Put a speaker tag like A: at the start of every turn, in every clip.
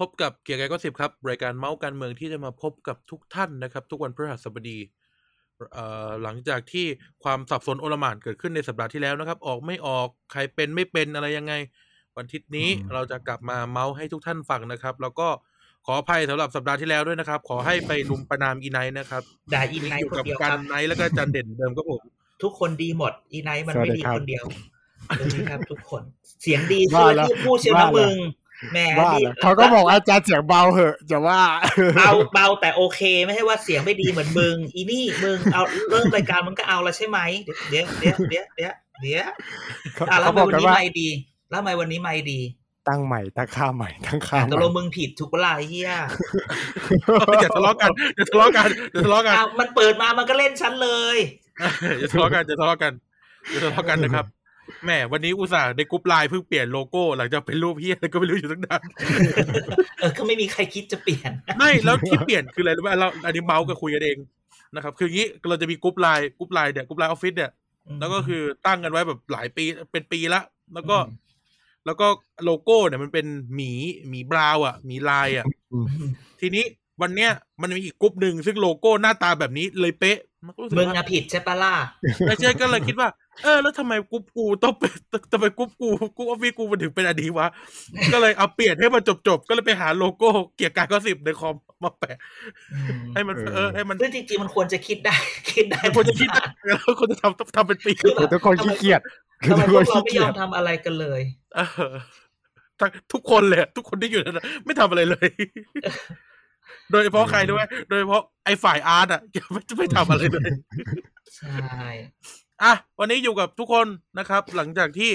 A: พบกับเกียร์กายก็สิบครับ รายการเมาส์การเมืองที่จะมาพบกับทุกท่านนะครับ ทุกวันพฤหัสบดีเอ่อหลังจากที่ความสับสนโอลหม่านเกิดขึ้นในสัปดาห์ที่แล้วนะครับ ออกไม่ออกใครเป็นไม่เป็นอะไรยังไง วันอาทิตย์นี้
B: อืม
A: เราจะกลับมาเมาส์ให้ทุกท่านฟังนะครับ แล้วก็ขออภัยสำหรับสัปดาห์ที่แล้วด้วยนะครับ ขอให้ไปลุมประนามอีไนท์นะครับ
C: ด่าอีไน
A: อ
C: ท์
A: ยู่
C: คน
A: กับ
C: เดียว
A: กั
C: คนรับ
A: ไนท์แล้วก็จันเด่นเดิมครับผม
C: ทุกคนดีหมดอีไนท์มัน
B: สวัส
C: ไม่
B: ดี
C: ดี
B: ครับ
C: คนเดียวสวัสดีครับทุกคน เสียงดี
B: ว่า
C: คือ
B: แล้ว
C: ที่พูดเชียวนะ
B: ว่าแล้ว
C: มึง แหม
B: ว่า
C: ดี
B: แล้วเขาก็บอกอาจารย์เสียงเบาเหอะจะว่า
C: เบาเบาแต่โอเค ไม่ใช่ว่าเสียงไม่ดีเหมือนมึง อีนี่มึงเอาเริ่มรายการมึงก็เอาแล้วใช่ไหมเดี๋ยวเดี๋ยวเดี๋ยวเดี๋ยวเดี๋ยว
B: เขา
C: อะแล้ว
B: เขา
C: ทำไม
B: บอก
C: วัน
B: กัน
C: นี้
B: ว่า
C: ไม่ดี แล้วทำไมวันนี้ไม่ดี
B: ตั้งใหม่ตั้งค่าใหม่ตั้งค่าให
C: ต
B: ม่
C: กลงมึงผิดถูกเวลาเฮีย
A: อย่าทะเลาะกันอย่าทะเลาะกันอย่าทะเลาะกัน
C: อ้าวมันเปิดมามันก็เล่นฉันเลย
A: อย่าทะเลาะกันอย่าทะเลาะกันอย่าทะเลาะกันนะครับ แหมวันนี้อุตส่าห์ในกรุ๊ปไลน์เพิ่งเปลี่ยนโลโก้ หลังจากเป็นรูปเฮียอะไรก็ไม่รู้อยู่ตั้งนาน
C: เออก็ไม่มีใครคิดจะเปลี่ยน
A: ไม่แล้วที่เปลี่ยนคืออะไรรู้ไหมเราอันนี้เมาส์ก็คุยกันเองนะครับ คืออย่างนี้เราจะมีกรุ๊ปไลน์กรุ๊ปไลน์เนี่ยกรุ๊ปไลน์ออฟฟิศเนี่ยแล้วก็คือตั้งกันไว้แบบหลายปีเป็นปีละ แล้วก็
C: อืม
A: แล้วก็โลโก้เนี่ยมันเป็นหมีหมีบราวน์อะหมีลายอะ
B: อืม
A: ทีนี้วันเนี้ยมันมีอีกกรุ๊ปหนึ่งซึ่งโลโก้หน้าตาแบบนี้เลยเป๊ะ มันก็รู้สึก
C: มึง
A: ว่า
C: อะผิดใช่ปะล่ะ
A: ไม่ใช่ก็เลยคิดว่า เออ แล้วทำไมกรุ๊ปกูต้องเป็นทำไมกรุ๊ปกูกรุ๊ปออฟฟิศกูมันถึงเป็นอดีวะ ก็เลยเอาเปลี่ยนให้มันจบๆ ก็เลยไปหาโลโก้เกียร์กายก็สิบในคอมมาแปะ ให้มันเออให้มัน
C: ซึ่งจริงๆมันควรจะคิดได้ คิดได้
A: ควรจะคิดได้แล้วควรจะทำทำเป็นปี
C: คือแบบ
B: ทุกคนขี้เกียจ
C: ทำไม
B: ทุก
C: พ
B: คว
C: ก
B: น
C: เรา
B: ขี้
C: ไม่
B: เกี
C: ย
B: ย
C: อ
B: จ
C: มทำอะไรกันเลย
A: เออทั้งทุกคนเลยทุกคนที่อยู่นั้นไม่ทำอะไรเลย โดยเฉพาะใครด้วยโดยเฉพาะไอ้ฝ่ายอาร์ตอะไม่ไม่ทำอะไรเลย
C: ใช่
A: อะวันนี้อยู่กับทุกคนนะครับ หลังจากที่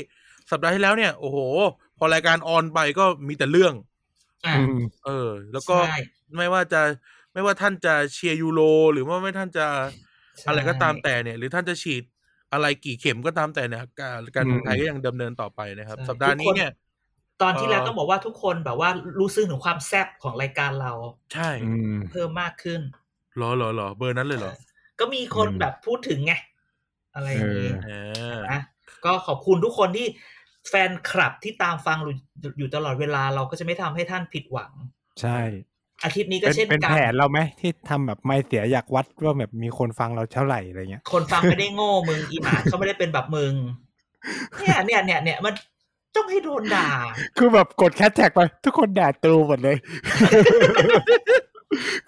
A: สัปดาห์ที่แล้วเนี่ย โอ้โห พอรายการออนไปก็มีแต่เรื่อง
C: อะ
B: อืม
A: เออ แล้วก็
C: ใช่
A: ไม่ว่าจะไม่ว่าท่านจะเชียร์ยูโรหรือว่าไม่ท่านจะ
C: ใช่
A: อะไรก็ตามแต่เนี่ย หรือท่านจะฉีดอะไรกี่เข็มก็ตามแต่เนี่ย การการเมืองไทยก็ยังดำเนินต่อไปนะครับ สัปดาห์นี้เนี่ย
C: ตอนที่แล้ว
A: เออ
C: ต้องบอกว่าทุกคนแบบว่ารู้ซึ้งถึงความแซ่บของรายการเรา
A: ใช่
B: อืม
C: เพิ่มมากขึ้น
A: เหรอเหรอเหรอเบอร์นั้นเลยเหรอ
C: ก็มีคน
B: อืม
C: แบบพูดถึงไง อะไรอย่างนี้
B: เออ
A: เออ
C: นะก็ขอบคุณทุกคนที่แฟนคลับที่ตามฟังอยู่อยู่ตลอดเวลาเราก็จะไม่ทำให้ท่านผิดหวัง
B: ใช่
C: อาทิตย์นี้ก็
B: เป็น
C: เช่น
B: เป็น
C: กั
B: แผ
C: น
B: นเราไหมที่ทำแบบไม่เสียอยากวัดว่าแบบมีคนฟังเราเท่าไหร่อะไรเงี้ย
C: คนฟังไม่ได้โง่มึงอีหมาเขาไม่ได้เป็นแบบมึงเนี่ยเนี่ยเนี่ยเนี่ยมัน ต้องให้โดนด่า
B: คือแบบกดแคชแท็กไป ทุกคนด่าตรูหมดเลย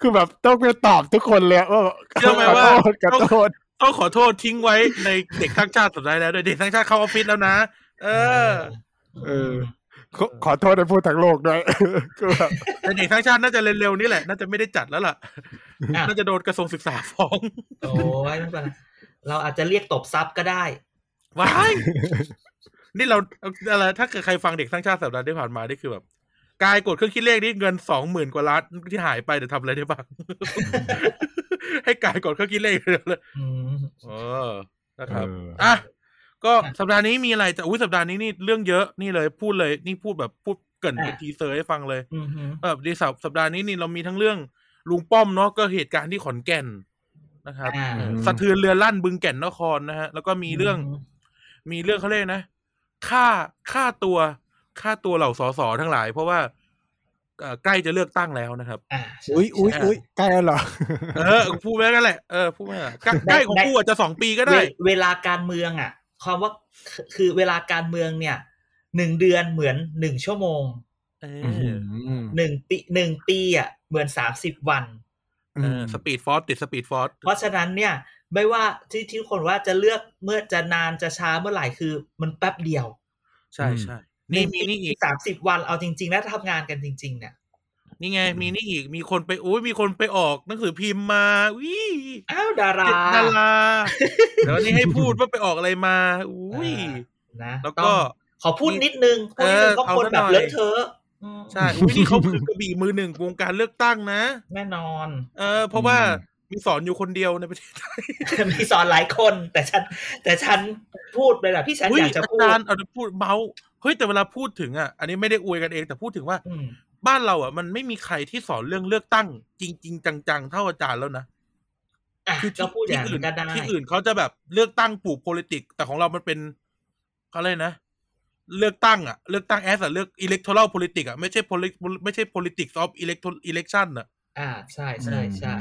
B: คือแบบต้องไปตอบทุกคนเลยว่า
A: เชื่อไหมว่า
B: ขอโทษขอโทษ
A: ต้องขอโทษทิ้งไว้ในเด็กทั้างชาติสัปดาห์ที่แล้วด้วยเด็กทั้างชาติเข้าออฟฟิศแล้วนะ เออ
B: เออ ขอขอโทษในพูดทั้งโลกด้วยคือแบบ
A: แต่เด็กทั้างชาติน่าจะเร็วๆนี่แหละ น่าจะไม่ได้จัดแล้วล่ะ
C: อะ
A: น่าจะโดนกระทรวงศึกษาฟ้อง
C: โอ้ยไม่เป็นไรเราอาจจะเรียกตบซับก็ได้
A: ว้าย นี่เราอะไรถ้าเกิดใครฟังเด็กทั้งชาติสัปดาห์ที่ผ่านมานี่คือแบบกายกดเครื่องคิดเลขนี่เงินสองหมื่นกว่าล้านที่หายไปเดี๋ยวทำอะไรได้บ้าง ให้กายกดเครื่องคิดเลขเลย
C: อืม
A: เออนะครับ
B: เออ
A: อะก็
C: ค่ะ
A: สัปดาห์นี้มีอะไรจะอุ้ยสัปดาห์นี้นี่เรื่องเยอะนี่เลยพูดเลย นี่พูดแบบพูดเกริ่นเป็น
C: อะ
A: teaser ให้ฟังเลย
C: อืมฮึ
A: แบบดีสัปสัปดาห์นี้นี่เรามีทั้งเรื่องลุงป้อมเนาะก็เหตุการณ์ที่ขอนแก่นนะครับ
C: อ่า
B: อืม
A: สะเทือนเรือลั่นบึงแก่นนครนะฮะ แล้วก็มีเรื่อง มีเรื่องเขาเรียกนะ ค่าค่าตัวค่าตัวเหล่าสสทั้งหลาย เพราะว่าเอ่อใกล้จะเลือกตั้งแล้วนะครับ
C: อ่า
B: อุ้ยอุ้ยอุ้ยใกล้แล้วเหรอ
A: เออพูดไปกันแหละ เออพูดไปกันแหละใกล้ใกล้ของกูอาจจะสองปีก็
C: เว
A: ได้
C: เวลาการเมืองอะ ความว่าคือคือเวลาการเมืองเนี่ยหนึ่งเดือนเหมือนหนึ่งชั่วโมง
A: เอ
B: อื
A: อ
B: ม
C: หนึ่งปีหนึ่งปีอะเหมือนสามสิบวัน
A: เออสปีดฟอร์ติดสปีดฟอร์
C: เพราะฉะนั้นเนี่ย ไม่ว่าที่ที่ทุกคนว่าจะเลือกเมื่อจะนานจะช้าเมื่อไหร่คือ มันแป๊บเดียว
A: ใช่ใช่นี่มีนี่อีก
C: สามสิบวันเอาจริงๆนะถ้าทำงานกันจริง ๆ เนี่ย
A: นี่ไง มีนี่อีกมีคนไปโอ้ยมีคนไปออกหนังสือพิมพ์มาวิ
C: อ้าวดารา
A: ดาราเดี๋ยววันนี้ให้พูดว่าไปออกอะไรมา อุ้ย
C: นะ
A: แล้ว
C: ต้
A: ก็
C: องขอพูดนิดนึงพูดนิดนึง
A: เออ
C: ก็คน
A: เอาซะ
C: แบบ
A: หน่อย
C: เลอะเทอะอืม
A: ใช่อุ๊ยนี่เขาคือกระบี่มือหนึ่งวงการเลือกตั้งนะ
C: แน่นอน
A: เออ เพราะว่า มีสอนอยู่คนเดียวในประเทศไทย
C: มีสอนหลายคน แต่ฉัน แต่ฉันพูดเลยแหละพี่ฉัน
A: อุ๊
C: อยยากจะ
A: อา
C: พูด
A: จารย์เอาพูดเมาส์เฮ้ยแต่เวลาพูดถึงอะอันนี้ไม่ได้อวยกันเอง แต่พูดถึงว่า
C: อืม
A: บ้านเราอะ มันไม่มีใครที่สอนเรื่องเลือกตั้ง จริงๆจังๆ เท่าอาจารย์แล้วนะ
C: อะ
A: คือ
C: ก็
A: ที่
C: พูดอย่าง
A: ที่อื่
C: นั้นนก็ได้
A: ที่อื่นเขาจะแบบเลือกตั้งปลูก politics แต่ของเรามันเป็นเขาเลยกนะเลือกตั้งอะเลือกตั้งแอสอะเลือก electoral politics อะไม่ใช่ polit ไม่ใช่ politics of electoral election อะ
C: อ่าใช่ใช่ใช่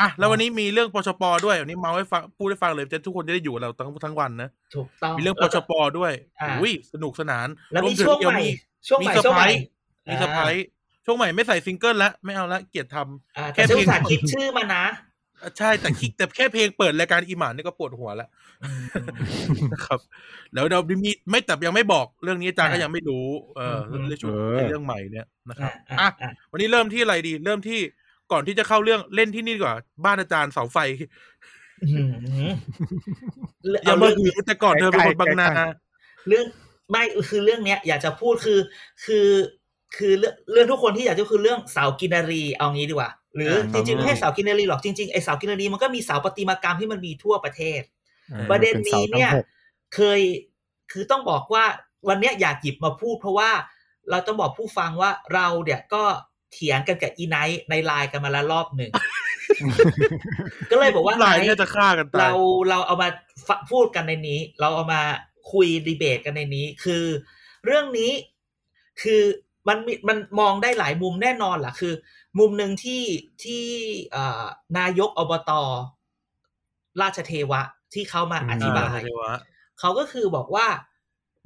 A: อะแล้ววันนี้มีเรื่องปชปด้วยวันนี้เมาให้ฟังพูดให้ฟังเลยจะทุกคนจะได้อยู่กับเราทั้งทั้งวันนะ
C: ถูกต้อง
A: มีเรื่องปชปด้วย
C: อ่า
A: อุ้ยสนุกสนาน
C: แล้ว
A: ร
C: มี
A: ถึ
C: ช่วง
A: เดี๋ย
C: ใหม่
A: มี
C: ช่วงใหม่
A: มี
C: ช่วงใหม่
A: มีเซอร์ไพรส์ช่วงใหม่ไม่ใส่ซิงเกิลแล้วไม่เอาละเกลียดทำ
C: อ่า
A: แค่
C: แต่ฉัน
A: เพียง
C: อุตส่าห์คิดชื่อมานะ
A: อะใช่แต่คิดแต่แค่เพลงเปิดรายการอีหมานนี่ก็ปวดหัวแล้ว
C: อืม
A: นะครับ แล้วเดี๋ยวมีไม่แต่ยังไม่บอกเรื่องนี้อาจารย์ก็
C: อ่ายั
A: ยังไม่รู้ เออ
C: อืม
A: เรื่องช่วง
B: เออ
A: เรื่องใหม่เนี่ยนะครับ
C: อะ
A: อะ
C: อะ
A: วันนี้เริ่มที่อะไรดี เริ่มที่ ก่อนที่จะเข้าเรื่องเล่นที่นี่ดีกว่า บ้านอาจารย์เสาไฟ
C: อืม
A: อย่ามาหือแต่ก่อนเธอเป็นคนบางนา
B: ใกล้
C: เรื่องไม่คือเรื่องเนี้ย อยากจะพูดคือ คือคือเรื่องเรื่องทุกคนที่อยากจะคือเรื่องเสากินนารีเอางี้ดีกว่า หรือ
A: อ่า
C: จริงๆไม่ใช่เสากินนารีหรอกจริงๆไอเสากินนารีมันก็มีเสาประติมากรรมที่มันมีทั่วประเทศ
B: ออ
C: ประเด็นนี้
B: ป็สาทั้ง
C: เนี่ย
B: หก
C: เคยคือต้องบอกว่าวันเนี้ยอยากหยิบมาพูด เพราะว่าเราต้องบอกผู้ฟังว่าเราเนี่ยก็ เถียงกันกับอีไนท์ในไลน์กันมาแล้วรอบหนึ่งก็เลยบอกว่า
A: ลาย
C: ไน
A: เนี่ย
C: ท์
A: จะฆ่ากันตาย
C: เราเราเอามาฟะพูดกันในนี้ เราเอามาคุยดีเบตกันในนี้ คือ เรื่องนี้คือมันมีมันมองได้หลายมุมแน่นอนล่ะคือ มุมหนึ่งที่ที่เอ่อนายกอบต ราชเทวะที่เขามาอธิบาย
A: เทวะ
C: เขาก็คือบอกว่า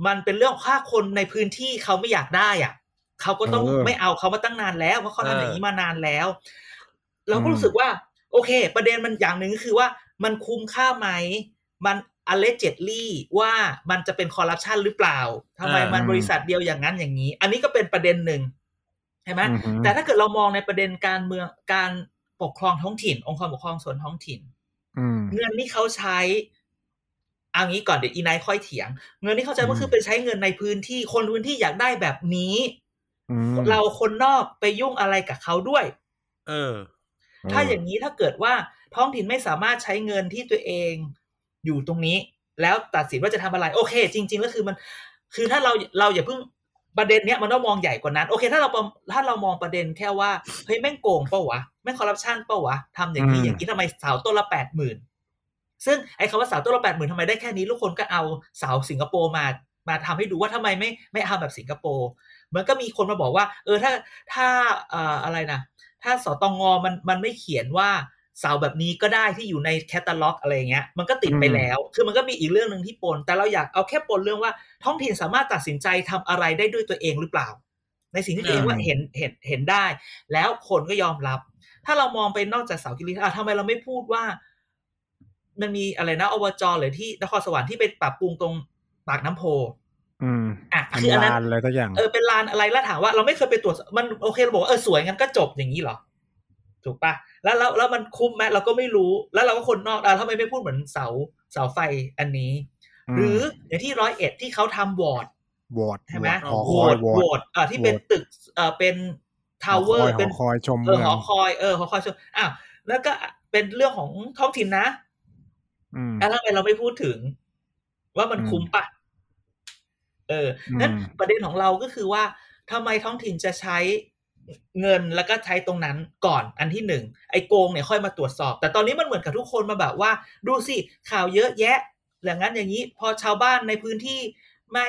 C: มันเป็นเรื่องค่าคนในพื้นที่เขาไม่อยากได้อะ เขาก็ต้อง
B: เออ
C: ไม่เอาเขามาตั้งนานแล้วเพราะเขาทำอย่างนี้มานานแล้ว เราก็
B: อืม
C: รู้สึกว่า โอเค ประเด็นมันอย่างหนึ่งก็คือว่ามันคุ้มค่าไหม มันอเลเจดลี่ว่ามันจะเป็นคอร์รัปชันหรือเปล่าทำไมมันบริษัทเดียวอย่างนั้นอย่างนี้ อันนี้ก็เป็นประเด็นหนึ่งใช่ไหม
B: อือฮึ
C: แต่ถ้าเกิดเรามองในประเด็นการเมืองการปกครองท้องถิ่น องค์กรปกครองส่วนท้องถิ่น
B: อืม
C: เงินที่เขาใช้เอางี้ก่อนเดี๋ยวอีไนท์ค่อยเถียง เงินที่เขาใช้ก็
B: อืม
C: คือเป็นใช้เงินในพื้นที่คนพื้นที่อยากได้แบบนี้
B: อืม
C: เราคนนอกไปยุ่งอะไรกับเขาด้วย
A: เออ
C: ถ้าอย่างนี้ถ้าเกิดว่าท้องถิ่นไม่สามารถใช้เงินที่ตัวเองอยู่ตรงนี้ แล้วตัดสินว่าจะทำอะไร โอเค จริง ๆ ก็คือมัน คือถ้าเราเราอย่าเพิ่งประเด็นเนี้ยมันต้องมองใหญ่กว่านั้น โอเค ถ้าเราประถ้าเรามองประเด็นแค่ว่าเฮ้ยแม่งโกงเปล่าวะแม่งคอร์รัปชันเปล่าวะทำอย่างนี้
B: อืม
C: อย่างนี้ทำไมเสาต้นละแปดหมื่นซึ่งไอ้คำว่าเสาต้นละแปดหมื่นทำไมได้แค่นี้ทุกคนก็เอาเสาสิงคโปร์มามาทำให้ดูว่าทำไมไม่ไม่ทำแบบสิงคโปร์ มันก็มีคนมาบอกว่า เออถ้าถ้าเอ่ออะไรนะถ้าสตงมันมันไม่เขียนว่าเสาแบบนี้ก็ได้ที่อยู่ในแคตตาล็อกอะไรเงี้ย มันก็ติดไป
B: อืม
C: แล้ว คือมันก็มีอีกเรื่องหนึ่งที่ปน แต่เราอยากเอาแค่ปนเรื่องว่าท้องถิ่นสามารถตัดสินใจทำอะไรได้ด้วยตัวเองหรือเปล่า ในสิ่งที่ตัวเองว่าเห็นเห็นเห็นได้ แล้วคนก็ยอมรับ ถ้าเรามองไปนอกจากเสากิริอะทำไมเราไม่พูดว่า มันมีอะไรนะอบจหรือที่นครสวรรค์ที่ไปปรับปรุงตรงปากน้ำโพ
B: อืม
C: อะคืออัน
B: ทำ
C: นั้น
B: ลานอะไรตัวอย่าง
C: เออเป็นลานอะไรแล้วถามว่าเราไม่เคยไปตรวจมันโอเคเราบอกว่าเออสวยงั้นก็จบอย่างนี้เหรอ ถูกปะแล้วแล้วแล้วมันคุ้มไหมเราก็ไม่รู้ แล้วเราก็คนนอกอะทำไมไม่พูดเหมือนเสาเสาไฟอันนี้ หรืออย่างที่ร้อยเอ็ดที่เขาทำวอร์ด
B: วอร์ด
C: ใช่ไหม
B: หอ
C: โห
B: ควอย
C: ต
B: วอ
C: โหว
B: ร์ด
C: ตเอ่อที่เป็นตึกเอ่อเป็นทาวเวอร์
B: ห
C: เป็น
B: อคอยชม
C: เอ
B: เมื
C: อ
B: อง
C: หอคอยเออหอคอยชมอ้าวแล้วก็เป็นเรื่องของท้องถิ่นนะ
B: อืม
C: แล้วทำไมเราไม่พูดถึง ว่ามัน
B: อืม
C: คุ้มปะ เออ
B: อืม
C: นั้นประเด็นของเราก็คือว่าทำไมท้องถิ่นจะใช้เงินแล้วก็ใช้ตรงนั้นก่อนอันที่หนึ่งไอ้โกงเนี่ยค่อยมาตรวจสอบ แต่ตอนนี้มันเหมือนกับทุกคนมาแบบว่า ดูสิข่าวเยอะแยะอย่างนั้นอย่างนี้ พอชาวบ้านในพื้นที่ไม่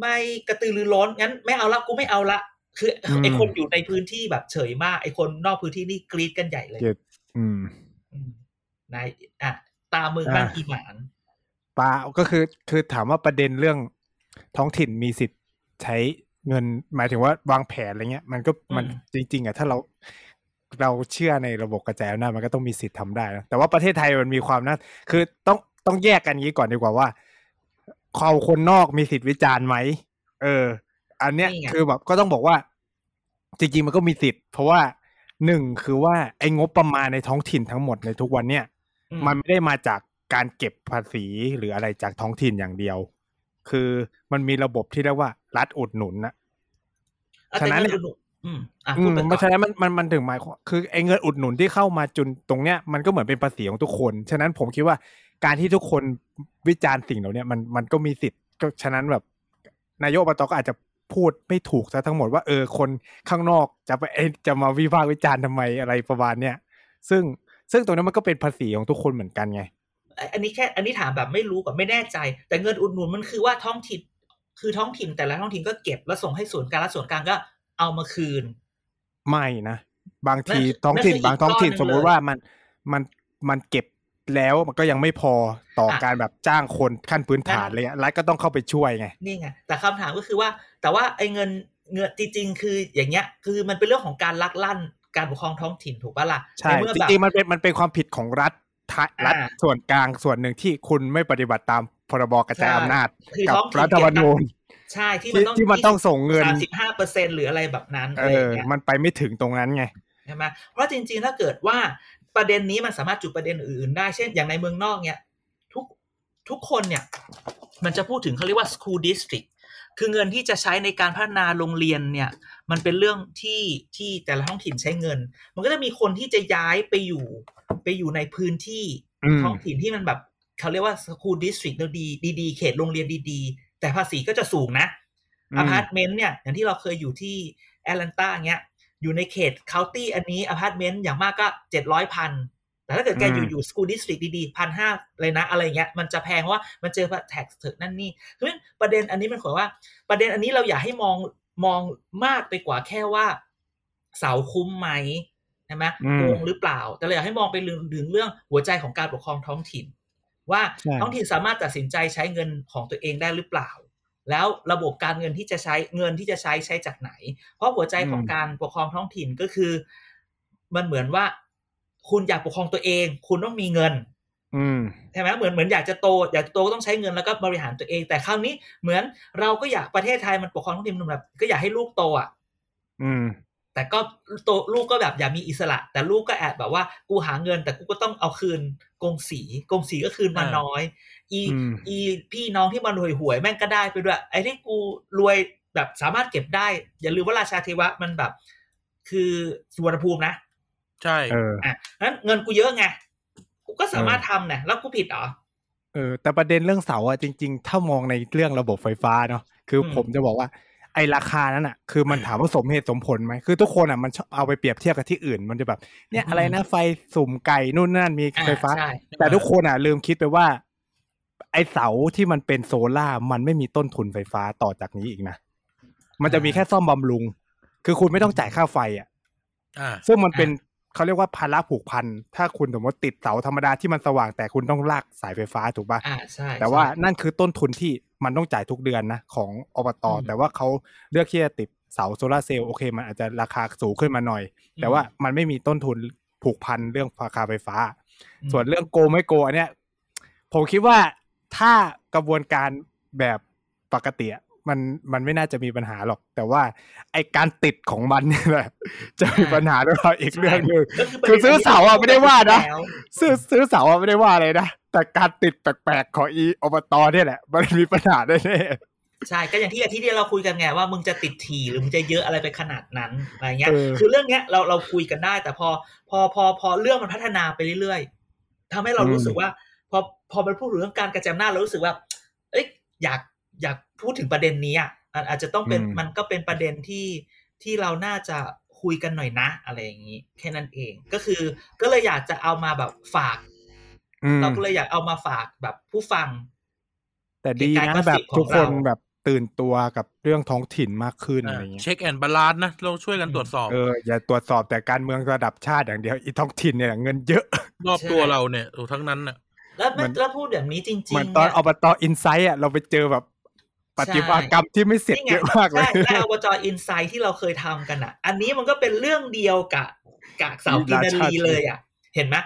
C: ไม่กระตือรือร้นงั้นไม่เอาละกูไม่เอาละคืออ
B: ม
C: ไอ้คนอยู่ในพื้นที่แบบเฉยมากไอ้คนนอกพื้นที่นี่กรีดกันใหญ่เลย
B: เจ็ดอืม
C: อืมนายอะตามมือบ้างอีหมาน
B: ปาก็คือคือถามว่าประเด็นเรื่อง ท้องถิ่นมีสิทธิ์ใช้เงินหมายถึงว่าวางแผนอะไรเงี้ย มันก็มันจริง ๆอะถ้าเราเราเชื่อในระบบกระจายอำนาจมันก็ต้องมีสิทธิ์ทำได้นะแต่ว่าประเทศไทยมันมีความน่าคือต้องต้องแยกกันงี้ก่อนดีกว่าว่าเขาคนนอกมีสิทธิ์วิจารณ์ไหมเออ อันเนี้ย
C: นี่ไง
B: คือแบบก็ต้องบอกว่า จริงๆมันก็มีสิทธิ์ เพราะว่าหนึ่งคือว่าไอ้งบประมาณในท้องถิ่นทั้งหมดในทุกวันเนี่ย
C: อื
B: มันไม่ได้มาจากการเก็บภาษีหรืออะไรจากท้องถิ่นอย่างเดียว คือมันมีระบบที่เรียกว่ารัฐอุดหนุนนะ
C: อะ
B: ฉะ
C: แต่
B: นั้น
C: เงิน
B: เนี่ย
C: อุดหนุนอืมอะ
B: อื
C: พูด
B: ม
C: ไป
B: เพ
C: ก่อ
B: ราะฉะ
C: น
B: นั้นมันมันมันถึงหมายความคือไอ้เงินอุดหนุนที่เข้ามาจุนตรงเนี้ยมันก็เหมือนเป็นภาษีของทุกคน ฉะนั้นผมคิดว่าการที่ทุกคนวิจารณ์สิ่งเหล่าเนี้ยมันมันก็มีสิทธิ์ก็ฉะนั้นแบบนายกอบตก็อาจจะพูดไม่ถูกซะทั้งหมดว่าเออคนข้างนอกจะไปเอ๊ะจะมาวิพากษ์วิจารณ์ทำไมอะไรประมาณเนี้ยซึ่งซึ่งตรงนั้นมันก็เป็นภาษีของทุกคนเหมือนกันไง
C: อันนี้แค่อันนี้ถามแบบไม่รู้กับไม่แน่ใจ แต่เงินอุดหนุนมันคือว่าท้องถิ่นคือท้องถิ่นแต่ละท้องถิ่นก็เก็บแล้วส่งให้ศูนย์กลางแล้วศูนย์กลางก็เอามาคืน
B: ไม่นะบางที
C: นั่น
B: ท้องถิ่น
C: นั่นคืออีก
B: บางท้องถิ่น
C: ก้อนหนึ่ง
B: สมมุติ
C: เลย
B: ว่ามันมันมันเก็บแล้วมันก็ยังไม่พอต่อ
C: อะ
B: การแบบจ้างคนขั้นพื้นฐาน
C: นั่น
B: เลยอะรัฐก็ต้องเข้าไปช่วยไง
C: นี่ไงแต่คำถามก็คือว่า แต่ว่าไอ้เงินเงินจริงๆคืออย่างเงี้ย คือมันเป็นเรื่องของการลักลั่นการปกครองท้องถิ่นถูกปะล่ะ
B: ใช่
C: นเมื่อ
B: จ
C: แบบ
B: ริงๆมันเป็นมันเป็นความผิดของรัฐทะ
C: อ่า
B: รัฐส่วนกลางส่วนหนึ่งที่คุณไม่ปฏิบัติตามพรบกระจาย
C: ใช่
B: อำนาจ
C: คือ
B: กับ
C: ท้องถิ่น
B: รัฐธรรมนูญ
C: ใช่ที่มัน
B: ที่
C: ต้อง
B: ที่มันต้องส่งเงิน
C: สามสิบห้าเปอร์เซ็นหรืออะไรแบบนั้น
B: เอ
C: อะไรอ
B: อย่าง
C: เงี้ย
B: มันไปไม่ถึงตรงนั้นไง
C: ใช่ไหมเพราะจริงๆถ้าเกิดว่าประเด็นนี้มันสามารถจุดประเด็นอื่น ๆ ได้เช่นอย่างในเมืองนอกเนี่ยทุกทุกคนเนี่ย มันจะพูดถึงเขาเรียกว่า school district คือเงินที่จะใช้ในการพัฒนาโรงเรียนเนี่ย มันเป็นเรื่องที่ที่แต่ละท้องถิ่นใช้เงิน มันก็จะมีคนที่จะย้ายไปอยู่ ไปอยู่ในพื้นที่
B: อืม
C: ท้องถิ่นที่มันแบบเขาเรียกว่า school district แล้วดีดีๆเขตโรงเรียนดีๆ แต่ภาษีก็จะสูงนะ
B: อืม
C: อพาร์ตเมนต์เนี่ย อย่างที่เราเคยอยู่ที่แอตแลนตาเงี้ย อยู่ในเขต county อันนี้อพาร์ตเมนต์อย่างมากก็เจ็ดร้อยพันแต่ถ้าเกิดแกอยู่อยู่สกู l ดิสตริกดีๆพันห้าเลยนะ อะไรเงี้ยมันจะแพงเพราะว่ามันเจอ tax เถอะนั่นนี่เพราะฉะนั้นประเด็นอันนี้มันขอว่า ประเด็นอันนี้เราอยากให้มองมองมากไปกว่าแค่ว่า เสาคุ้มไหม ใช่ไหม
B: อืม
C: โกงหรือเปล่า แต่เราอยากให้มองไปถึงเรื่องหัวใจของการปกครองท้องถิ่น ว่า
B: ใช่
C: ท้องถิ่นสามารถตัดสินใจใช้เงินของตัวเองได้หรือเปล่า แล้วระบบการเงินที่จะใช้เงินที่จะใช้ใช้จากไหน เพราะหัวใจของการปกครองท้องถิ่นก็คือ มันเหมือนว่า คุณอยากปกครองตัวเอง คุณต้องมีเงิน
B: อืม
C: ใช่ไหมเหมือนเหมือนอยากจะโตอยากจะโตก็ต้องใช้เงินแล้วก็บริหารตัวเอง แต่คราวนี้เหมือนเราก็อยากประเทศไทยมันปกครองท้องถิ่นมันแบบก็อยากให้ลูกโตอะ
B: อืม
C: แต่ก็โตลูกก็แบบอยากมีอิสระ แต่ลูกก็แอบแบบว่ากูหาเงิน แต่กูก็ต้องเอาคืนกงสีกงสีก็คืนมา
A: อ่า
C: น้อย อี
B: อืม
C: อีพี่น้องที่มันรวยหวยๆแม่งก็ได้ไปด้วย ไอ้ที่กูรวยแบบสามารถเก็บได้ อย่าลืมว่าราชาเทวะมันแบบ คือสุวรรณภูมินะ
A: ใช่
B: เออ
C: อะนั้นเงินกูเยอะไงกูก็สามารถทำนะแล้วกูผิดเหรอ
B: เออแต่ประเด็นเรื่องเสาอะจริง ๆ ถ้ามองในเรื่องระบบไฟฟ้าเนาะคืออ
C: ม
B: ผมจะบอกว่า ไอ้ราคานั้นอะคือมันถามว่าสมเหตุสมผลไหมคือทุกคนอะมันชอบเอาไปเปรียบเทียบกับที่อื่น มันจะแบบ เนี่ยอะไรนะไฟสุ่มไก่นู่นนั่นมี
C: อ่า
B: ไฟฟ้า
C: ใช่
B: แต่ทุกคนอะลืมคิดไปว่า ไอ้เสาที่มันเป็นโซล่าร์มันไม่มีต้นทุนไฟฟ้าต่อจากนี้อีกนะมันจะมีแค่ซ่อมบำรุง คือคุณไม่ต้องจ่ายค่าไฟอะ
A: อ่า
B: ซึ่งมันเป็น เขาเรียกว่าภาระผูกพัน ถ้าคุณสมมติติดเสาธรรมดาที่มันสว่างแต่คุณต้องลากสายไฟฟ้าถูกปะ
C: อ่าใช่
B: แต่ว่า
C: ใช่
B: นั่นคือต้นทุนที่มันต้องจ่ายทุกเดือนนะของอบต
C: อืม
B: แต่ว่าเขาเลือกที่จะติดเสาโซลาร์เซลล์โอเค มันอาจจะราคาสูงขึ้นมาหน่อย
C: อืม
B: แต่ว่ามันไม่มีต้นทุนผูกพันเรื่องราคาไฟฟ้า
C: อืม
B: ส่วนเรื่องโกไม่โกอันเนี้ยผมคิดว่าถ้ากระบวนการแบบปกติอะ มันมันไม่น่าจะมีปัญหาหรอก แต่ว่าไอการติดของมันเนี่ยแหละจะมีปัญหาหรือเปล่าอีกเรื่องหนึ่ง
C: ก็คือประ
B: คือ
C: เด็น
B: ซื้อเสาอะไม่ได้ว่านะ
C: แล้ว
B: ซื้อซื้อเสาอะไม่ได้ว่าอะไรนะแต่การติดแปลกๆของอีอบตเนี่ยแหละ มันมีปัญหาแน่
C: ใช่ก็อย่างที่อาทิตย์ที่เราคุยกันไงว่ามึงจะติดทีหรือมึงจะเยอะอะไรไปขนาดนั้นอะไรเงี้ย
B: เออ
C: คือเรื่องเนี้ยเราเราคุยกันได้ แต่พอพอพอพอเรื่องมันพัฒนาไปเรื่อยๆทำให้เรารู้สึกว่า พอพอมันพูดถึงเรื่องการกระจายอำนาจเรารู้สึกว่า เอ้ยอยาก อยากพูดถึงประเด็นนี้อะอาอาจจะต้องเป็นมันก็เป็นประเด็นที่ที่เราน่าจะคุยกันหน่อยนะ อะไรอย่างนี้ แค่นั้นเอง ก็คือ ก็เลยอยากจะเอามาแบบฝาก
B: ๆอืม
C: เราก็เลยอยากเอามาฝากแบบผู้ฟัง
B: แต่ดี
C: การ
B: นะ
C: กระ
B: แบ
C: ซิ
B: บบทุก
C: ของ
B: คน
C: เรา
B: แบบตื่นตัวกับเรื่องท้องถิ่นมากขึ้นอะไรเงี้ย
A: เช็คแอนด์บาลานซ์นะเราช่วยกันตรวจสอบ
B: เอออย่าตรวจสอบแต่การเมืองระดับชาติอย่างเดียวอีท้องถิ่นเนี่ยเงินเยอะ
A: รอบตัวเราเนี่ยโอ้ทั้งนั้นน่ะ
C: แล้วไม่
B: มัน
C: แล้วพูดแบบนี้จริงๆ
B: เหมือนตอน
C: เนี่ย
B: อบตอินไซต์อะเราไปเจอแบบ ปฏิบัติกรรมที่ไม่เสร็จ
C: นี่ไง
B: เยอะมากเลย
C: ใช่และอบจอินไซต์ที่เราเคยทำกันอะ อันนี้มันก็เป็นเรื่องเดียวกับกับเสากินนารีเลยอะ เห็นไหม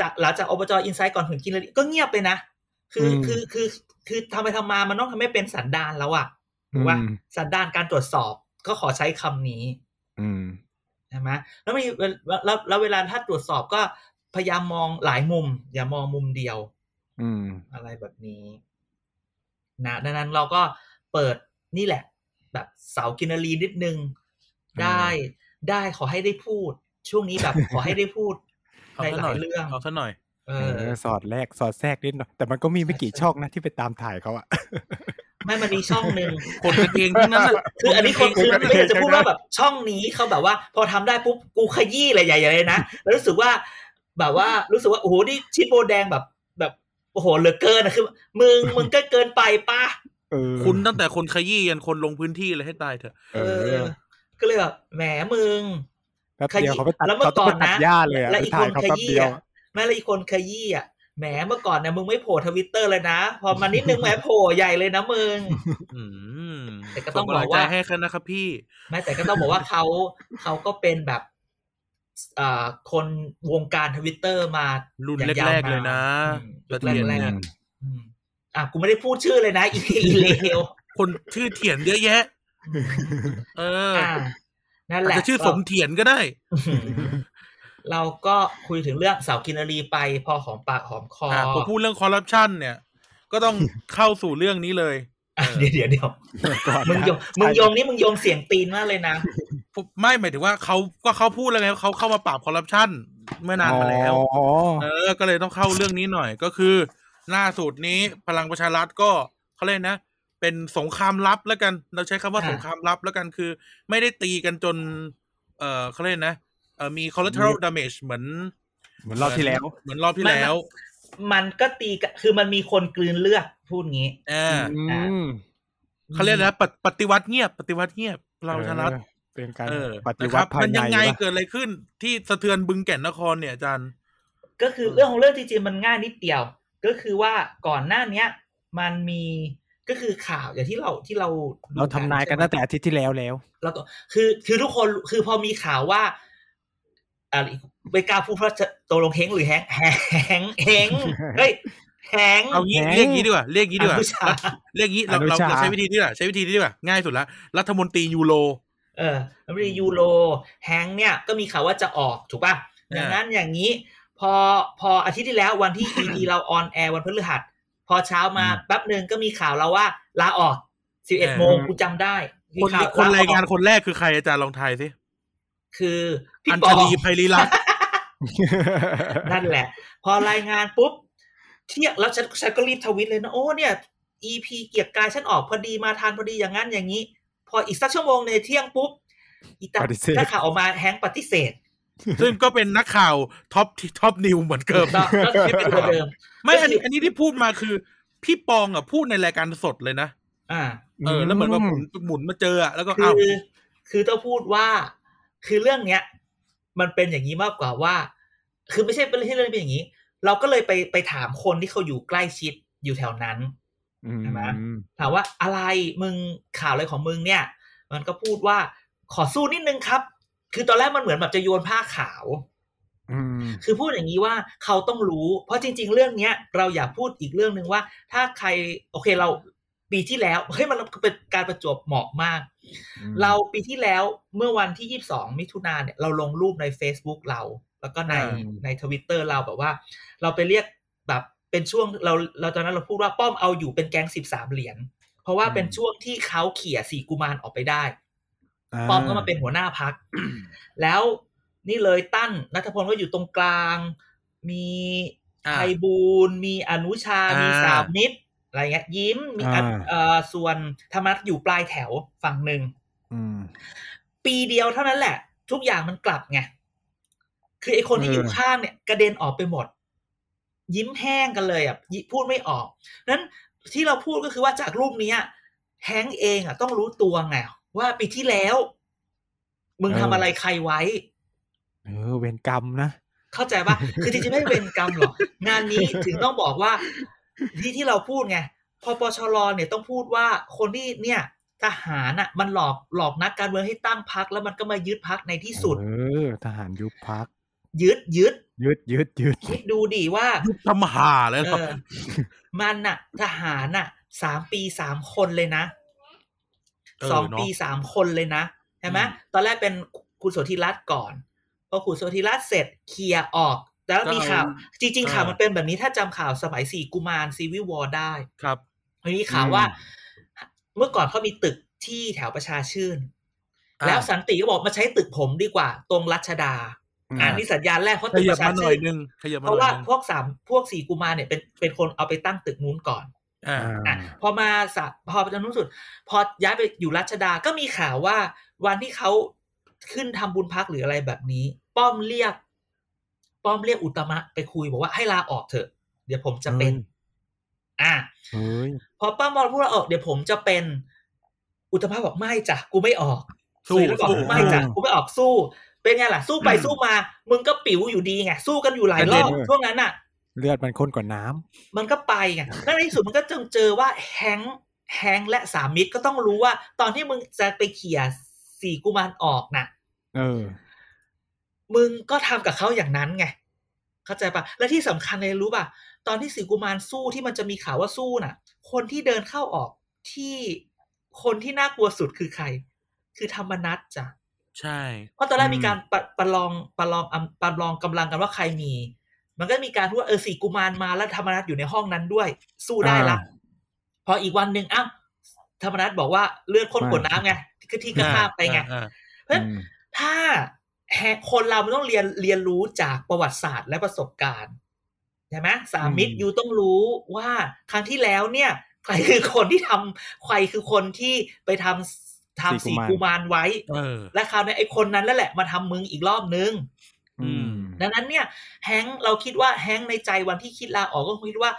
C: จากหลังจากอบจอินไซต์ก่อนถึงกินนารีก็เงียบไปนะ คืออ
B: ม
C: คือคือคือทำไปทำมามันต้องทำให้เป็นสันดานแล้วอะถูกว่า
B: อืม
C: สันดานการตรวจสอบก็ขอใช้คำนี้
B: อืม
C: ใช่ไหมแล้วมีแล้วแล้วแล้วเวลาถ้าตรวจสอบก็พยายามมองหลายมุม อย่ามองมุมเดียว
B: อืม
C: อะไรแบบนี้ นะดังนั้นเราก็ เปิดนี่แหละ แบบเสากินนารีนิดนึง ได้ได้ขอให้ได้พูด ช่วงนี้แบบขอให้ได้พูด
A: เอา
C: ใน
A: ซะ
C: ห
A: หน่
C: ลา
A: อย
C: ยเรื่อง
A: เอาซะหน่อย
C: เอ
B: เอ
C: อ
B: อสอดแรกสอดแทรกนิดหน่อยแต่มันก็มีไม่กี่ช่องนะที่ไปตามถ่ายเขาอะ
C: ไม่มันมีช่องหนึ่ง
A: คนกันเองทั้งนั้นน่ะ
C: คืออันนี้คน
A: กั
C: คือ
A: เง
C: ไม่อยากจะพูดว่าแบบช่องนี้เขาแบบว่า พอทำได้ปุ๊บกูขยี้เลยใหญ่ๆเลยนะแล้วรู้สึกว่า แบบว่ารู้สึกว่าโอ้โหนี่ชิดโบแดงแบบ แบบโอ้โหเหลือเกินนะคือ มึงมึงก็เกินไปป้า
B: เออ
A: คุณตั้งแต่คนขยี้ยันคนลงพื้นที่เลยให้ตายเถอะ
B: เอ
C: เอ
B: อ
C: อก็เลยแบบแหมมึง
B: แป๊บเดียวเขาไปตัด
C: แล้วเมื่อ
B: เขาต้องไป
C: ก่อน
B: ตัด
C: นะ
B: หญ้าเลยอะ
C: และ
B: ไป
C: อีก
B: ถ่าย
C: คน
B: เขา
C: ข
B: แป๊บ
C: ยี้
B: เดียว
C: อะแม่และอีกคนขยี้อะแหมเมื่อก่อนเนี่ยมึงไม่โผล่ทวิตเตอร์เลยนะ พอมานิดนึงแหมโผล่ใหญ่เลยนะมึง
A: อืม
C: แต่ก็ต้อง
A: ส่กำลั
C: บอกว่า
A: ใจให้กันนะครับพี่
C: ไม่แต่ก็ต้องบอกว่าเขาเขาก็เป็นแบบอ่าคนวงการทวิตเตอร์มา
A: รุ่น
C: อย่าง
A: แร
C: ยาว
A: กๆเลยนะ
C: อืม
A: เสถียร
C: แร
A: เนี่ย
C: กๆ อืมอะกูไม่ได้พูดชื่อเลยนะอีอีเลว
A: คนชื่อเถียนเยอะแยะ เออ
C: อ่านั่น
A: อา
C: แห
A: จ
C: ละ
A: จะชื่อสมเถียนก็ได้
C: อืมเราก็คุยถึงเรื่องเสาวกินรีไปพอหอมปากหอมคอ
A: อ่าพอพูดเรื่องคอร์รัปชันเนี่ย ก็ต้องเข้าสู่เรื่องนี้เลย
C: อะเดี๋ยวเดี๋ยวเดี๋ยว
B: ก่อน
C: มึง
B: นะ
C: โยงมึงโยงนี่มึงโยงเสียงตีนมากเลยนะ
A: ผมไม่หมายถึงว่าเขาก็เขาพูดแล้วไงว่าเขาเข้ามาปราบคอร์รัปชันเมื่อนานมาแล้ว
B: อ๋อ
A: เออ ก็เลยต้องเข้าเรื่องนี้หน่อยก็คือ ล่าสุดนี้พลังประชารัฐก็เขาเรียกนะ เป็นสงครามลับแล้วกัน เราใช้คำว่า
C: อ่า
A: สงครามลับแล้วกันคือ ไม่ได้ตีกันจน เออเขาเรียกนะเออมี collateral damage เหมือน
B: เหมือนรอบที่แล้ว
A: เหมือนรอบที่แล้ว
C: มันก็ตีกันคือมันมีคนกลืนเลือดพูดงี้
A: เออ
B: อืม
A: เขาเรียกนะปฏิปฏิวัติเงียบ ปฏิวัติเงียบพลังประชารัฐ
B: เออเป็นการ
A: เออ
B: ปฏิ
A: นะค
B: วั
A: รั
B: ติภาย
A: มัน
B: ใน
A: ยังไง
B: วะ
A: เกิดอะไรขึ้นที่สะเทือนบึงแก่นนครเนี่ยอาจารย์
C: ก็คือเรื่องของเรื่องจริงๆมันง่ายนิดเดียว ก็คือว่าก่อนหน้าเนี้ย มันมีก็คือข่าวอย่างที่เราที่เรา
B: เราทำนายกันตั้งแต่อาทิตย์ที่แล้วแล้ว
C: แล้วก็คือคือทุกคนคือพอมีข่าวว่าอ่าไม่กล้าพูดเพราะจะตกลงเฮงหรือแฮงแฮงแฮงเฮ้ยแฮง
A: เอางี้
B: แหม
A: เรียกงี้ดีกว่าเรียกงี้ดีกว่า
C: อนุชา
A: เรียกงี้เรา
B: อนุ
A: เรา
B: ชา
A: เราใช้วิธีนี้แหละใช้วิธีนี้ดีกว่าง่ายสุดละรัฐมนตรียูโร
C: เออแล้วมียูโรแฮงเนี่ยก็มีข่าวว่าจะออกถูกป่ะ
A: อ่า
C: อย่างนั้นอย่างนี้ พอพออาทิตย์ที่แล้ววันที่ EP เราออนแอร์วันพฤหัส พอเช้ามาแป๊บหนึ่งก็มีข่าวเราว่าลาออก11โมงกูจำได้มี
A: คน
C: ข่าว
A: คน
C: ล
A: ราย
C: ออก
A: งานคนแรกคือใครอาจารย์ลองทายสิ
C: คือพี่
A: อัญ
C: ปอ
A: ชลีไพรีรัตน์
C: นั่นแหละ พอรายงานปุ๊บเที่ยงแล้วฉันฉันก็รีบทวิตเลยนะโอ้เนี่ย EP เกียรติกายฉันออกพอดีมาทานพอดีอย่างนั้นอย่างนี้ พออีกสักชั่วโมงในยเที่ยงปุ๊บอีตา
B: ปฏิเสธ
C: ถ้าข่าวออกมาแฮงค์ปฏิเสธ
A: ซึ่งก็เป็นนักข่าวท็อปท็อปนิวเหมือนเกิม
C: ก็ก็ที่เป็นตัวเดิม
A: ไม่อันนี้
C: ก็คืออั
A: อันนี้ที่พูดมาคือ พี่ปองอะพูดในรายการสดเลยนะ
C: อ่า
A: เออแล้วเหมือนว่าหมุนหมุนมาเจออะแล้วก็
C: คื
A: อ้าว
C: อคือต้องพูดว่าคือเรื่องเนี้ย มันเป็นอย่างนี้มากกว่าว่า คือไม่ใช่เป็นที่เรื่องเป็นอย่างนี้ เราก็เลยไปไปถามคนที่เขาอยู่ใกล้ชิดอยู่แถวนั้น
B: อืม
C: ใช่ไหมถามว่าอะไรมึงข่าวอะไรของมึงเนี่ย มันก็พูดว่าขอสู้นิดนึงครับ คือตอนแรกมันเหมือนแบบจะโยนผ้าขาว
B: อืม
C: คือพูดอย่างนี้ว่าเขาต้องรู้ เพราะจริง ๆ เรื่องเนี้ย เราอยากพูดอีกเรื่องหนึ่งว่า ถ้าใครโอเคเราปีที่แล้วเฮ้ยมันเป็นการประจวบเหมาะมาก
B: อืม
C: เราปีที่แล้วเมื่อวันที่22มิถุนาเนี่ยเราลงรูปใน Facebook เรา แล้วก็ใน
A: อ่า
C: ในทวิตเตอร์เราแบบว่า เราไปเรียกแบบเป็นช่วงเราเราตอนนั้นเราพูดว่าป้อมเอาอยู่เป็นแก๊ง13เหรียญเพราะว่าเป็นช่วงที่เขาเขี่ยสี่กุมารออกไปได้ ป้อมก็มาเป็นหัวหน้าพัก แล้วนี่เลยตั้นนัทพลก็อยู่ตรงกลาง มี
A: อ่า
C: ไพบูลย์มีอนุชา
A: อ่ามี
C: มีสามมิตรอะไรเงี้ยยิ้มมีอัน
B: อ่า
C: เอ่อส่วนธรรมนัฐอยู่ปลายแถวฝั่งหนึ่ง
B: อืม
C: ปีเดียวเท่านั้นแหละ ทุกอย่างมันกลับไงคือไอ้คนที่
B: เออ
C: อ
B: อ
C: ยู่ข้างเนี่ย กระเด็นออกไปหมด ยิ้มแห้งกันเลยอะยิพูดไม่ออกนั้นที่เราพูดก็คือว่าจากรูปเนี้ยแฮงก์เองอะต้องรู้ตัวไง ว่าปีที่แล้ว มึงทำอะไรใครไว้
B: เออ เวรกรรมนะ
C: เข้าใจปะคือจริงๆไม่เป็นกรรมหรอกงานนี้ถึงต้องบอกว่าที่ที่เราพูดไงพอปชรเนี่ยต้องพูดว่าคนที่เนี่ยทหารอะ มันหลอกหลอกนักการเมืองให้ตั้งพักแล้วมันก็มายึดพักในที่สุด
B: เออ ทหารยุบพัก
C: ยึดยึด
B: ยึดยึดยึด
C: คิดดูดิว่า
A: ยุบทำหาเลย
C: เอ
A: เหรอ
C: อมันน่ะ ทหารน่ะสามปีสามคนเลยนะ
A: เออ
C: สอง
A: เนอะ
C: ปีสามคนเลยนะใช่ไหม
A: อืม
C: ตอนแรกเป็นคุณโสธิรัตน์ก่อนพอคุณโสธิรัตน์เสร็จเคลียร์ออก แล้วมีข่าวจริง ๆ ข่าว
A: เออ
C: มันเป็นแบบนี้ถ้าจำข่าวสมัยสี่กุมารซีวิวอได้
A: ครับ
C: มันมีข่าวว่า เมื่อก่อนเขามีตึกที่แถวประชาชื่น
A: อ่า
C: แล้วสันติก็บอกมาใช้ตึกผมดีกว่า ตรงรัชดา
B: อืม
C: อ่านี่สัญญาณแรกเพราะ
A: ข
C: ตึก
A: ยั
C: ป
A: บ
C: ระชา
A: มาหน่
C: ชื่
A: อย
C: น
A: นึงขยับมา
C: เพ
A: หน่
C: ราะ
A: อย
C: ว่า
A: นึง
C: พวกสามพวกสี่กุมารเนี่ยเป็นเป็นคนเอาไปตั้งตึกนู้นก่อน
A: อ่า
C: อะพอมาสะพอไปทางนู้นสุด พอย้ายไปอยู่รัชดาก็มีข่าวว่า วันที่เขาขึ้นทำบุญพักหรืออะไรแบบนี้ ป้อมเรียก ป้อมเรียกอุตตมะไปคุยบอกว่าให้ลาออกเถอะ เดี๋ยวผมจะเป็น อะ
B: เฮ้ย
C: พอป้อมบอกพูดลาออกเดี๋ยวผมจะเป็น อุตตมะบอกไม่จ้ะกูไม่ออก
A: สู้
C: สุริยะบอก
A: สู้
C: ไม่จ้ะกูไม่ออกสู้ เป็นไงล่ะ สู้ไปสู้มา มึงก็ปิ๋วอยู่ดีไงสู้กันอยู่หลายรอบช่วงนั้นอะ
B: เลือดมันข้นกว่าน้ำ
C: มันก็ไปไงแล้วในที่สุดมันก็จงเจอว่าแฮงค์แฮงค์และสามมิตรก็ต้องรู้ว่า ตอนที่มึงจะไปเขี่ยสี่กุมารออกน่ะ
B: เออ
C: มึงก็ทำกับเขาอย่างนั้นไง เข้าใจปะและที่สำคัญเลยรู้ป่ะ ตอนที่สี่กุมารสู้ที่มันจะมีข่าวว่าสู้น่ะ คนที่เดินเข้าออกที่คนที่น่ากลัวสุดคือใคร คือธรรมนัตจ้ะ
A: ใช่
C: เพราะตอนแรก
B: อืม
C: มีการประประลองประลองอำประลองกำลังกันว่าใครมี มันก็มีการพูดว่าเออสี่กุมารมาแล้วธรรมนัตอยู่ในห้องนั้นด้วย สู้ได้ละพออีกวันหนึ่งอ้าวธรรมนัตบอกว่าเลือดข้นกว่าน้ำไงคือที่ก็ข้ามไปไง
A: อ่า
C: เพราะฉะ
B: อื
C: นั้น
B: ม
C: ถ้าแฮคนเรามันต้องเรียนเรียนรู้จากประวัติศาสตร์และประสบการณ์ใช่ไหมสามมิตรยูต้องรู้ว่าครั้งที่แล้วเนี่ย ใครคือคนที่ทำใครคือคนที่ไปทำทำ
B: สี่
C: สี่
B: กุ
C: กุ
B: มาร
C: มารไว้
A: เออ
C: และคราวนี้ไอ้คนนั้นนั่นแหละมาทำมึงอีกรอบนึง
B: อืม
C: ดังนั้นเนี่ยแฮงค์เราคิดว่าแฮงค์ในใจวันที่คิดลาออกก็คิดว่า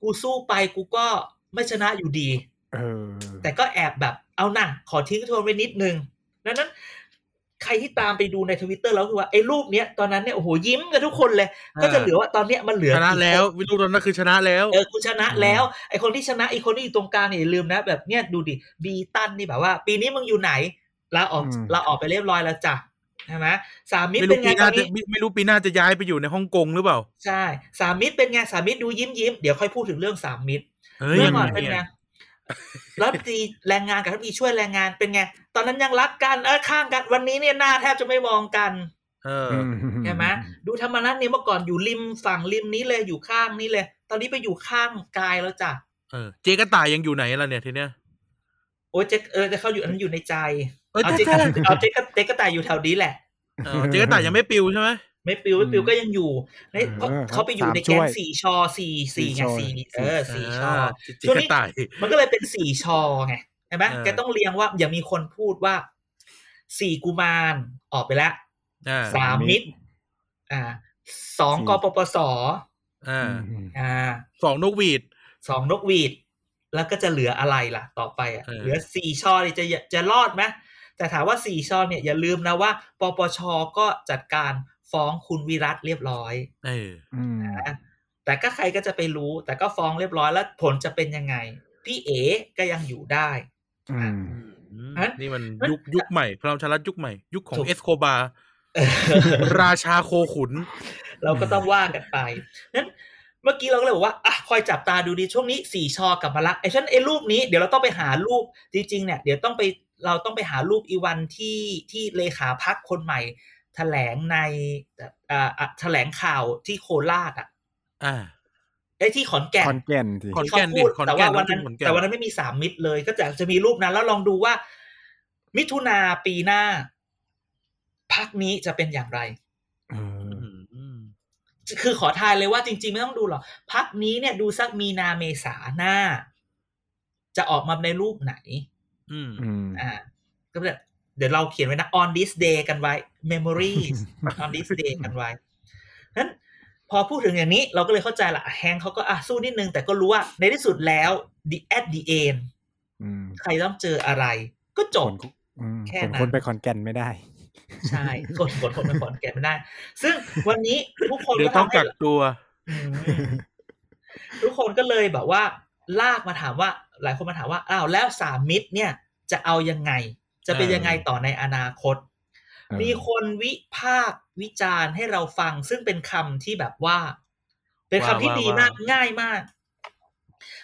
C: กูสู้ไปกูก็ไม่ชนะอยู่ดี
B: เออ
C: แต่ก็แอบแบบเอาหน่ะขอทิ้งทวนไว้นิดนึงดังนั้น ใครที่ตามไปดูในทวิตเตอร์แล้วคือว่าไอ้รูปเนี้ยตอนนั้นเนี่ยโอ้โหยิ้มกันทุกคนเลย
A: อ่า
C: ก็จะเหลือว่าตอนเนี้ยมันเหลือ
A: ชนะ
C: กี่ค
A: แล้ววิลูกตอนนั้นคือชนะแล้ว
C: เออกูชนะแล้วไอ้คนที่ชนะไอ้คนที่อยู่ตรงกลางเนี่ยอย่าลืมนะแบบเนี้ยดูดิบีตันนี่แบบว่า ปีนี้มึงอยู่ไหนลาออก
B: อืม
C: ลาออกไปเรียบร้อยแล้วจ้ะ ใช่ไหมสามมิตร
A: ไม่
C: เป็
A: รู้
C: นไง
A: ปีห
C: ตอ
A: น้านจะ
C: นี้
A: ไม่ไม่รู้ปีหน้าจะย้ายไปอยู่ในฮ่องกงหรือเปล่า
C: ใช่สามมิตรเป็นไงสามมิตรดูยิ้มยิ้มเดี๋ยวค่อยพูดถึงเรื่องสามมิตร
A: เฮ้ย
C: เมื่อ
A: ยัง
C: ก่อน
A: ไง
C: เป็นไง
A: เนี่ย
C: รัฐมนตรีแรงงานกับรัฐมนตรีช่วยแรงงานเป็นไง ตอนนั้นยังรักกันเออข้างกัน วันนี้เนี่ยหน้าแทบจะไม่มองกัน
A: เออ
B: อืม
C: ใช่ไหมดูธรรมนัฐเนี่ยเมื่อก่อนอยู่ริมฝั่งริมนี้เลยอยู่ข้างนี้เลย ตอนนี้ไปอยู่ข้างกายแล้วจ้ะ
A: เออเจ๊กระต่ายยังอยู่ไหนล่ะเนี่ยทีเนี้ย
C: โอ้ยเจ๊กเออแต่เขาอยู่อันนั้นอยู่ในใจ
A: เอ้ย
C: เอา
A: เจ๊
C: เจ๊กเอาเจ๊กเจ๊กกระต่ายอยู่แถวนี้แหละ
A: เออเจ๊กระต่ายยังไม่ปิวใช่ไหม
C: ไม่ปิวไม่ปิวก็ยังอยู่ในเพราะ
B: เออ
C: เขาไปอยู่ใน
B: สาม
C: แก๊ง
B: ช่วย
C: สี่ชอสี่สี่ไง
B: สี่
C: สี่
B: ชอ
C: เออสี่ชอา
A: เจ๊
C: ช่วง
A: ก
C: นี้
A: ระต่าย
C: มันก็เลยเป็นสี่ชอไงใช่ไหม
A: เออ
C: แกต้องเรียงว่าอย่ามีคนพูดว่าสี่กุมารออกไปแล้ว
A: อ่า
C: สามมิตร อ่าสอง
B: สี่
C: กปปส
A: อ่า
B: อืม
C: อ่า
A: สองนกหวีด
C: สองนกหวีด แล้วก็จะเหลืออะไรล่ะ ต่อไปอะ
A: เออ
C: เหลือสี่ชอเนี่ยจะจะรอดไหม แต่ถามว่าสี่ชอเนี่ยอย่าลืมนะว่า ปปชก็จัดการฟ้องคุณวิรัตเรียบร้อย
A: เออ
B: อืม
C: นะแต่ก็ใครก็จะไปรู้ แต่ก็ฟ้องเรียบร้อยแล้วผลจะเป็นยังไง พี่เอ๋ก็ยังอยู่ได้
B: อืม
A: อืม
C: ฮะ
A: นี่มันยุคยุคใหม่พลังชารัฐยุคใหม่ ยุคของ
C: ถูก
A: เอสโคบา
C: เออ
A: ราชาโคขุน
C: เราก็ต้องว่ากันไปนั้นเมื่อกี้เราก็เลยบอกว่าอะคอยจับตาดูดีช่วงนี้สี่ชอกลับมาละไอ้ฉันไอ้รูปนี้เดี๋ยวเราต้องไปหารูปจริงๆเนี่ยเดี๋ยวต้องไป เราต้องไปหารูปอีวันที่ที่เลขาพักคนใหม่แถลงในอ่าอะแถลงข่าวที่โคราชอะ
A: อ่า
C: ไอ้ที่ขอนแก่น
B: คอนแก่นสิ
A: ขอน
C: ที่เขา
A: แก่นดิ
C: พูด
A: ขอน
C: แต่
A: แก่
C: ว่านวันนั้น
A: ขอนแก่น
C: แต่วันนั้นไม่มีสามมิตรเลย ก็จะจะมีรูปนั้น แล้วลองดูว่า มิถุนาปีหน้าพักนี้จะเป็นอย่างไร
B: เออ
A: อืมอืม
C: คือขอทายเลยว่าจริง ๆ ไม่ต้องดูหรอกพักนี้เนี่ยดูสักมีนาเมษาหน้า จะออกมาในรูปไหน
A: อืม
B: อืม
C: อ่า ก็แบบเดี๋ยวเราเขียนไว้นะ on this day กันไว้ memories on this day กันไว้นั้นพอพูดถึงอย่างนี้เราก็เลยเข้าใจละแฮงเขาก็อะสู้นิดนึง แต่ก็รู้ว่าในที่สุดแล้ว the at the end
B: อืม
C: ใครต้องเจออะไร ก็จบ
B: คนอืม
C: แค่
B: คน
C: นั้น
B: คนไปขอนแก่นไม่ได้
C: ใช่กดกดคนไปขอนแก่นไม่ได้ ซึ่งวันนี้ทุกคน
A: เดี๋ยว
C: ก็
A: ต้อง
C: ทำให้
A: กักตัว
C: อืมทุกคนก็เลยแบบว่า ลากมาถามว่า หลายคนมาถามว่าอ้าวแล้วสามมิตรเนี่ยจะเอายังไง จะเป็น
A: เออ
C: ยังไงต่อในอนาคต
B: เออ
C: มีคนวิพากษ์วิจารณ์ให้เราฟัง ซึ่งเป็นคำที่แบบว่า เป็นคำที่
A: ว่า
C: ดีมาก
A: ว่า
C: ง่ายมาก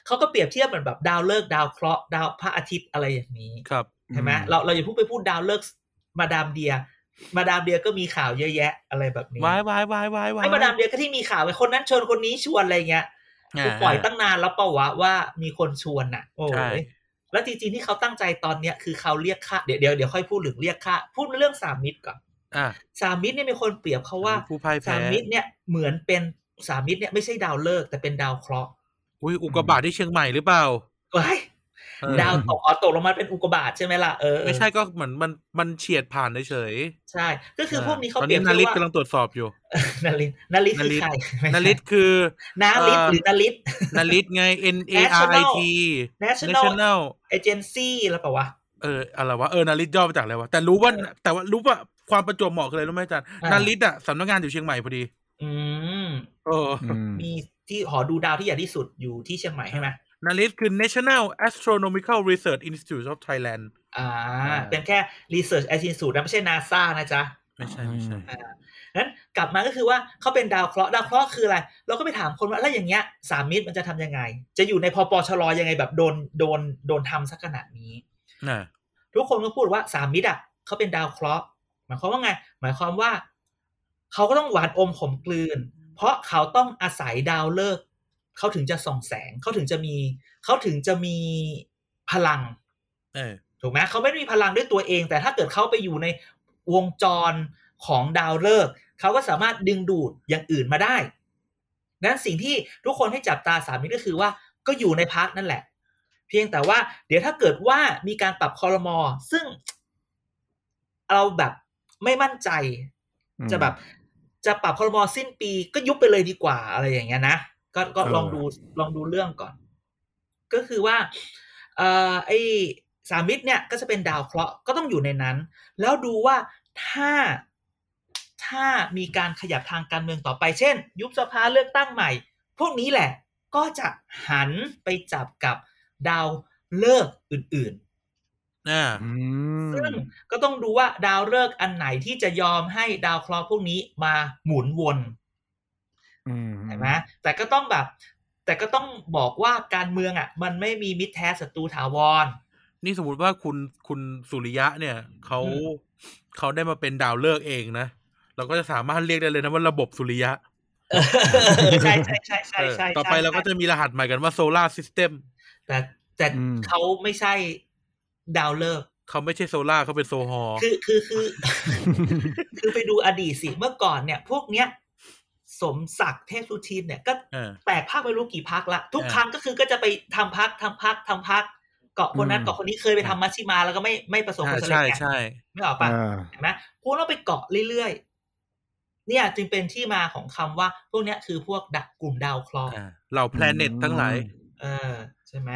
C: เขาก็เปรียบเทียบเหมือนแบบดาวเลิกษ์ดาวเคราะห์ดาวพระอาทิตย์อะไรอย่างนี้
A: ครับ
C: เห็นไหมเราเราอย่าพูดไปพูดดาวเลิกษ์มาดามเดีย มาดามเดียก็มีข่าวเยอะแยะ อะไรแบบนี้
A: วายวายวายวายวาย
C: ไอ้มาดามเดียก็ที่มีข่าวไอ้คนนั้นชวนคนนี้ชวนอะไรเงี้ย
A: อ่า
C: กูปล่อยตั้งนานแล้วเปล่าวะว่ามีคนชวนน่ะ โอ้
A: ใช่
C: ยแล้วจริงๆที่เขาตั้งใจตอนเนี้ยคือเขาเรียกค่าเดี๋ยวเดี๋ยวเดี๋ยวค่อยพูดถึงเรียกค่าพูดเรื่องสามมิตรก่อน
A: อะ
C: สามมิตรเนี่ยมีคนเปรียบเขาว่า
A: ผู้พ่ายแพ้
C: สามมิตรเนี่ยเหมือนเป็นสามมิตรเนี่ยไม่ใช่ดาวฤกษ์แต่เป็นดาวเคราะห์
A: อุ้ยอุกกาบาตที่เชียงใหม่หรือเปล่า
C: ว้าย
A: เออ
C: ดาวตกอ๋อตกลงมาเป็นอุกกาบาตใช่ไหมล่ะเออ
A: ไม่ใช่ก็เหมือนมันมันเฉียดผ่านเฉย
C: ใช่ ก็คือพวกนี้เขา
A: ตอน
C: เปรี
A: นี้
C: ยบ
A: นาริต
C: ว่ากำ
A: ลังตรวจสอบอยู่
C: นาริตนาริตคือ
A: นาริต
C: ใครไม่
A: นา
C: ใช่
A: ริตคือ
C: นาริต
A: เอ่อ
C: หรือนาริต
A: นาริตไง N A R I T
C: National
A: National
C: Agency แล้วเปล่าวะ
A: เอออะไรวะเออนาริตย่อมาจากอะไรวะแต่รู้ว่าแต่ว่ารู้ว่าความประจวบเหมาะคืออะไรรู้ไหมอาจารย์
C: อ่า
A: นาริตอะสำนักงานอยู่เชียงใหม่พอดี
C: อืม
A: เออ
B: อืม
C: มีที่หอดูดาวที่ใหญ่ที่สุดอยู่ที่เชียงใหม่ใช่ไหม
A: นาริตคือ National Astronomical Research Institute of Thailand
C: อ่า
A: อ่า
C: เป็นแค่ Research Institute นะไม่ใช่นาซานะจ๊ะ
A: ไม่ใช่ ไม่ใช่
C: นั้นกลับมาก็คือว่าเขาเป็นดาวเคราะห์ดาวเคราะห์คืออะไร เราก็ไปถามคนว่า แล้วอย่างเงี้ยสามมิตรมันจะทำยังไง จะอยู่ในพปชรยังไงแบบโดนโดนโดนทำสักขนาดนี้
A: น่ะ
C: ทุกคนก็พูดว่าสามมิตรอะเขาเป็นดาวเคราะห์หมายความว่าไง หมายความว่า เขาก็ต้องหวานอมขมกลืน เพราะเขาต้องอาศัยดาวฤกษ์ เขาถึงจะส่องแสงเขาถึงจะมีเขาถึงจะมีพลัง
A: เออ
C: ถูกไหมเขาไม่ได้มีพลังด้วยตัวเอง แต่ถ้าเกิดเขาไปอยู่ในวงจรของดาวฤกษ์เขาก็สามารถดึงดูดอย่างอื่นมาได้นั้นสิ่งที่ทุกคนให้จับตาสามมิตรก็คือว่าก็อยู่ในพักนั่นแหละ เพียงแต่ว่า เดี๋ยวถ้าเกิดว่ามีการปรับคอรมอซึ่งเราแบบไม่มั่นใจ
B: อืม
C: จะแบบจะปรับคอรมอสิ้นปีก็ยุบไปเลยดีกว่าอะไรอย่างเงี้ยนะ ก็ก็
B: เออ
C: ลองดูลองดูเรื่องก่อน ก็คือว่าเอ่อไอ้สามมิตรเนี่ยก็จะเป็นดาวเคราะห์ก็ต้องอยู่ในนั้น แล้วดูว่าถ้าถ้ามีการขยับทางการเมืองต่อไป เช่น ยุบสภาเลือกตั้งใหม่ พวกนี้แหละก็จะหันไปจับกับดาวเลิกษ์อื่น
A: อ่า
B: อืม
C: ๆซึ่งก็ต้องดูว่าดาวเลิกษ์อันไหนที่จะยอมให้ดาวเคราะห์พวกนี้มาหมุนวน
B: อืม
C: เห็นไหมแต่ก็ต้องแบบ แต่ก็ต้องบอกว่าการเมืองอะ มันไม่มีมิตรแท้ศัตรูถาวร
A: นี่สมมติว่าคุณคุณสุริยะเนี่ยเขา
C: อืม
A: เขาได้มาเป็นดาวเลิกษ์เองนะ เราก็จะสามารถเรียกได้เลยนะว่าระบบสุริยะ
C: เออใช่ใช่ใช่ใช่
A: เออ
C: ใช่
A: ต่อไป
C: ใช่
A: เราก็จะมีรหัสใหม่กันว่า solar system
C: แต่แต่
B: อืม
C: เขาไม่ใช่ดาวเลิกษ์
A: เขาไม่ใช่โซลาร์เขาเป็นโซฮอล
C: คือคือคือ คือไปดูอดีตสิเมื่อก่อนเนี่ย พวกเนี้ย สมศักดิ์เทพสุทินเนี่ยก็
A: เออ
C: แตกพรรคไม่รู้กี่พรรคละ ทุก
A: เออ
C: ครั้งก็คือก็จะไปทำพักทำพักทำพักเกาะคนนั้น
B: อืม
C: เกาะคนนี้เคยไปทำมัชชิมาแล้วก็ไม่ไม่ประสบผ
A: อ่า
C: ลสำเร็จ
A: ใช่
C: ไง
A: ใช่
C: ไม่ออกปะ
B: อ่า
C: เห็นไหมคุณต้องไปเกาะเรื่อยๆเนี่ยจึงเป็นที่มาของคำว่า พวกเนี้ยคือพวกดักกลุ่มดาวเคราะห์
A: อ่าเหล่าแพลเน็ตทั้งหลาย
C: เออใช่ไหม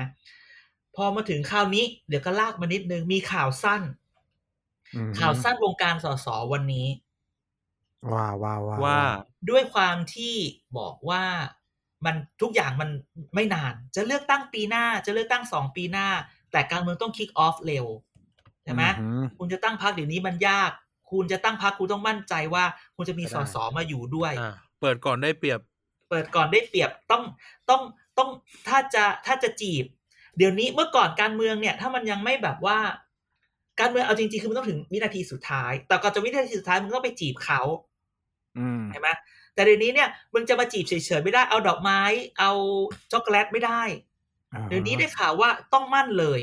C: พอมาถึงข่าวนี้ เดี๋ยวก็ลากมานิดนึงมีข่าวสั้น
B: อืม
C: ข่าวสั้นวงการสสวันนี้
B: ว้าวว้าวว้าว
A: ว่า
C: ด้วยความที่บอกว่ามันทุกอย่างมันไม่นาน จะเลือกตั้งปีหน้าจะเลือกตั้งสองปีหน้า แต่การเมืองต้องคิกออฟเร็วใช่ไหม
B: อืม
C: คุณจะตั้งพักเดี๋ยวนี้มันยาก คุณจะตั้งพักคุณต้องมั่นใจว่า คุณจะมีสสมาอยู่ด้วย
A: อ่าเปิดก่อนได้เปรียบ
C: เปิดก่อนได้เปรียบต้องต้องต้องถ้าจะถ้าจะจีบ เดี๋ยวนี้เมื่อก่อนการเมืองเนี่ย ถ้ามันยังไม่แบบว่า การเมืองเอาจริงๆ คือมันต้องถึงวินาทีสุดท้าย แต่ก่อนจะวินาทีสุดท้ายมึงต้องไปจีบเขา
B: อืม
C: ใช่ไหมแต่เดี๋ยวนี้เนี่ยมึงจะมาจีบเฉยๆไม่ได้เอาดอกไม้ เอาช็อกโกแลตไม่ได้ เดี๋ยวนี้ได้ข่าวว่าต้องมั่นเลย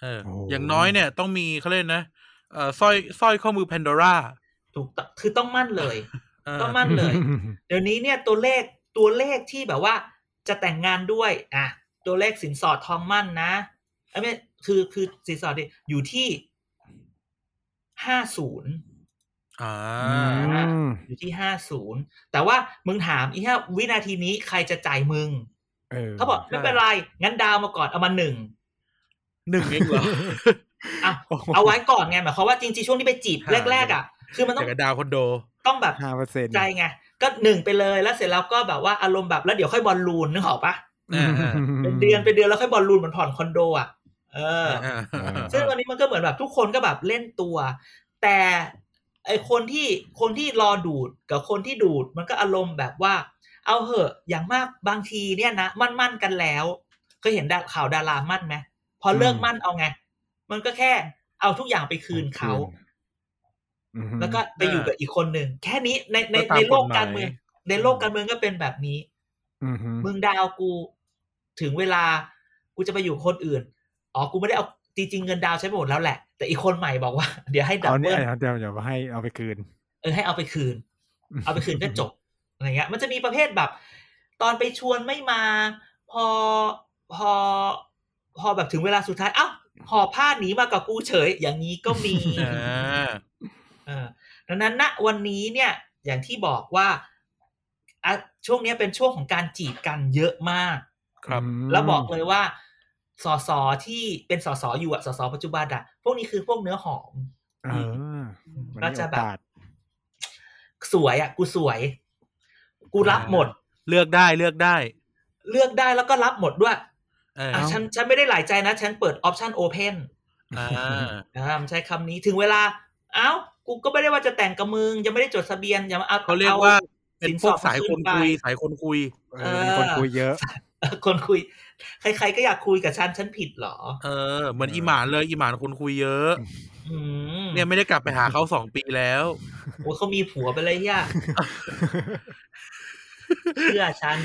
A: เออ
B: โอ้
A: อย่างน้อยเนี่ยต้องมีเขาเรียกนะเอ่อสร้อยสร้อยข้อมือแพนดอร่า
C: ถูกต้องคือต้องมั่นเลย
A: เออ
C: ต้องมั่นเลย เดี๋ยวนี้เนี่ยตัวเลขตัวเลขที่แบบว่าจะแต่งงานด้วย อะ ตัวเลขสินสอดทองมั่นนะไอ้ไม่ คือคือสินสอดเนี่ยอยู่ที่ห้าศูนย์
A: อ่า
B: อืม
C: อยู่ที่ห้าศูนย์แต่ว่ามึงถามอีกแค่วินาทีนี้ใครจะจ่ายมึง
B: เออ
C: เขาบอกไม่เป็นไร งั้นดาวมาก่อนเอามาหนึ่ง
A: หนึ่งเองเหรอ
C: อะเอาไว้ก่อนไงหมายความว่าจริงๆช่วงที่ไปจีบแรกๆอะ คือมันต้
A: จา
C: อง
A: กบดาวคอนโด
C: ต้องแบบ
B: ห้าเปอร์เซ็นต์
C: ใจไงก็หนึ่งไปเลยแล้วเสร็จแล้วก็แบบว่าอารมณ์แบบแล้วเดี๋ยวค่อยบอลลูนนึกออกปะ
A: อ่าอ่า
C: เป็นเดือนเป็นเดือนแล้วค่อยบอลลูนเหมือนผ่อนคอนโดอะ เออ
A: อ่า
C: ซึ่งวันนี้มันก็เหมือนแบบทุกคนก็แบบเล่นตัว แต่ไอคนที่คนที่รอดูดกับคนที่ดูดมันก็อารมณ์แบบว่า เอาเหอะอย่างมากบางทีเนี่ยนะมั่นมั่นๆกันแล้วเคยเห็นดาข่าวดารามั่นไหมพอเลิกมั่นเอาไง มันก็แค่เอาทุกอย่างไปคืนเขา
B: อืม
C: แล้วก็ไปอยู่กับอีกคนหนึ่งแค่นี้ในใน
A: ก็ตาม
C: ในโลก
A: กฎหมาย
C: การเมืองในโลกการเมืองก็เป็นแบบนี้
B: อืมฮึ
C: มึงดาวกู ถึงเวลากูจะไปอยู่คนอื่น อ๋อกูไม่ได้เอาจริงๆเงินดาวน์ใช้ไปหมดแล้วแหละ แต่อีกคนใหม่บอกว่า เดี๋ยวให้ดับ
B: เอาเนี่
C: เบิ
B: ย
C: ล
B: เดี๋ยวเดี๋ยวให้เอาไปคืน
C: เออให้เอาไปคืน เอาไปคืนก็จบอะไรเงี้ย มันจะมีประเภทแบบ ตอนไปชวนไม่มา พอพอ พอแบบถึงเวลาสุดท้าย เอ้าหอบผ้าหนีมากับกูเฉย อย่างนี้ก็มี
A: อ่า
C: เออดังนั้นณวันนี้เนี่ย อย่างที่บอกว่าอะช่วงเนี้ยเป็นช่วงของการจีบกันเยอะมาก
A: ครับ
C: แล้วบอกเลยว่า สสที่เป็นสสอยู่อะสสปัจจุบันอะพวกนี้คือพวกเนื้อหอม
B: เออมัน
C: ก็
B: มี
C: จะ
B: โอ
C: แบบ
B: กาส
C: สวยอะกูสวย กูรับหมด
A: เลือกได้เลือกได้
C: เลือกได้แล้วก็รับหมดด้วย
A: เออ
C: อะฉันฉันไม่ได้หลายใจนะ ฉันเปิดออปชันโอเพน
A: อ่า
C: อ่ามันใช้คำนี้ถึงเวลา เอ้า กูก็ไม่ได้ว่าจะแต่งกับมึงยังไม่ได้จดทะเบียนอย่ามาเอา
A: เขาเรียกว่าเป็นพวก
C: สินสอด
A: สายคนคุยสายคนคุย
B: เออมีคนคุยเยอะ
C: เออคนคุย ใครๆก็อยากคุยกับฉันฉันผิดเหรอ
A: เออเหมือนอีหมานเลยอีหมานคนคุยเยอะ
C: อืม
A: เนี่ยไม่ได้กลับไปหาเขาสองปีแล้ว
C: โอ้ยเขามีผัวไปเลยย่าเชื่อฉัน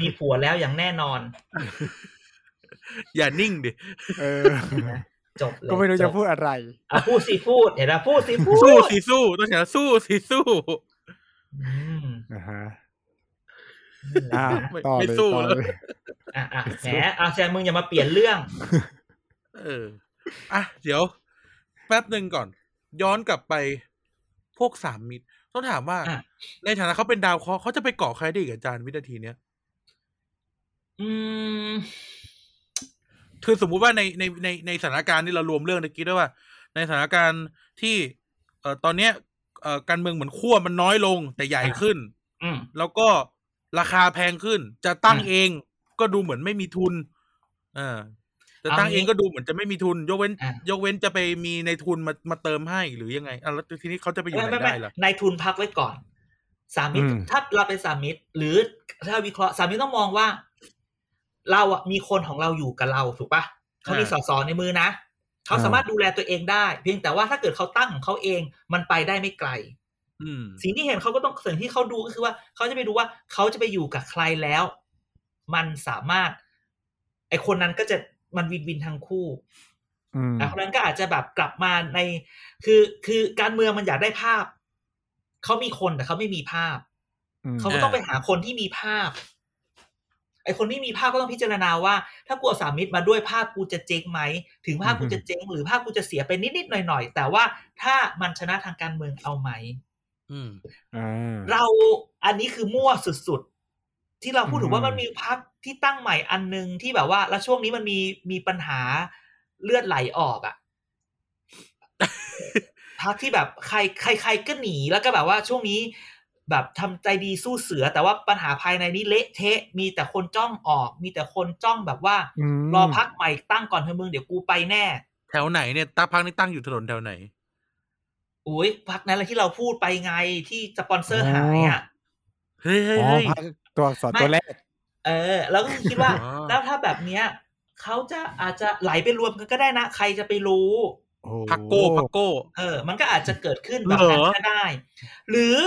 C: มีผัวแล้วอย่างแน่นอน
A: อย่านิ่งดิ
B: เออ
C: จบเลย
B: ก็ไม่รู้จะ
C: บ
B: พูดอะไร
C: อะพูดสิพูดเห็นไหมพูดสิพูด
A: สู้สิสู้ต้องอย่างนั้นสู้สิสู้
C: อืม
B: นะฮะ
C: นั่นแหละ
B: อ่า
C: นะ
A: ไม่
B: ต่อ
A: ไม่
B: เลย
A: สู้
B: ต่อ
A: แล้ว
B: เลย
C: อะอะแหมอาแซมมึงอย่ามาเปลี่ยนเรื่อง
A: เอออะเดี๋ยว แป๊บหนึ่งก่อน ย้อนกลับไปพวกสามมิตรต้องถามว่า
C: อะ
A: ในฐานะเขาเป็นดาวเคราะห์เขาจะไปเกาะใครได้อีกอาจารย์วินาทีเนี้ย
C: อืม
A: คือสมมุติว่าในในในในสถานการณ์ที่เรารวมเรื่องตะกี้ด้วยว่า ในสถานการณ์ที่เอ่อตอนเนี้ยเอ่อการเมืองเหมือนขั้วมันน้อยลงแต่ใหญ่ขึ้น
C: อืม
A: แล้วก็ ราคาแพงขึ้น จะตั้ง
C: อืม
A: เองก็ดูเหมือนไม่มีทุนอ่าจะตั้ง
C: เอางี้
A: เองก็ดูเหมือนจะไม่มีทุน ยกเว้น
C: อะ
A: ยกเว้นจะไปมีในทุนมามาเติมให้หรือยังไงอะแล้วทีนี้เขาจะไปอยู่
C: ไม่
A: ไหน
C: ไม่ไม่
A: ได้ล่ะ
C: นายทุนพักไว้ก่อนสามิตร
B: อืม
C: ถ้าเราเป็นสามิตรหรือถ้าวิเคราะห์สามิตรต้องมองว่า เราอะมีคนของเราอยู่กับเราถูกปะเขามี
A: อ่า
C: สสในมือนะเขา
B: อ่า
C: สามารถดูแลตัวเองได้ เพียงแต่ว่าถ้าเกิดเขาตั้งของเขาเองมันไปได้ไม่ไกล
A: อืม
C: สิ่งที่เห็นเขาก็ต้องสิ่งที่เขาดูก็คือว่าเขาจะไปดูว่าเขาจะไปอยู่กับใครแล้ว มันสามารถ ไอคนนั้นก็จะมันวินวินทั้งคู่
B: อืม
C: อะคนนั้นก็อาจจะแบบกลับมาใน คือคือการเมืองมันอยากได้ภาพเขามีคนแต่เขาไม่มีภาพ
B: อืม
C: เขาก็ต้องไปหาคนที่มีภาพ ไอคนที่มีภาพก็ต้องพิจารณาว่า ถ้ากูเอาสามมิตรมาด้วยภาพกูจะเจ๊งไหม ถึงภาพกูจะเจ๊งหรือภาพกูจะเสียไปนิดๆหน่อยๆแต่ว่าถ้ามันชนะทางการเมืองเอาไหม
A: อืม
B: อ่า
C: เราอันนี้คือมั่วสุดๆ ที่เราพูดถึงว่า
B: อืม
C: มันมีพักที่ตั้งใหม่อันหนึงที่แบบว่า แล้วช่วงนี้มันมีมีปัญหาเลือดไหลออกอะ่ะพักที่แบบใครใครใครก็หนีแล้วก็แบบว่าช่วงนี้แบบทำใจดีสู้เสือ แต่ว่าปัญหาภายในนี้เละเทะ มีแต่คนจ้องออก มีแต่คนจ้องแบบว่า
B: ม
C: รอพักใหม่ตั้งก่อนเธอะมึงเดี๋ยวกูไปแน่
A: แถวไหนเนี่ยตั้งพักนี่ตั้งอยู่ถนนแถวไหน
C: โอ้ยพักนั้นแหละที่เราพูดไปไงที่สปอนเซอร์หายอะ
A: เฮ้ยเฮ้ย
B: อ๋อ
A: เฮ้ย
B: ภาคตัวอักษร
C: ไม่
B: ตัวแรก
C: เออ แล้วก็คิดว่า
A: อ๋อ
C: แล้วถ้าแบบเนี้ยเขาจะอาจจะไหลไปรวมกันก็ได้นะ ใครจะไปรู้
B: โอ้โห
A: พักโก้พักโก้
C: เออ มันก็อาจจะเกิดขึ้นแบบ
A: เหร
C: นั้น
A: อ
C: ก็ได้ หรือ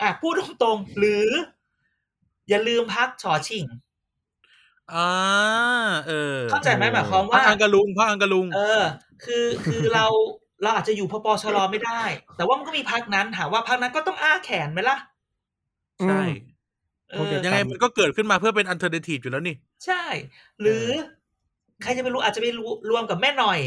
C: อะพูดตรงๆ หรือ อย่าลืมพักชอชิง
A: อ่าเออ
C: เข้าใจไหมหมายความ
A: พัก
C: ว่า
A: อังกะลุงพักอังกะลุง
C: เออ คือคือเรา เราอาจจะอยู่พปชรไม่ได้ แต่ว่ามันก็มีพักนั้นถามว่าพักนั้นก็ต้องอ้าแขนไหมล่ะ
A: ใช่
C: เอ
B: พวก
C: อ
B: เดียว
A: ยังไงมันก็เกิดขึ้นมาเพื่อเป็นอันเทอร์เนทีฟอยู่แล้วนี่
C: ใช่ หรือ ใครจะไปรู้อาจจะไปรู้รวมกับแม่หน่อย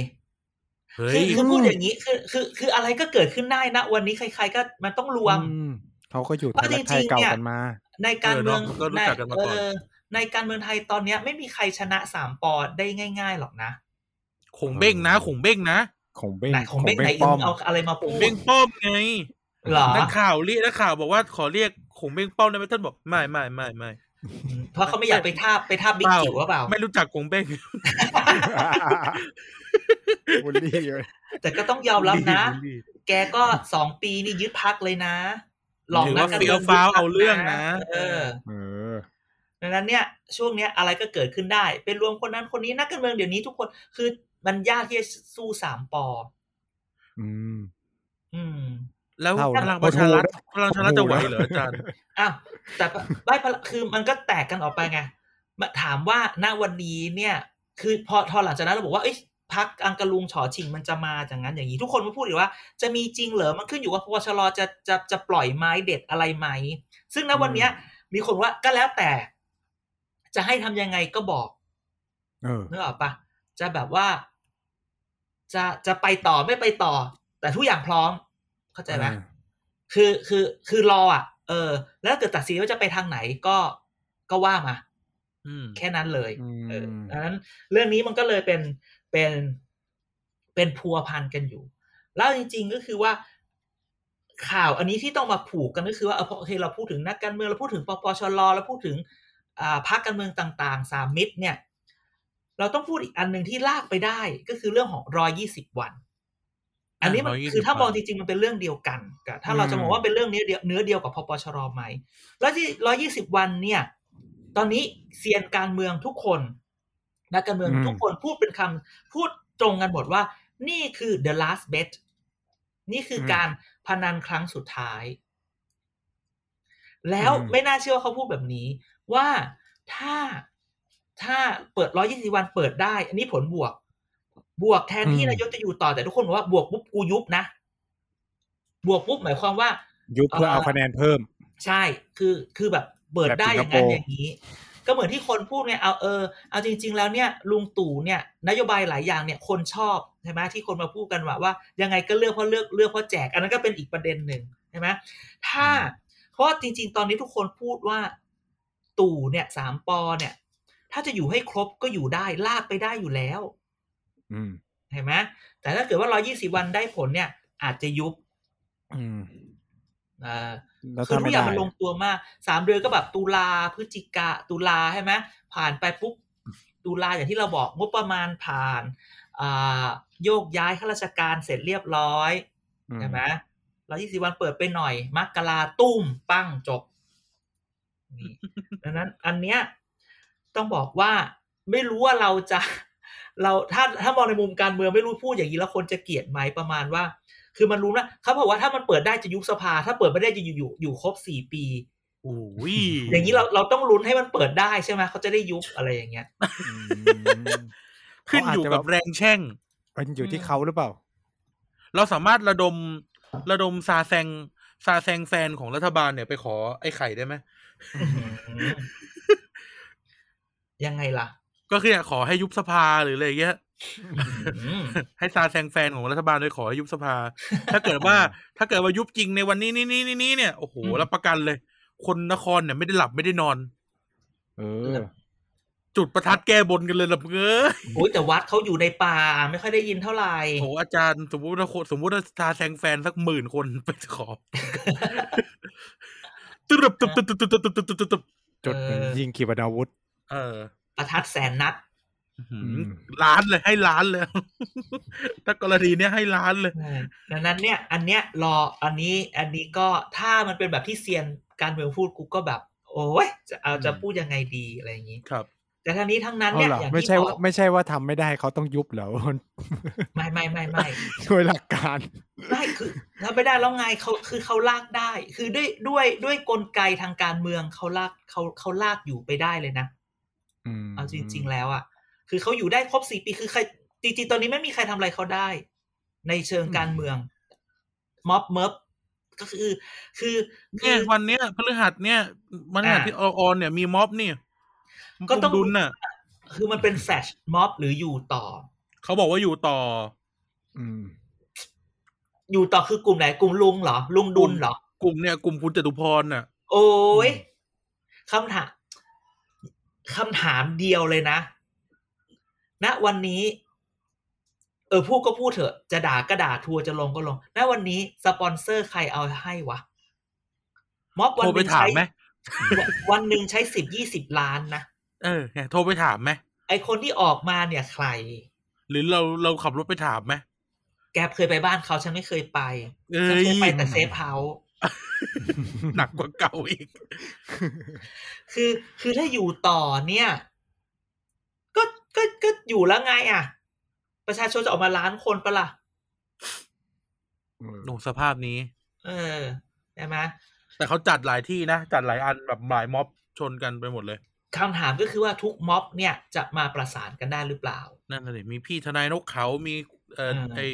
A: เฮ้
C: คื
A: ย
C: อคือพูดอย่างนี้คือคือคืออะไรก็เกิดขึ้นได้นะ วันนี้ใคร ๆ ก็มันต้องรวม
B: อืมเขาก็อยู่
C: เพราะ
B: ไทยรักไท
C: จริ
B: ย
C: งๆ
B: เก่า
C: เนี่ย
B: กันมา
C: ในการเมือง
A: เออเนอะก็รู้จักกันมาก่อน
C: เในการเมืองไทยตอนเนี้ย ไม่มีใครชนะสามปอได้ง่าย ๆ หรอกนะ
A: ขงเบ้งนะขงเบ้งนะ
B: ของเบ้ง
C: ไหนของเบ้งไหน
B: ป้อม
C: เอาอะไรมา
A: ข
C: ปู
A: งเบ้งป้อมไง
C: เหรอ
A: นักข่าวเรียกนักข่าวบอกว่าขอเรียกขงเบ้งป้อมได้ไหมท่านบอกไม่ไม่ไม่ไม่
C: เพราะเขาไม่อยากไปท่าบไปท่าบบิ๊กจิ๋วหรือเปล่า
A: ไม่รู้จักขงเบ้ง
B: บูลลี่เลย
C: แต่ก็ต้องยอมรับนะ
A: บูลลี่
C: แกก็สองปีนี่ยึดพักเลยนะ
A: ถือว่า
C: นักกร
A: เฟี้ยว
C: มื
A: ฟ้าว
C: ยึดพรรค
A: เอาเรื่องนะ
C: เออ
B: เออ
C: ดังนั้นเนี่ย ช่วงเนี้ยอะไรก็เกิดขึ้นได้ เป็นรวมคนนั้นคนนี้นักการเมืองเดี๋ยวนี้ทุกคน คือ มันยากที่จะสู้สามปอ
B: อืม
C: อืม
A: แล้ว
B: เท่า
A: พลังประชารัฐ
B: โอ้โห
A: พลังประชารัฐจะไหวเหรออาจารย์
C: อ้าวแต่ไม่พละคือมันก็แตกกันออกไปไงมาถามว่าณวันนี้เนี่ย คือพอทอหลังจากนั้นเราบอกว่าเอ้ยพพักอังกะลุงฉอชิงมันจะมาอย่างนั้นอย่างนี้ ทุกคนมาพูดอีกว่าจะมีจริงเหรอมันขึ้นอยู่ว่าพปชรจะจะจะปล่อยไม้เด็ดอะไรไหม ซึ่งณวันเนี้ย มีคนว่าก็แล้วแต่ จะให้ทำยังไงก็บอก
B: เออ
C: นึกออกปะจะแบบว่า จะจะไปต่อไม่ไปต่อ แต่ทุกอย่างพร้อม เข้าใจไหม
B: เออ
C: คือคือคือรออะ เออ แล้วถ้าเกิดตัดสินว่าจะไปทางไหนก็ก็ว่ามา
A: อืม
C: แค่นั้นเลย
B: อืม
C: เออดังนั้น เรื่องนี้มันก็เลยเป็นเป็นเป็นพัวพันกันอยู่ แล้วจริง ๆก็คือว่าข่าวอันนี้ที่ต้องมาผูกกันก็คือว่าเออโอเคเราพูดถึงนักการเมืองเราพูดถึงปปชรเราพูดถึงอ่าพรรคการเมืองต่างๆ สามมิตรเนี่ย เราต้องพูดอีกอันหนึ่งที่ลากไปได้ก็คือเรื่องของรอยี่สิบวัน อันนี้มัน
A: 120
C: คือถ้ามอง
A: วัน
C: จริงๆมันเป็นเรื่องเดียวกันกับถ้าเราจะมองว่าเป็นเรื่องเนื้อเดียวเนื้อเดียวกับพปชรไหมแล้วที่ร้อยี่สิบวันเนี่ย ตอนนี้เซียนการเมืองทุกคนนักการเมือง
B: อืม
C: ทุกคนพูดเป็นคำพูดตรงกันหมดว่า นี่คือ the last bet นี่คืออ
B: ม
C: การพนันครั้งสุดท้าย แล้ว
B: อืม
C: ไม่น่าเชื่อว่าเขาพูดแบบนี้ ว่าถ้า ถ้าเปิดร้อยี่สิบวันเปิดได้ อันนี้ผลบวก บวกแทนที่นายกจะอยู่ต่อแต่ทุกคนบอกว่าบวกปุ๊บกูยุบนะ บวกปุ๊บหมายความว่า
B: ยุบเพื่อเอาคะแนนเพิ่ม
C: ใช่คือคือแบบเปิด
B: แบบ
C: ได้
B: สิ
C: อง
B: ค
C: ย่าง
B: โป
C: นั้น
B: ร์
C: อย่างนี้ ก็เหมือนที่คนพูดไงเอาเออเอาจริง ๆ แล้วเนี่ยลุงตู่เนี่ย นโยบายหลายอย่างเนี่ย คนชอบใช่ไหมที่คนมาพูดกันว่าว่า ยังไงก็เลือกเพราะเลือกเลือกเพราะแจก อันนั้นก็เป็นอีกประเด็นหนึ่งใช่ไหมถ้าเพราะว่าจริง ๆ ตอนนี้ทุกคนพูดว่าตู่เนี่ยสามปอเนี่ย ถ้าจะอยู่ให้ครบก็อยู่ได้ลากไปได้อยู่แล้ว
B: อืม
C: เห็นไหมแต่ถ้าเกิดว่าร้อยี่สิบวันได้ผลเนี่ย อาจจะยุบ
B: อืม
C: เออ
B: แล้ว
C: คือ
B: ถ้า
C: ทุ
B: ไม่
C: กอย่าง
B: ได้
C: มันลงตัวมากสามเดือนก็แบบตุลาพฤศจิกาตุลาใช่ไหมผ่านไปปุ๊บตุลาอย่างที่เราบอกงบประมาณผ่านอ่าโยกย้ายข้าราชการเสร็จเรียบร้อย
B: อืม
C: ใช่ไหมร้อยี่สิบวันเปิดไปหน่อยมกราตุ้มปั้งจบนี่ดังนั้น อันเนี้ย ต้องบอกว่าไม่รู้ว่าเราจะเราถ้าถ้ามองในมุมการเมืองไม่รู้พูดอย่างนี้แล้วคนจะเกลียดไหมประมาณว่า คือมันรู้นะเขาบอกว่าถ้ามันเปิดได้จะยุบสภา ถ้าเปิดไม่ได้จะอยู่อยู่อยู่ครบสี่ปี
A: โอ้ย
C: อย่างนี้เราเราต้องลุ้นให้มันเปิดได้ใช่ไหมเขาจะได้ยุบอะไรอย่างเงี้ย
B: อืม
A: ขึ้นอยู่กับแรงแช่ง
B: มันอยู่ที่เขาหรือเปล่า
A: เราสามารถระดมระดมซาแซงซาแซงแฟนของรัฐบาลเนี่ยไปขอไอ้ไข่ได้ไหม
C: ยังไงล่ะ
A: ก็คือขอให้ยุบสภาหรืออะไรเงี้ยให้ซาแซงแฟนของรัฐบาลโดยขอให้ยุบสภา ถ้าเกิดว่าถ้าเกิดว่ายุบจริงในวันนี้นี่นี่นี่เนี่ยโอ้โหรับประกันเลย คนนครเนี่ยไม่ได้หลับไม่ได้นอน
B: เออ
A: จุดประทัดแก้บนกันเลยหลับเงย
C: โอ้แต่วัดเขาอยู่ในป่า ไม่ค่อยได้ยินเท่าไหร่
A: โอ้อาจารย์สมมติว่าสมมติถ้าซาแซงแฟนสักหมื่นคนไปขอตึ๊บตึ๊บตึ๊บตึ๊บตึ๊บตึ๊บตึ๊บ
B: จุดยิงขีปนาวุธ
A: เออ
C: ประทัดแสนนัด
A: อื้อหือ
B: อืม
A: ล้านเลยให้ล้านเลย ถ้ากรณีเนี้ยให้ล้านเลย
C: ดังนั้นเนี่ย อันเนี้ยรออันนี้อันนี้ก็ถ้ามันเป็นแบบที่เซียนการเมืองพูดกูก็แบบ โอ้ยจะเอาจะ
A: อืม
C: พูดยังไงดีอะไรอย่างนี้
A: ครับ
C: แต่ทั้งนี้ทั้งนั้น
B: เอา
C: เนี่ย
B: เหรอ
C: อย่าง
B: ไม่
C: ที่
B: ใช่
C: บ
B: ว่า
C: อก
B: ไม่ใช่ว่าทำไม่ได้เขาต้องยุบเหรอ
C: ไม่ไม่ไม่ไม่
B: โดยหลักการ
C: ไม่คือถ้าไม่ได้แล้วไงเขาคือเขาลากได้ คือด้วยด้วยด้วยกลไกทางการเมืองเขาลากเขาเขาลากอยู่ไปได้เลยนะ
B: อืม
C: เอาจริง ๆ แล้วอะ คือเขาอยู่ได้ครบสี่ปีคือใครจริงๆตอนนี้ไม่มีใครทำอะไรเขาได้ ในเชิงการเมืองม็อบเมิร์ฟก็คือ คือคื
A: เนี่ย
C: อ
A: วันเนี้ยพฤหัสเนี่ยวันพฤหัส
C: อ่า
A: ที่อออนเนี่ยมีม็อบนี่
C: ก็ต้อง
A: ดุลน่ะ
C: คือมันเป็นแฟลชม็อบหรืออยู่ต่อ
A: เขาบอกว่าอยู่ต่อ
B: อืม
C: อยู่ต่อคือกลุ่มไหน กลุ่มลุงเหรอ ลุงดุลเหรอ
A: กลุ่มเนี่ยกลุ่มคุณจตุพรน่ะ
C: โอ้ยคำถาม คำถามเดียวเลยนะณวันนี้ เออพูดก็พูดเถอะ จะด่าก็ด่าทัวร์จะลงก็ลงณวันนี้สปอนเซอร์ใครเอาให้วะม็อบวันหนึ่ง
A: โทรไปถาม
C: ใช้
A: ไหม
C: วันหนึ่งใช้สิบยี่สิบล้านนะ
A: เออเนี่ยโทรไปถามไหม
C: ไอคนที่ออกมาเนี่ยใคร
A: หรือเราเราขับรถไปถามไหม
C: แกเคยไปบ้านเขาฉันไม่เคยไป
A: เอ้ย
C: ฉันเคยไปแต่ safe house
A: หนักกว่าเก่าอีก
C: คือคือถ้าอยู่ต่อเนี่ย ก็ก็ก็อยู่แล้วไง อะ ประชาชนจะออกมาล้านคนปะล่ะ
A: โอ้สภาพนี้
C: เออใช่ไหม
A: แต่เขาจัดหลายที่นะ จัดหลายอันแบบหลายม็อบชนกันไปหมดเลย
C: คำถามก็คือว่าทุกม็อบเนี่ยจะมาประสานกันได้หรือเปล่า
A: นั่นน่ะสิมีพี่ทนายนกเขามีเอ่อ
C: อ่า
A: ไอ้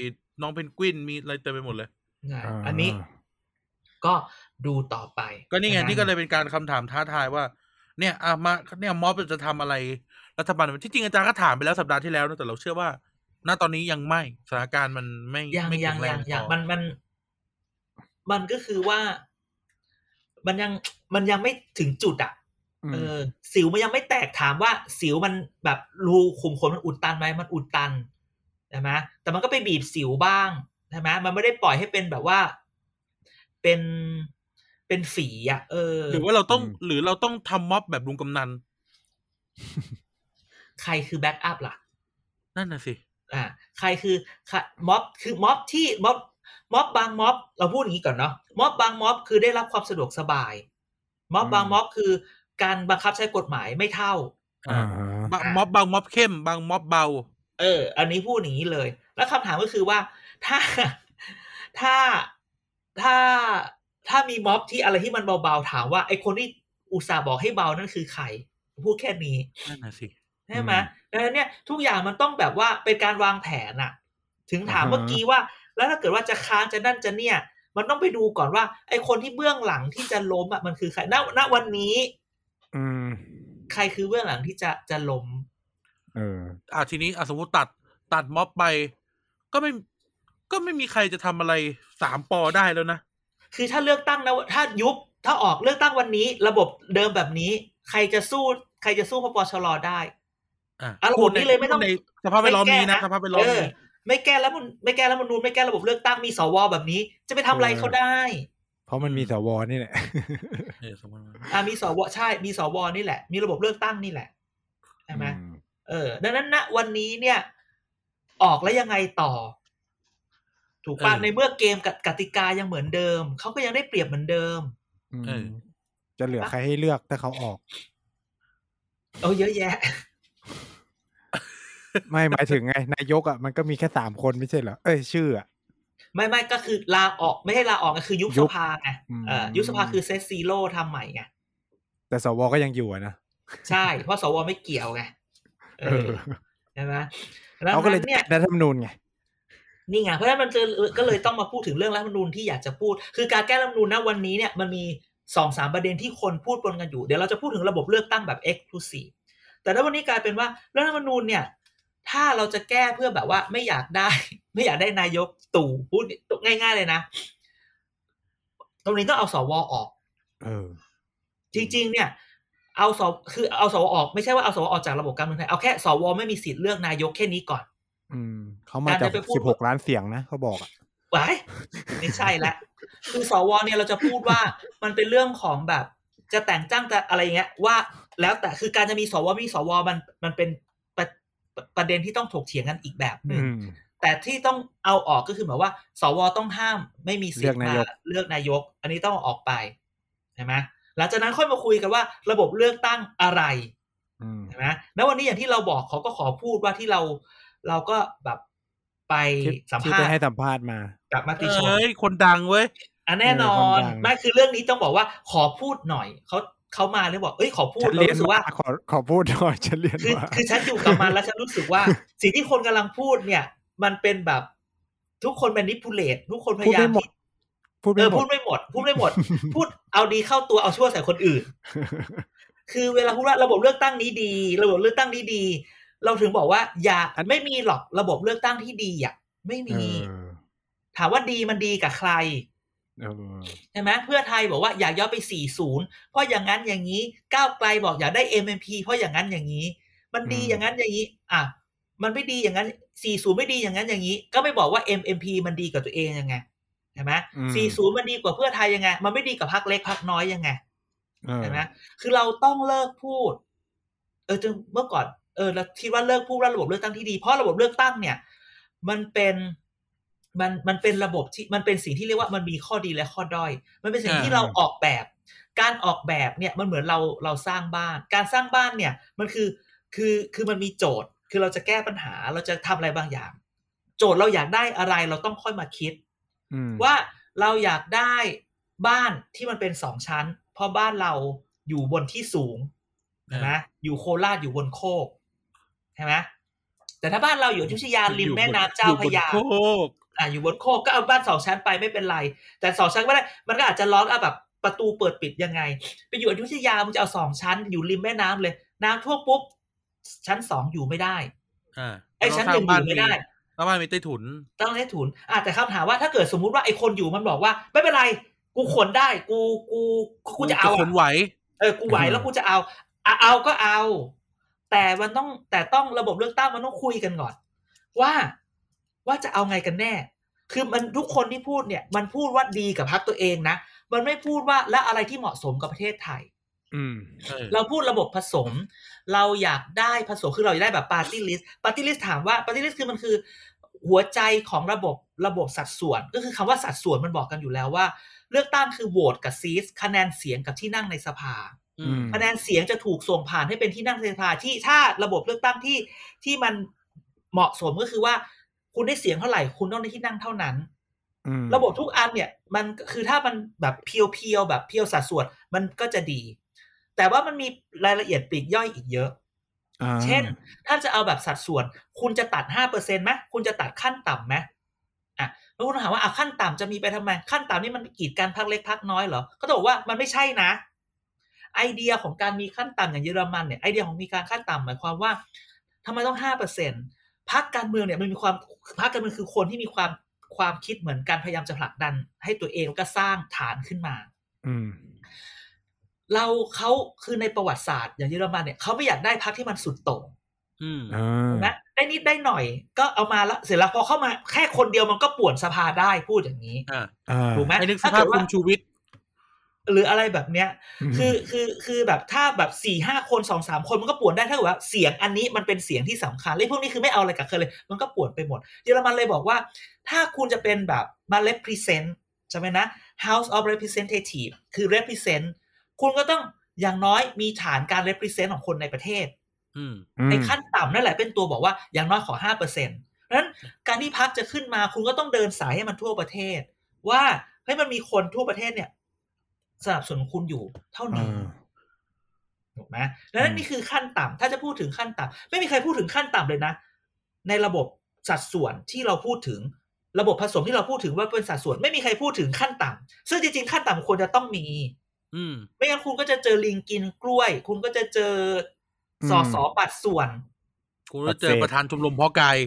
A: น้องเพนกวินมีอะไรเต็มไปหมดเลย
C: นะ
B: อ่า
C: อันนี้ ก็ดูต่อไป
A: ก็นี่ไงะนี่ก็เลยเป็นการคำถามท้าทายว่า เนี่ยอะมาเนี่ยม็อบจะทำอะไรรัฐบาลที่จริงอาจารย์ก็ถามไปแล้วสัปดาห์ที่แล้วนะแต่เราเชื่อว่า ณตอนนี้ยังไม่สถานการณ์มันไม่
C: ยัง
A: ไม่
C: ยั
A: แข็
C: ง
A: งแร
C: ยังงยัง
A: พอ
C: มันมัน มันก็คือว่า มันยังมันยังไม่ถึงจุดอะ
B: ม
C: เออสิวมันยังไม่แตกถามว่า สิวมันแบบรูขุมขนมันอุดตันไหมมันอุดตันใช่ไหมแต่มันก็ไปบีบสิวบ้างใช่ไหมมันไม่ได้ปล่อยให้เป็นแบบว่า เป็นเป็นฝีอะเออ
A: หรือว่าเราต้อง
B: อืม
A: หรือเราต้องทำม็อบแบบลุงกำนัน
C: ใครคือ backup ล่ะ
A: นั่นน่ะสิ
C: อ่า ใครคือค่ะม็อบคือม็อบที่ม็อบม็อบบางม็อบ เราพูดอย่างนี้ก่อนเนาะม็อบบางม็อบคือได้รับความสะดวกสบายม็อบบางม็อบคือ การบังคับใช้กฎหมายไม่เท่า
B: อ่า
A: บางม็อบบางม็อบเข้ม บางม็อบเบา
C: เออ อันนี้พูดอย่างนี้เลย แล้วคำถามก็คือว่าถ้าถ้า ถ้าถ้ามีม็อบที่อะไรที่มันเบาๆถามว่าไอคนที่อุตส่าห์บอกให้เบานั่นคือใครพูดแค่นี้
A: นั่นน่ะสิ
C: ใช่ไหมดังนั้นเนี่ยทุกอย่างมันต้องแบบว่าเป็นการวางแผนอะถึงถามเมื่อกี้ว่า แล้วถ้าเกิดว่าจะค้างจะนั่นจะเนี่ย มันต้องไปดูก่อนว่า ไอคนที่เบื้องหลังที่จะล้มอะมันคือใครณณวันนี้
B: อืม
C: ใครคือเบื้องหลังที่จะจะล้ม
B: เออ
A: อะทีนี้อะสมมติตัดตัดม็อบไป ก็ไม่ ก็ไม่มีใครจะทำอะไรสามปอได้แล้วนะ
C: คือถ้าเลือกตั้งนะถ้ายุบถ้าออกเลือกตั้งวันนี้ ระบบเดิมแบบนี้ ใครจะสู้ใครจะสู้พปชรได้
A: อะ
C: อะระบบนี้เลยไม่ต้อง
A: ในสภาพแวดล้อมนี้นะ
C: ไแก้
A: สภาพแวดล้อม
C: เออ
A: นี้
C: ไม่แก้แล้วมันไม่แก้แล้วมันนูนไม่แก้ระบบเลือกตั้งมีสวแบบนี้ จะไปทำอะไรเขาได้
B: เพราะมันมีสวนี่แหละ
A: เออสมมติว่า
C: อ่ามีสวใช่มีสวนี่แหละ มีระบบเลือกตั้งนี่แหละใช่ไหม
B: อืม
C: เออ ดังนั้นณวันนี้เนี่ย ออกแล้วยังไงต่อ ถูกป่ะในเมื่อเกมกับกติกายังเหมือนเดิม เขาก็ยังได้เปรียบเหมือนเดิม
B: อืม
A: เออ
B: จะเหลือใครให้เลือกถ้าเขาออก
C: เออเยอะแยะ
B: ไม่หมายถึงไง นายกอะมันก็มีแค่สามคนไม่ใช่เหรอเอ้ยชื่ออะ
C: ไม่ไม่ก็คือลาออกไม่ใช่ลาออกก็คือยุบ
B: ยุบส
C: ภาไง
B: อืม
C: เออยุบสภาคือ set zero ทำใหม่ไง
B: แต่สวก็ยังอยู่อะนะ
C: ใช่ เพราะสวไม่เกี่ยวไงเอ
B: เอ
C: อ
B: อ
C: ใช่ไหมแล้ว
B: เขาก็เลย
C: เนี่ย
B: รัฐธรรมนูญไง
C: นี่ไงเพราะฉะนั้นมันจะก็เลยต้องมาพูดถึงเรื่องรัฐธรรมนูญที่อยากจะพูด คือการแก้รัฐธรรมนูญนะวันนี้เนี่ยมันมีสองสามประเด็นที่คนพูดปนกันอยู่ เดี๋ยวเราจะพูดถึงระบบเลือกตั้งแบบ exclusive แต่ถ้าวันนี้กลายเป็นว่ารัฐธรรมนูญเนี่ย ถ้าเราจะแก้เพื่อแบบว่าไม่อยากได้ ไม่อยากได้นายกตู่พูดง่าย ๆ เลยนะ ตรงนี้ต้องเอาสวออก
B: เออ
C: จริง ๆ เนี่ย เอาสคือเอาสวออกไม่ใช่ว่าเอาสวออกจากระบบการเมืองไทยเอาแค่สวไม่มีสิทธิ์เลือกนายกแค่นี้ก่อน
B: อืมเขามาจาก
C: การจะไปพูด
B: สิบหกล้านเสียงนะเขาบอกอะ
C: ไว้ไม่ใช่ละคือสวเนี่ยเราจะพูดว่ามันเป็นเรื่องของแบบ จะแต่งจ้างจะอะไรเงี้ย ว่าแล้วแต่คือการจะมีสวไม่มีสวมันมันเป็นประประประเด็นที่ต้องถกเถียงกันอีกแบบหนึ่ง
B: อืม
C: แต่ที่ต้องเอาออกก็คือหมายว่า สวต้องห้ามไม่มีสิทธิ์
B: เลือกนายก
C: มาเลือกนายก อันนี้ต้องเอาออกไปใช่ไหมหลังจากนั้นค่อยมาคุยกันว่าระบบเลือกตั้งอะไร
B: อืม
C: ใช่ไหมแล้ววันนี้อย่างที่เราบอกเขาก็ขอพูดว่าที่เรา เราก็แบบไป
B: ที่
C: สัม
B: ที่
C: ภา
B: ไป
C: ษณ์
B: ให้สัมภาษณ์มา
C: กับมาติชน
A: เอ้ยคนดังเว้ย
C: อะแน่นอ
B: เออคน
C: น
B: ดัง
C: ไม่คือเรื่องนี้ต้องบอกว่าขอพูดหน่อยเขาเขามาเลยบอกเอ้ยขอพูด
B: ฉัน
C: เรา
B: เรียน
C: รู้สึก
B: ว่า
C: ว่า
B: ขอขอพูดหน่อยฉันเรียน
C: คือ
B: ว่า
C: คือฉันอยู่กับมันแล้วฉันรู้สึกว่า สิ่งที่คนกำลังพูดเนี่ย มันเป็นแบบทุกคนเป็นนิพูเลตทุกคนพ
B: พูด
C: ยายา
B: ไม่
C: ม
B: หมด
C: ที่
B: พูด
C: เอ
B: ไม่
C: อ
B: หม
C: พู
B: ด
C: ดไม่หมด พูดไม่หมด พูดเอาดีเข้าตัวเอาชั่วใส่คนอื่น คือเวลาพูดว่าระบบเลือกตั้งนี้ดี ระบบเลือกตั้งนี้ดี เราถึงบอกว่า อย่าไม่มีหรอกระบบเลือกตั้งที่ดีอะไม่
B: เอ
C: มี
B: อ
C: ถามว่าดีมันดีกับใคร
B: เออ
C: ใช่ไหมเพื่อไทยบอกว่าอยากย้อนไป 40 เพราะอย่างนั้นอย่างนี้ก้าวไกลบอกอยากได้ MMP เพราะอย่างนั้นอย่างนี้ มันดีอย่างนั้นอย่างนี้ อะ มันไม่ดีอย่างนั้น 40 ไม่ดีอย่างนั้นอย่างนี้ ก็ไม่บอกว่า MMP มันดีกับตัวเองยังไงใช่ไหม
B: อืม
C: 40 มันดีกว่าเพื่อไทยยังไง มันไม่ดีกับพรรคเล็กพรรคน้อยยังไง
B: เออ
C: ใช่ไหมคือเราต้องเลิกพูด เออจนเมื่อก่อน เออเราคิดว่าเลิกพูดว่าระบบเลือกตั้งที่ดี เพราะระบบเลือกตั้งเนี่ย มันเป็นมันมันเป็นระบบที่มันเป็นสิ่งที่เรียกว่ามันมีข้อดีและข้อด้อย มันเป็นสิ่งที่
A: อ่า
C: เราออกแบบ การออกแบบเนี่ยมันเหมือนเราเราสร้างบ้าน การสร้างบ้านเนี่ยมันคือคือคือมันมีโจทย์ คือเราจะแก้ปัญหาเราจะทำอะไรบางอย่าง โจทย์เราอยากได้อะไรเราต้องค่อยมาคิด
B: อืม
C: ว่าเราอยากได้บ้านที่มันเป็นสองชั้น เพราะบ้านเราอยู่บนที่สูงใช่ไหมอยู่โคราชอยู่บนโคกใช่ไหมแต่ถ้าบ้านเราอยู่อยุธยาริมแม่น้ำเจ้าพระยา
A: อยู่บนโคก
C: อ่าอยู่บนโคกก็เอาบ้านสองชั้นไปไม่เป็นไร แต่สองชั้นไม่ได้ มันก็อาจจะล็อกเอาแบบประตูเปิดปิดยังไง ไปอยู่อยุธยามึงจะเอาสองชั้น อยู่ริมแม่น้ำเลย น้ำท่วมปุ๊บชั้นสองอยู่ไม่ได้
A: อ่า
C: ไอ้ชั้นหนึ่งอยู่ไม่ได้
A: ถ้าบ้านมีใต้ถุน
C: ต้องให้ถุนอะแต่คำถามว่าถ้าเกิดสมมุติว่าไอ้คนอยู่มันบอกว่า ไม่เป็นไร กูขนได้ กูกูกูจะเอา
A: ข
C: อะ
A: นไหว
C: เออกูไหวแล้วกูจะเอาอะเอาก็เอา แต่มันต้องแต่ต้องระบบเลือกตั้งมันต้องคุยกันก่อน ว่าว่าจะเอาไงกันแน่ คือมันทุกคนที่พูดเนี่ย มันพูดว่าดีกับพรรคตัวเองนะ มันไม่พูดว่าและอะไรที่เหมาะสมกับประเทศไทย
B: อืม
A: เออ
C: เรอ่าพูดระบบผสม เราอยากได้ผสมคือเราอยากได้แบบปาร์ตี้ลิสต์ปาร์ตี้ลิสต์ถามว่าปาร์ตี้ลิสต์คือมันคือ หัวใจของระบบระบบสัดส่วน ก็คือคำว่าสัดส่วนมันบอกกันอยู่แล้วว่า เลือกตั้งคือโหวตกับ seats คะแนนเสียงกับที่นั่งในสภา
A: อืม
C: คะแนนเสียงจะถูกส่งผ่านให้เป็นที่นั่งในสภาที่ถ้าระบบเลือกตั้งที่ที่มันเหมาะสมก็คือว่า คุณได้เสียงเท่าไหร่คุณต้องได้ที่นั่งเท่านั้น
B: อืม
C: ระบบทุกอันเนี่ย มันคือถ้ามันแบบเพียวๆแบบเพียวสัดส่วนมันก็จะดี แต่ว่ามันมีรายละเอียดปลีกย่อยอีกเยอะ
B: อ่า
C: เช่น ถ้าจะเอาแบบสัดส่วน คุณจะตัดห้าเปอร์เซ็นต์ไหมคุณจะตัดขั้นต่ำไหมอะแล้วคุณถามว่าอะขั้นต่ำจะมีไปทำไมขั้นต่ำนี่มันกีดการพักเล็กพักน้อยเหรอก็ต้องบอกว่ามันไม่ใช่นะ ไอเดียของการมีขั้นต่ำอย่างเยอรมันเนี่ยไอเดียของมีการขั้นต่ำหมายความว่าทำไมต้องห้าเปอร์เซ็นต์พักการเมืองเนี่ยมันมีความพักการเมืองคือคนที่มีความความคิดเหมือนกันพยายามจะผลักดัน ให้ตัวเองแล้วก็สร้างฐานขึ้นมา
B: อืม
C: เราเขาคือในประวัติศาสตร์อย่างเยอรมันเนี่ยเขาไม่อยากได้พักที่มันสุดโต่ง
A: อืม
B: อ่า
C: นะได้นิดได้หน่อย ก็เอามาแล้วเสร็จแล้วพอเข้ามาแค่คนเดียวมันก็ป่วนสภาได้พูดอย่างนี้
A: อ่า
B: อ่า
C: ถูกไหม
A: ให้นึกส
C: ถ้า
A: ภาพ
C: เกิด
A: คุ
C: ว่า
A: ณชูวิทย์
C: หรืออะไรแบบเนี้ย
B: ม
C: คือคือคือแบบถ้าแบบสี่ห้าคนสองสามคนมันก็ป่วนได้ถ้าเกิดว่าเสียงอันนี้มันเป็นเสียงที่สำคัญเลยพวกนี้คือไม่เอาอะไรกับใครเลย มันก็ป่วนไปหมด เยอรมันเลยบอกว่า ถ้าคุณจะเป็นแบบมา represent ใช่ไหมนะ House of Representative คือ represent คุณก็ต้องอย่างน้อยมีฐานการ represent ของคนในประเทศ
A: อืม
B: อืม
C: ไอ้ขั้นต่ำนั่นแหละเป็นตัวบอกว่าอย่างน้อยขอห้าเปอร์เซ็นต์นั้นการที่พักจะขึ้นมาคุณก็ต้องเดินสายให้มันทั่วประเทศ ว่าเฮ้ยมันมีคนทั่วประเทศเนี่ย สนับสนุนคุณอยู่เท่านี้
B: อ่า
C: ถูกไหมดังนั้น
B: อืม
C: นี่คือขั้นต่ำถ้าจะพูดถึงขั้นต่ำไม่มีใครพูดถึงขั้นต่ำเลยนะ ในระบบสัดส่วนที่เราพูดถึงระบบผสมที่เราพูดถึงว่าเป็นสัดส่วนไม่มีใครพูดถึงขั้นต่ำซึ่งจริงๆขั้นต่ำควรจะต้องมี
A: อืม
C: ไม่งั้นคุณก็จะเจอลิงกินกล้วย คุณก็จะเจอสอสอปัดส่วน
A: กูจะเจอประธานชมรมเพาะกาย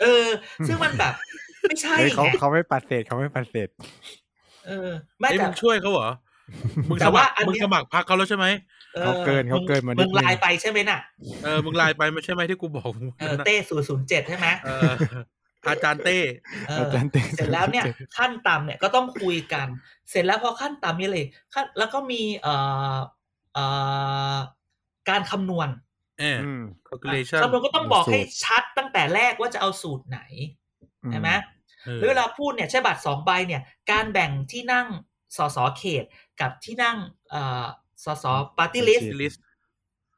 C: เออ ซึ่งมันแบบ ไม่ใช่
B: เฮ้ยเขา
C: ไง
B: เขาไม่ปัดเศษเขาไม่ปัดเศษ
C: เออไม่
A: ไอ้ย
C: แต่
A: มึงช่วยเขาเหรอ มึง
C: แต่
A: สมั
C: ว่า
A: คร
C: อัน
A: มึง
C: เนี้ย
A: สมัครพักเขาแล้วใช่ไหม
C: ออ
B: เขาเกินเขาเกินมานิด
C: มึง
B: นึง
C: ไลน์ไปใช่ไหมน่ะ
A: เออมึงไลน์ไปไม่ใช่ไหมที่กูบอกมึง
C: เออ
A: นะ
C: เต้ศูนย์ศูนย์เจ็ดใช่ไหม
A: เอออาจารย์เต้
C: เออ
B: อาจารย์เต้
C: เสร็จแล้วเนี่ยขั้นต่ำเนี่ยก็ต้องคุยกัน เสร็จแล้วพอขั้นต่ำมีอะไรอีกขั้นแล้วก็มีเอ่อเอ่อการคำนวณ
A: เออ
B: อืม
A: calculation
C: คำนวณก็ต้องบอก
B: สูตร
C: ให้ชัดตั้งแต่แรกว่าจะเอาสูตรไหนใช่ไหม
A: เออ
C: แล้วเวลาพูดเนี่ยใช้บัตรสองใบเนี่ย การแบ่งที่นั่งสสเขต กับที่นั่งเอ่อสสปาร์ตี้ลิส
A: list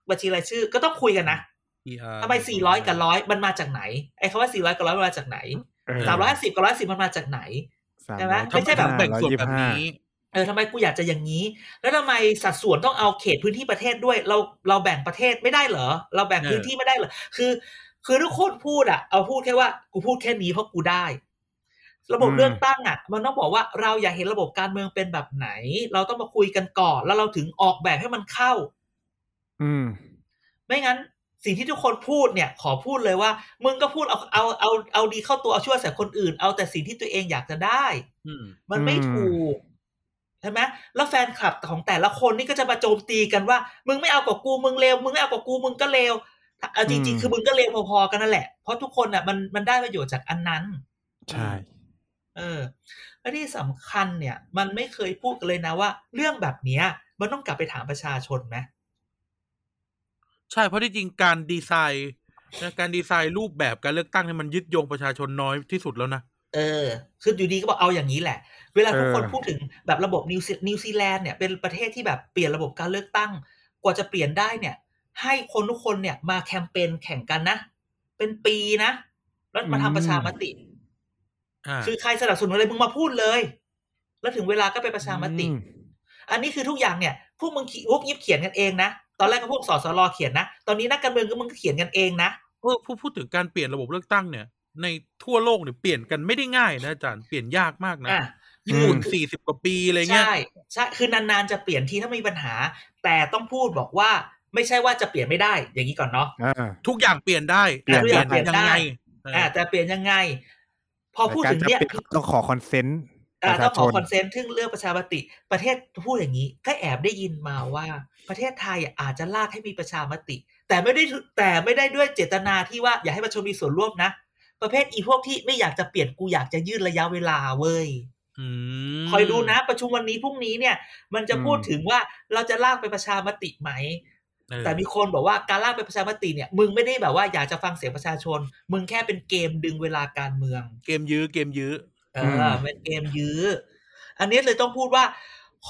C: บัญชีรายชื่อก็ต้องคุยกันนะ
A: ER
C: ทำไม400กับร้อยมันมาจากไหนไอ้คำว่า400กับร้อยมันมาจากไหน
B: เออ
C: 350กับ110มันมาจากไหน
B: สาม
C: ใช่ไหม
B: ร้อย
C: ไม่ใช่แบบ
A: แบ่งส่วนแบบ
B: ร้อยยี่สิห้า
A: นี้
C: เออทำไมกูอยากจะอย่างนี้ แล้วทำไมสัดส่วนต้องเอาเขตพื้นที่ประเทศด้วย เราเราแบ่งประเทศไม่ได้เหรอ เราแบ่ง
A: เออ
C: พื้นที่ไม่ได้เหรอคือ คือทุกคนพูดอะ เอาพูดแค่ว่ากูพูดแค่นี้เพราะกูได้ ระบบ
B: อืม
C: เลือกตั้งอะ มันต้องบอกว่าเราอยากเห็นระบบการเมืองเป็นแบบไหน เราต้องมาคุยกันก่อน แล้วเราถึงออกแบบให้มันเข้า
B: อืม
C: ไม่งั้นสิ่งที่ทุกคนพูดเนี่ย ขอพูดเลยว่า มึงก็พูดเอาเอาเอาเอาดีเข้าตัวเอาชั่วใส่คนอื่น เอาแต่สิ่งที่ตัวเองอยากจะได้
A: อืม
C: มันไม่
B: อืม
C: ถูกใช่ไหมแล้วแฟนคลับของแต่ละคนนี่ก็จะมาโจมตีกันว่า มึงไม่เอากับกูมึงเลวมึงไม่เอากับกูมึงก็เลวเอาจริงๆ คือมึงก็เลวพอๆกันนั่นแหละเพราะทุกคนอะมันมันได้ประโยชน์จากอันนั้น
B: ใช่
C: เออและที่สำคัญเนี่ย มันไม่เคยพูดกันเลยนะว่า เรื่องแบบเนี้ย มันต้องกลับไปถามประชาชนไหม
A: ใช่เพราะที่จริงการดีไซน์นะการดีไซน์รูปแบบการเลือกตั้งเนี่ยมันยึดโยงประชาชนน้อยที่สุดแล้วนะ
C: เออ คืออยู่ดีก็บอกเอาอย่างนี้แหละ เวลาทุกคน
B: เออ
C: พูดถึงแบบระบบนิวซีนิวซีแลนด์เนี่ยเป็นประเทศที่แบบเปลี่ยนระบบการเลือกตั้ง กว่าจะเปลี่ยนได้เนี่ย ให้คนทุกคนเนี่ยมาแคมเปญแข่งกันนะ เป็นปีนะ แล้วมาทำประชามติ
A: อ่า
C: คือใครสนับสนุนอะไรมึงมาพูดเลย แล้วถึงเวลาก็ไปประชามติ
B: อืม
C: อันนี้คือทุกอย่างเนี่ยพวกมึงขีพวกยิบเขียนกันเองนะตอนแรกก็พวกสสรเขียนนะตอนนี้นักการเมืองก็มึงก็เขียนกันเองนะ
A: เออพูดพูดถึงการเปลี่ยนระบบเลือกตั้งเนี่ย ในทั่วโลกเนี่ยเปลี่ยนกันไม่ได้ง่ายนะอาจารย์เปลี่ยนยากมากนะ
C: อะ
A: ญี่ปุ่นสี่สิบกว่าปีอะไรเงี้ย
C: ใช่ใช่คือนานๆจะเปลี่ยนทีถ้ามีปัญหา แต่ต้องพูดบอกว่าไม่ใช่ว่าจะเปลี่ยนไม่ได้ อย่างนี้ก่อนเนาะ
B: อ่า
A: ทุกอย่างเปลี่ยนได้
B: เปลี่ยน
A: แต่เปลี่ยน
C: เปลี่ยน
A: ยัง
C: ได้
A: ไงเออ
C: อ่าแต่เปลี่ยนยังไง พอพูดถึง
B: การจะ
C: เนี่ย
B: ต้องขอ consent ประชาชน
C: อ่าต้องขอ
B: ชน
C: คอนเซนตถึงเรื่องประชามติ ประเทศพูดอย่างนี้ ก็แอบได้ยินมาว่า ประเทศไทยอะอาจจะลากให้มีประชามติ แต่ไม่ได้แต่ไม่ได้ด้วยเจตนาที่ว่าอยากให้ประชาชนมีส่วนร่วมนะ ประเภทอีพวกที่ไม่อยากจะเปลี่ยนกูอยากจะยืดระยะเวลาเว้ย
A: อืม
C: คอยดูนะ ประชุมวันนี้พรุ่งนี้เนี่ย มันจะพูดถึงว่าเราจะลากไปประชามติไหม
A: เออ
C: แต่มีคนบอกว่าการลากไปประชามติเนี่ย มึงไม่ได้แบบว่าอยากจะฟังเสียงประชาชน มึงแค่เป็นเกมดึงเวลาการเมือง
A: เกมยื้อเกมยื้อ
C: เอ
B: อื
C: อ
B: ม
C: เป็นเกมยื้อ อันนี้เลยต้องพูดว่า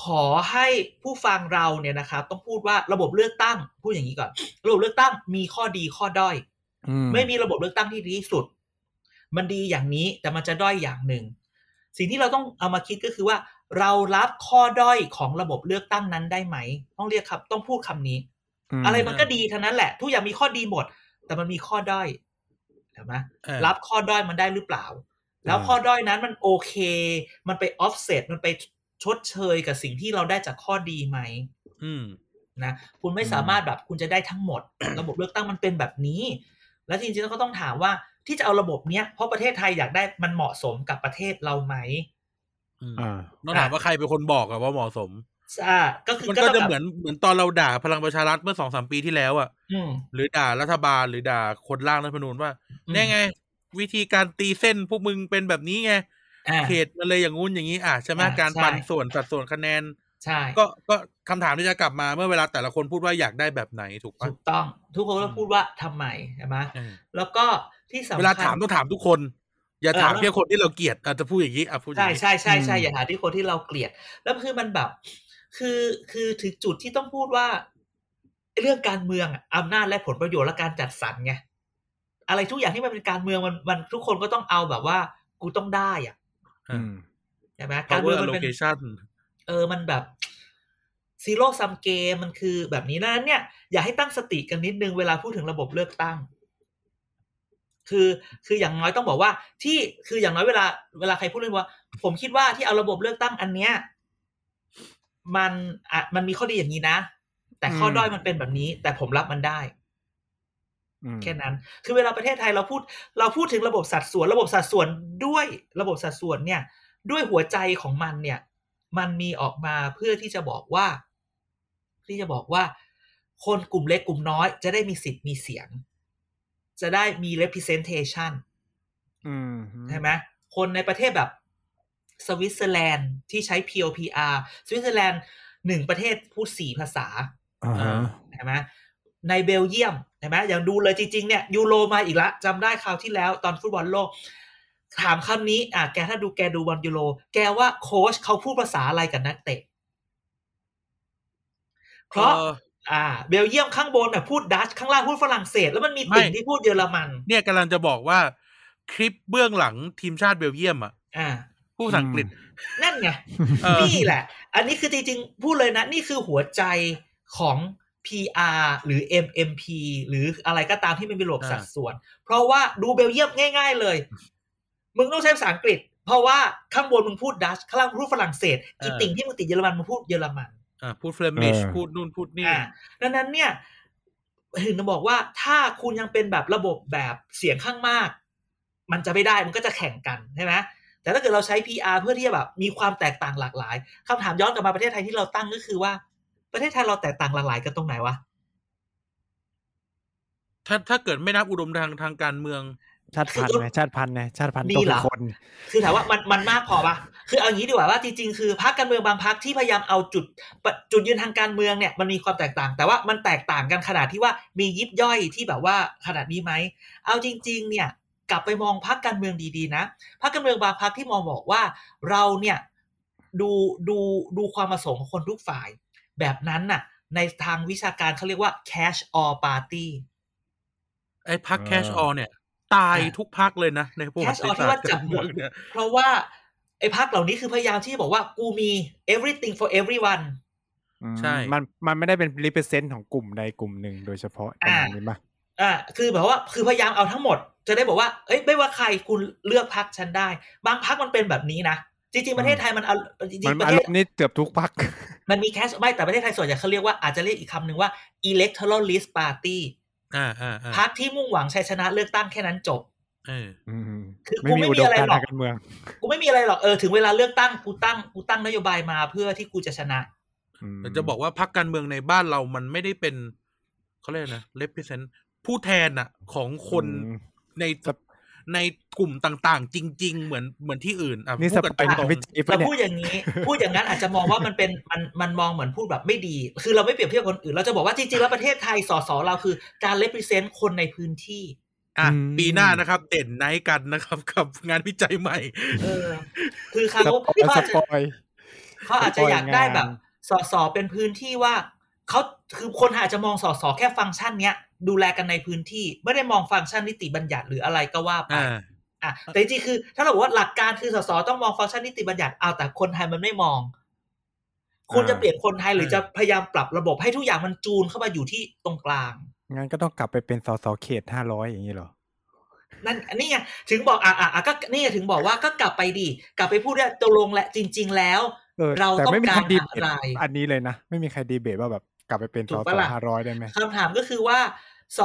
C: ขอให้ผู้ฟังเราเนี่ยนะครับต้องพูดว่าระบบเลือกตั้งพูดอย่างนี้ก่อน ระบบเลือกตั้งมีข้อดีข้อด้อย
B: อื
C: ไม่มีระบบเลือกตั้งที่ดีที่สุด มันดีอย่างนี้แต่มันจะด้อยอย่างหนึ่ง สิ่งที่เราต้องเอามาคิดก็คือว่า เรารับข้อด้อยของระบบเลือกตั้งนั้นได้ไหม ต้องเรียกครับ ต้องพูดคำนี้
B: ม
C: อะไรมันก็ดีทั้งนั้นแหละ ทุกอย่างมีข้อดีหมด แต่มันมีข้อด้อยเห็นไหม
A: เออ
C: รับข้อด้อยมันได้หรือเปล่า แล้วข้อด้อยนั้นมันโอเค มันไปออฟเซตมันไปชดเชยกับสิ่งที่เราได้จากข้อดีไหม
A: อืม
C: นะคุณไม่สามารถแบบคุณจะได้ทั้งหมด ระบบเลือกตั้งมันเป็นแบบนี้ แล้วจริงๆแล้วก็ต้องถามว่าที่จะเอาระบบเนี้ยเพราะประเทศไทยอยากได้มันเหมาะสมกับประเทศเราไหม
A: อืม
B: อ่า
A: ต้องถามว่าใครเป็นคนบอกอะว่าเหมาะสม
C: อ่าก็คือ
A: มัน
C: ก็
A: ก็
C: ต้อง
A: จะ
C: แบบ
A: เหมือนเหมือนตอนเราด่าพลังประชารัฐเมื่อสองสามปีที่แล้วอะ
C: อืม
A: หรือด่ารัฐบาลหรือด่าคนร่างรัฐธรรมนูญว่า
C: อืม
A: เนี่ยไง วิธีการตีเส้นพวกมึงเป็นแบบนี้ไง
C: อ่า
A: เขตมันเลยอย่างงู้นอย่างนี้อะใช่ไหม
C: อ่า
A: การ
C: ใช่
A: ปันส่วนสัดส่วนคะแนน
C: ใช่
A: ก็ก็คำถามที่จะกลับมาเมื่อเวลาแต่ละคนพูดว่าอยากได้แบบไหนถูกปะ
C: ถูกต้อง ทุกคนก็พูดว่าทำไมใช่ไหม
A: เออ
C: แล้วก็ที่สำคัญ
A: เวลาถามต้องถามทุกคน อย่า
C: เออ
A: ถาม
C: แล้ว
A: แค่คนที่เราเกลียดอาจจะพูดอย่างนี้อะพูดอย่า
C: ใช่
A: งนี้
C: ใช่ใช่ใช่
B: อืม
C: อย่าหาที่คนที่เราเกลียด แล้วคือมันแบบ คือคือถึงจุดที่ต้องพูดว่า เรื่องการเมืองอะอำนาจและผลประโยชน์และการจัดสรรไงอะไรทุกอย่างที่มันเป็นการเมืองมันมันทุกคนก็ต้องเอาแบบว่า กูต้องได้อะ
B: อืม
C: ใช่ไหมการเมื
A: power
C: องมันเป็น
A: allocation
C: เออมันแบบzero-sum game มันคือแบบนี้ดังนั้นเนี่ย อย่าให้ตั้งสติกันนิดนึงเวลาพูดถึงระบบเลือกตั้ง คือคืออย่างน้อยต้องบอกว่า ที่คืออย่างน้อยเวลา เวลาใครพูดเรื่องว่า ผมคิดว่าที่เอาระบบเลือกตั้งอันเนี้ย มันอะมันมีข้อดีอย่างนี้นะ แต่ข้อด้อยมันเป็นแบบนี้ แต่ผมรับมันได้
B: อืม
C: แค่นั้น คือเวลาประเทศไทยเราพูด เราพูดถึงระบบสัดส่วน ระบบสัดส่วนด้วยระบบสัดส่วนเนี่ย ด้วยหัวใจของมันเนี่ย มันมีออกมาเพื่อที่จะบอกว่า ที่จะบอกว่า คนกลุ่มเล็กกลุ่มน้อย จะได้มีสิทธิ์มีเสียง จะได้มี representation
B: อืม
C: ใช่ไหมคนในประเทศแบบ สวิตเซอร์แลนด์ที่ใช้ PR สวิตเซอร์แลนด์หนึ่งประเทศพูดสี่ภาษา
B: อ่าฮะ
C: ใช่ไหมในเบลเยียมใช่ไหมอย่างดูเลยจริง ๆ เนี่ย ยูโรมาอีกละจำได้คราวที่แล้วตอนฟุตบอลโลก ถามคำนี้ อะแกถ้าดูแกดูบอลยูโร แกว่าโค้ชเขาพูดภาษาอะไรกับนักเตะ เพราะ
A: เออ
C: อ่าเบลเยียมข้างบนเนี่ยพูดดัชข้างล่างพูดฝรั่งเศส แล้วมันมีติ่ง
A: ไม่
C: ที่พูดเยอรมัน
A: เนี่ยกำลังจะบอกว่า คลิปเบื้องหลังทีมชาติเบลเยียมอะ
C: อ่า
A: พูดภาษาอังกฤษ
C: นั่นไง
A: เออ
C: นี่แหละ อันนี้คือจริงๆ พูดเลยนะ นี่คือหัวใจของ PR หรือ MMP หรืออะไรก็ตามที่มันเป็นระบบสัดส่วน เพราะว่าดูเบลเยียมง่าย ๆเลย มึงต้องใช้ภาษาอังกฤษ เพราะว่าข้างบนมึงพูดดัตช์ข้างล่างมึงพูดฝรั่งเศส อีติ่งที่มึงติดเยอรมันมึงพูดเยอรมัน
A: อ่าพูด Flemish
B: เออ
A: พูดนู่นพูดนี่
C: อ่าดังนั้นเนี่ยถึงจะบอกว่าถ้าคุณยังเป็นแบบระบบแบบเสียงข้างมาก มันจะไม่ได้มันก็จะแข่งกันใช่ไหม แต่ถ้าเกิดเราใช้ PR เพื่อที่จะแบบมีความแตกต่างหลากหลายคำถามย้อนกลับมาประเทศไทยที่เราตั้งก็คือว่า ประเทศไทยเราแตกต่างหลากหลายกันตรงไหนวะ
A: ถ้าถ้าเกิดไม่นับอุดมทางทางการเมือง
B: ชาติพันธุ์ไงชาติพันธุ์ไงชาติพันธุ์
C: มี
B: ต้อง
C: เหร
B: เป็
C: อ
B: นคน
C: คือถามว่ามันมันมากพอปะคือเอางี้ดีกว่าว่าจริงๆคือพรรคการเมืองบางพรรคที่พยายามเอาจุดปะจุดยืนทางการเมืองเนี่ยมันมีความแตกต่าง แต่ว่ามันแตกต่างกันขนาดที่ว่ามียิบย่อยที่แบบว่าขนาดนี้ไหมเอาจริง ๆ เนี่ย กลับไปมองพรรคการเมืองดีๆนะพรรคการเมืองบางพรรคที่มองบอกว่าเราเนี่ยดูดูดูความประสงค์ของคนทุกฝ่าย แบบนั้นน่ะ ในทางวิชาการเขาเรียกว่า cash all party
A: ไอ้พัก
B: อ่า
A: แคชออเนี่ย ตาย
C: อ่า
A: ทุกพักเลยนะ ในประวั
C: cash
A: ติ
C: all
A: ศา
C: ที่
A: สต
C: ว่า
A: ร์
C: จั
A: กา
C: บ
A: ร
C: หม
A: เมื
C: ด
A: องเนี่ย
C: เพราะว่าไอ้พักเหล่านี้คือพยายามที่จะบอกว่ากูมี everything for everyone
B: อืม
A: ใช่
B: มันมันไม่ได้เป็น represent ของกลุ่มใดกลุ่มหนึ่งโดยเฉพาะประมาณนี้ปะ
C: อ่าคือแบบว่าคือพยายามเอาทั้งหมด จะได้บอกว่า เอ้ยไม่ว่าใครคุณเลือกพักฉันได้ บางพักมันเป็นแบบนี้นะจริงๆประเทศไทยมันเอาจริ
B: มัน
C: งๆประ
B: อา
C: เท
B: ร
C: ศ
B: มณ์นี้เกือบทุกพัก
C: มันมีแคสไม่แต่ประเทศไทยส่วนใหญ่เขาเรียกว่าอาจจะเรียกอีกคำหนึ่งว่า electoral list party
A: อ่าอ่าอ่า
C: พักที่มุ่งหวังชัยชนะเลือกตั้งแค่นั้นจบ
A: เออ
B: อืม
C: คือ
B: ไม่
C: กู
B: มี
C: ไม่
B: อุ
C: มี
B: ดม
C: อะไร
B: การณ์
C: หรอ
B: ทากงการเมือง
C: กูไม่มีอะไรหรอกเออถึงเวลาเลือกตั้งกูตั้งกูตั้งนโยบายมาเพื่อที่กูจะชนะ
B: ม
A: แต่จะบอกว่าพักการเมืองในบ้านเรามันไม่ได้เป็นเขาเรียกนะ represent ผู้แทนอะของคน
B: อืม
A: ใน
B: ครับ
A: ในกลุ่มต่างๆ จริง ๆ เหมือนเหมือนที่อื่นอะ
B: นี่
A: พู
B: ส
A: ดกัน
B: ปาย
A: ตรง
B: วิจัยปะ
C: เรา
B: เนี่ย
C: พูดอย่างนี้ พูดอย่างนั้นอาจจะมองว่ามันเป็นมันมันมองเหมือนพูดแบบไม่ดี คือเราไม่เปรียบเทียบกับคนอื่น เราจะบอกว่าจริงๆแล้วประเทศไทยสสเราคือการ represent คนในพื้นที่
A: อะ
B: อืม
A: ปีหน้านะครับ เด่นไนท์กันนะครับ กับงานวิจัยใหม่
C: เออ คือ
B: ส
C: เขา
B: ปอย
C: เขา
B: ส
C: อาจจะ
B: ปอย
C: เขาอาจจะอยากได้แบบสสเป็นพื้นที่ว่าเขาคือคนอาจจะมองสสแค่ฟังก์ชันเนี้ย ดูแลกันในพื้นที่ ไม่ได้มองฟังก์ชันนิติบัญญัติหรืออะไรก็ว่าไป
A: อ่า
C: อะแต่จริงๆคือ ถ้าเราบอกว่าหลักการคือสสต้องมองฟังก์ชันนิติบัญญัติเอาแต่คนไทยมันไม่มองคุณจะเปลี่ยนคนไทยหรือจะพยายามปรับระบบให้ทุกอย่างมันจูนเข้ามาอยู่ที่ตรงกลาง
B: งั้นก็ต้องกลับไปเป็นสสเขตห้าร้อยอย่างนี้เหรอ
C: นั่นอันนี้ไงถึงบอกอะอะอะก็นี่ไงถึงบอกว่าก็กลับไปดิกลับไปพูดว่าตกลงและจริง ๆ แล้ว
B: เออ
C: เรา
B: แต่
C: ต้อง
B: ไม่มี
C: กา
B: ใคร
C: ร
B: ดี
C: อะ
B: เบต
C: ไร
B: อันนี้เลยนะ ไม่มีใครดีเบตว่าแบบกลับไปเป็น
C: ถู
B: ส
C: ก
B: ส
C: ปะล่ะ
B: ห้าร้อยได้ไหม
C: คำถามก็คือว่า ส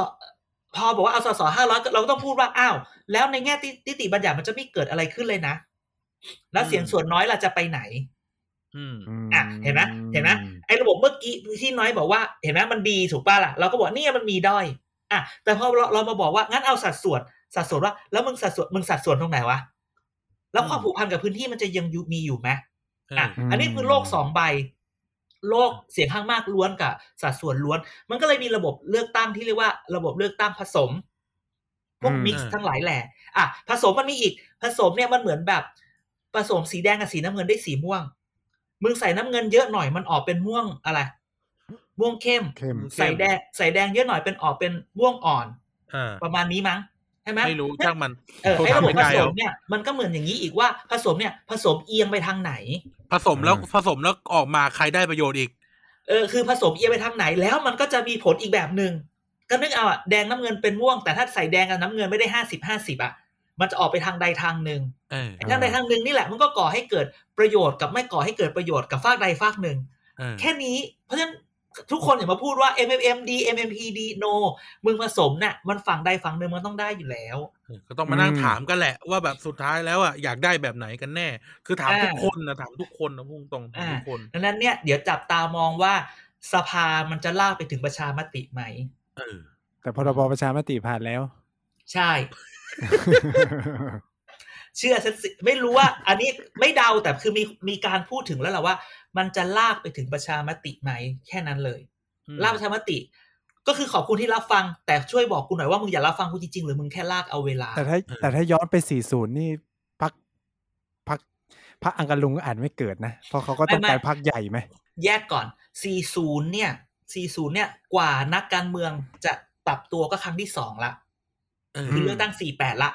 C: พอบอกว่าเอาสสห้าร้อยเราก็ต้องพูดว่าอ้าวแล้วในแง่ตินิติบัญญัติมันจะไม่เกิดอะไรขึ้นเลยนะ แล้วเสียงส่วนน้อยล่ะจะไปไหน
A: อืม
C: อะเห็นไหมเห็นไหมไอ้ระบบเมื่อกี้ที่น้อยบอกว่า เห็นไหมมันดีถูกป่ะล่ะเราก็บอกเนี่ยมันมีด้อยอะแต่พอเราเรามาบอกว่างั้นเอาสัดส่วนสัดส่วนว่า แล้วมึงสัดส่วนมึงสัดส่วนตรงไหนวะแล้วความผูกพันกับพื้นที่มันจะยังอยู่มีอยู่ไหมอะ
A: เออ
C: อันนี้คือโลกสองใบ โลกเสียงข้างมากล้วนกับสัดส่วนล้วน มันก็เลยมีระบบเลือกตั้งที่เรียกว่าระบบเลือกตั้งผสมพวก
B: อืม
C: มิกซ์ทั้งหลายแหล่อะผสมมันมีอีก ผสมเนี่ยมันเหมือนแบบผสมสีแดงกับสีน้ำเงินได้สีม่วง มึงใส่น้ำเงินเยอะหน่อยมันออกเป็นม่วงอะไร ม่วงเข้ม
B: เข้ม
C: ใส่แดง ใส่แดงเยอะหน่อยเป็นออกเป็นม่วงอ่อน
A: อ่า
C: ประมาณนี้มั้งใช่ไหม
A: ไม่รู้ช่างมัน
C: เออ
A: โทร
C: ไอ้
A: ถาม
C: ระบบ
A: ไม่
C: ผ
A: ได้
C: ส
A: เอา
C: มเนี่ยมันก็เหมือนอย่างนี้อีกว่าผสมเนี่ย ผสมเอียงไปทางไหน
A: ผสมแล้ว
B: อืม
A: ผสมแล้วออกมาใครได้ประโยชน์อีก
C: เออคือผสมเอียงไปทางไหนแล้วมันก็จะมีผลอีกแบบหนึ่งก็นึกเอาอะแดงน้ำเงินเป็นม่วงแต่ถ้าใส่แดงกับน้ำเงินไม่ได้ห้าสิบห้าสิบอะมันจะออกไปทางใดทางหนึ่ง
A: เออ
C: ไอ้ทางใดทางหนึ่งนี่แหละมันก็ก่อให้เกิดประโยชน์กับไม่ก่อให้เกิดประโยชน์กับฝากใดฝากหนึ่ง
A: เออ
C: แค่นี้เพราะฉะนั้น ทุกคนอย่ามาพูดว่า MMM ดี MMP ดี no มึงผสมเนี่ยมันฝั่งใดฝั่งหนึ่งมันต้องได้อยู่แล้ว
A: เออก็ต้องมานั่ง
B: อืม
A: ถามกันแหละ ว่าแบบสุดท้ายแล้วอะอยากได้แบบไหนกันแน่ คือถาม
C: อ่า
A: ทุกคนนะถามทุกคนนะพุ่งตรงถาม
C: อ่า
A: ทุกคน
C: ดังนั้นเนี่ยเดี๋ยวจับตามองว่าสภามันจะลากไปถึงประชามติไหม
A: เออ
B: แต่พรบประชามติผ่านแล้ว
C: ใช่ เชื่อฉันสิไม่รู้ว่า อันนี้ไม่เดาแต่คือมีมีการพูดถึงแล้วแหละว่า มันจะลากไปถึงประชามติไหมแค่นั้นเลย
A: อืม
C: ลากประชามติ ก็คือขอบคุณที่รับฟัง แต่ช่วยบอกกูหน่อยว่ามึงอย่ารับฟังกูจริงๆหรือมึงแค่ลากเอาเวลา
B: แต่ถ้าแต่ถ้าย้อนไป40นี่พักพักพักอังกาลุงก็อ่านไม่เกิดนะ เพราะเขาก็ต้อง
C: ไม่
B: การพักใหญ่ไหม
C: แยกก่อน40เนี่ย40เนี่ยกว่านักการเมืองจะปรับตัวก็ครั้งที่สองละ
A: เออ
C: คือเลือกตั้ง48ละ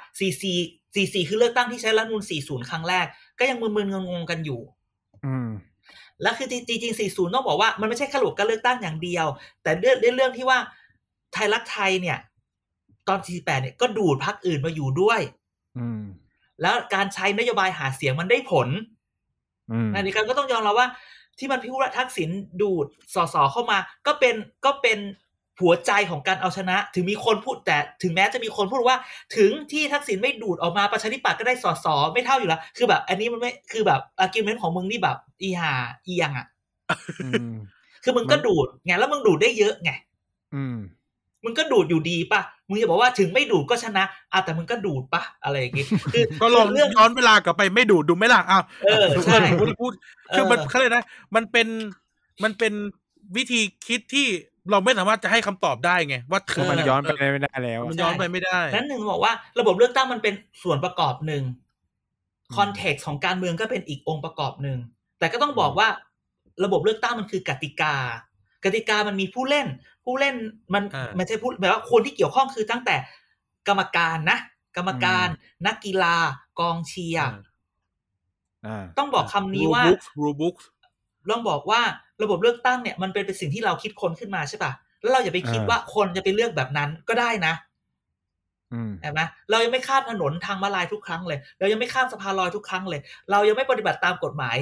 C: 44 44คือเลือกตั้งที่ใช้รัฐธรรมนูล40ครั้งแรก ก็ยังมึนๆงงๆกันอยู่
B: อืม
C: แล้วคือจริงๆ40ต้องบอกว่ามันไม่ใช่แค่ระบบการเลือกตั้งอย่างเดียว แต่เรื่องเรื่องที่ว่าไทยรักไทยเนี่ย ตอน 48 เนี่ยก็ดูดพรรคอื่นมาอยู่ด้วย
B: อืม
C: แล้วการใช้นโยบายหาเสียงมันได้ผล
B: อืม
C: อันนี้ก็ต้องยอมรับว่า ที่มันพิพูดว่าทักษิณดูดสสเข้ามา ก็เป็นก็เป็น หัวใจของการเอาชนะ ถึงมีคนพูดแต่ถึงแม้จะมีคนพูดว่า ถึงที่ทักษิณไม่ดูดออกมาประชาธิปัตย์ก็ได้สสไม่เท่าอยู่แล้ว คือแบบ อันนี้มันไม่คือแบบ argument ของมึงนี่แบบอีหาเอียงอะ
B: อืม
C: คือมึงก็ดูดไงแล้วมึงดูดได้เยอะไง
B: อืม
C: มึงก็ดูดอยู่ดีป่ะมึงจะบอกว่าถึงไม่ดูดก็ชนะอะแต่มึงก็ดูดป่ะอะไรอย่างงี้คือ
A: ก็ลอง
C: เรื่อง
A: ย้อนเวลากลับไปไม่ดูดดูไหมล่ะอ้าว
C: เออใช่
A: พูดพูดคือมัน
C: เออ
A: เขาเลยกนะ มันเป็นมันเป็นวิธีคิดที่ เราไม่สามารถจะให้คำตอบได้ไงว่าถึง
B: มันย้อนไปไม่ได้แล้ว
A: มันย้อนไปไม่ได้
C: นั้นหนึ่งบอกว่า ระบบเลือกตั้งมันเป็นส่วนประกอบหนึ่งคอนเท็กซ์ของการเมืองก็เป็นอีกองค์ประกอบหนึ่งแต่ก็ต้องบอกว่า ระบบเลือกตั้งมันคือกติกา กติกามันมีผู้เล่น ผู้เล่นมัน
A: อ่า
C: ไม่ใช่ผู้แบบว่าคนที่เกี่ยวข้องคือตั้งแต่กรรมการนะกรรมการนักกีฬากองเชียร์
B: อ่า
C: ต้องบอกคำนี้ว่า
A: รูบุ๊ก
C: ลองบอกว่าระบบเลือกตั้งเนี่ยมันเป็นเป็นสิ่งที่เราคิดคนขึ้นมาใช่ปะแล้วเราอย่าไปคิด
B: อ่า
C: ว่าคนจะไปเลือกแบบนั้นก็ได้นะ
B: อืม
C: เห็นไหมเรายังไม่ข้ามถนนทางมาลายทุกครั้งเลย เรายังไม่ข้ามสะพานลอยทุกครั้งเลย เรายังไม่ปฏิบัติตามกฎหมาย